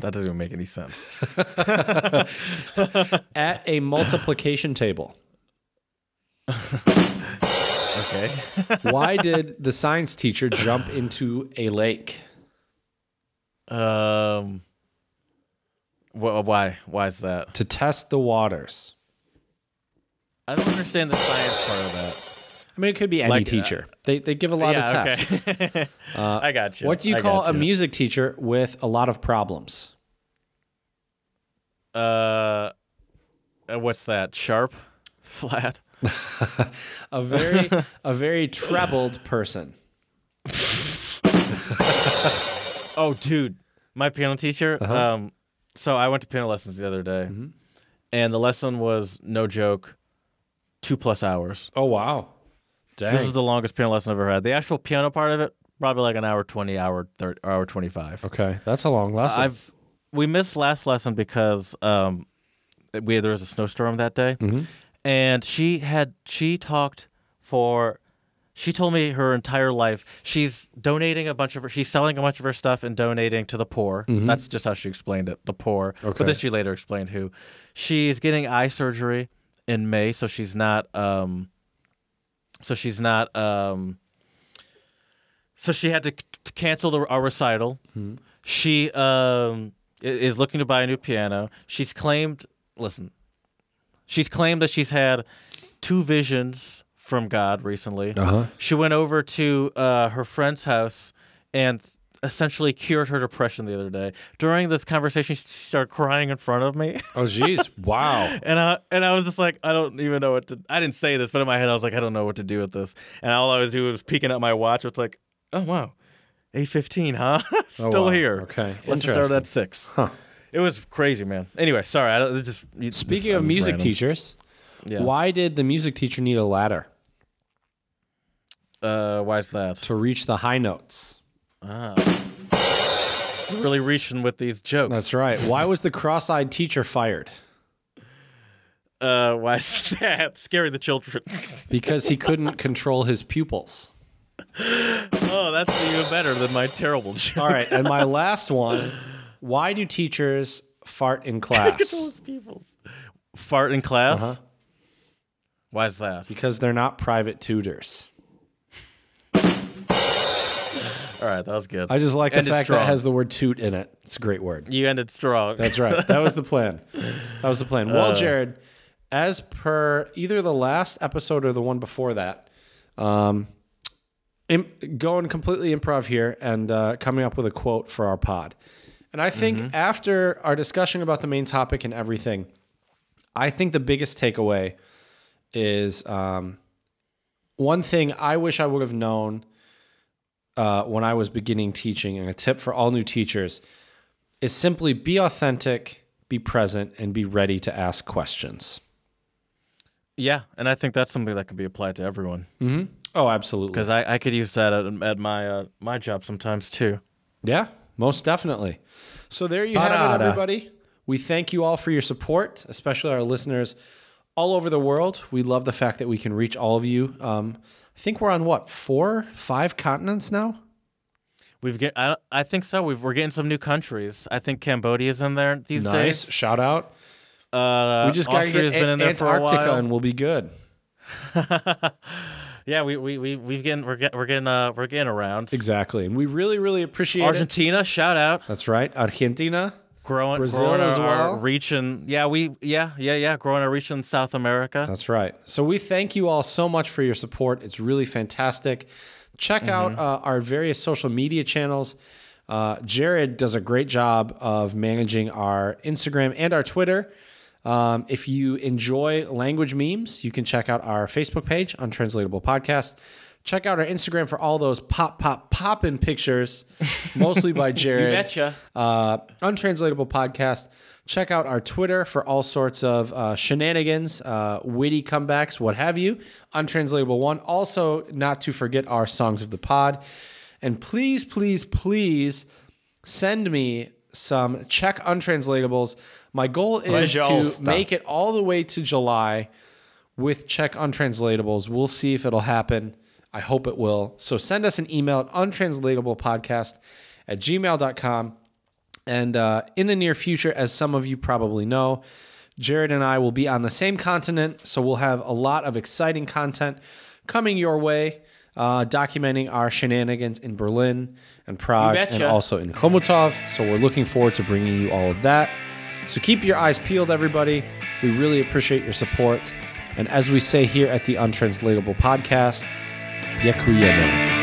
that doesn't even make any sense. At a multiplication table. Okay. Why did the science teacher jump into a lake? um. Wh- why? Why is that? To test the waters. I don't understand the science part of that. I mean, it could be any Like, uh, teacher. They, they give a lot of tests. okay. I got you. What do you I call got a music teacher with a lot of problems? Uh, uh, what's that? Sharp, flat. A very a very trebled person. Oh, dude, my piano teacher. Uh-huh. Um, so I went to piano lessons the other day, Mm-hmm. and the lesson was no joke, two plus hours. Oh wow. Dang. This was the longest piano lesson I've ever had. The actual piano part of it, probably like an hour twenty, hour thirty, hour twenty five. okay, that's a long lesson. I've we missed last lesson because um we there was a snowstorm that day, Mhm. And she had she talked for. She told me her entire life she's donating a bunch of her, she's selling a bunch of her stuff and donating to the poor. That's just how she explained it, the poor. Okay. But then she later explained who. She's getting eye surgery in May, so she's not um so she's not um so she had to, c- to cancel the, our recital. She um is looking to buy a new piano. She's claimed, listen, she's claimed that she's had two visions from God recently. Uh-huh. She went over to uh, her friend's house and essentially cured her depression the other day. During this conversation, she started crying in front of me. oh, jeez. wow. And I and I was just like, I don't even know what to. I didn't say this, but in my head, I was like, I don't know what to do with this. And all I was doing was peeking at my watch. It's like, oh wow, eight fifteen, huh? Still Oh, wow. here. Okay. Let's start at six. Huh. It was crazy, man. Anyway, sorry. I don't, just Speaking this- of music random. teachers, yeah. why did the music teacher need a ladder Uh, why is that? to reach the high notes? Ah. You're really reaching with these jokes. That's right. Why was the cross-eyed teacher fired? Uh, why is that? Scaring the children. Because he couldn't control his pupils. oh, that's even better than my terrible joke. All right, and my last one: Why do teachers fart in class? Those people's fart in class. Uh-huh. Why is that? Because they're not private tutors. All right, that was good. I just like the Ended fact that it has the word "toot" in it. It's a great word. you ended strong. That's right. That was the plan. That was the plan. Well, Uh. Jared, as per either the last episode or the one before that, um, im- going completely improv here and uh, coming up with a quote for our pod. And I think Mm-hmm. after our discussion about the main topic and everything, I think the biggest takeaway is um, one thing I wish I would have known uh, when I was beginning teaching, and a tip for all new teachers is simply be authentic, be present, and be ready to ask questions. yeah, and I think that's something that can be applied to everyone Oh, absolutely. because I, I could use that at, at my uh, my job sometimes too. Yeah, most definitely. So there you have it, everybody. We thank you all for your support, especially our listeners all over the world. We love the fact that we can reach all of you. Um, I think we're on what four, five continents now. We've get I, I think so. We've, we're getting some new countries. I think Cambodia's in there these Nice days. Nice shout out. Uh, We just got to Austria's get been in there for a Antarctica, while. and we'll be good. yeah, we we we we've getting we're getting we're getting uh we're getting around. Exactly, and we really, really appreciate it. Argentina, shout out. That's right, Argentina. growing Brazil growing as our, our well? reach in yeah we yeah yeah yeah growing our reach in South America. That's right. So we thank you all so much for your support. It's really fantastic. Check Mm-hmm. out uh, our various social media channels. Uh, Jared does a great job of managing our Instagram and our Twitter. Um, if you enjoy language memes, you can check out our Facebook page, Untranslatable Podcast. Check out our Instagram for all those pop, pop, poppin' pictures, mostly by Jared you betcha. uh, untranslatable podcast. Check out our Twitter for all sorts of uh, shenanigans, uh, witty comebacks, what have you. Untranslatable one. Also, not to forget our songs of the pod. And please, please, please send me some Czech untranslatables. My goal is to make it all the way to July with Czech untranslatables. We'll see if it'll happen. I hope it will. So send us an email at untranslatablepodcast at gmail.com. And uh, in the near future, as some of you probably know, Jared and I will be on the same continent. So we'll have a lot of exciting content coming your way, uh, documenting our shenanigans in Berlin and Prague and also in Chomutov. So we're looking forward to bringing you all of that. So keep your eyes peeled, everybody. We really appreciate your support. And as we say here at the Untranslatable Podcast, Dziękujemy.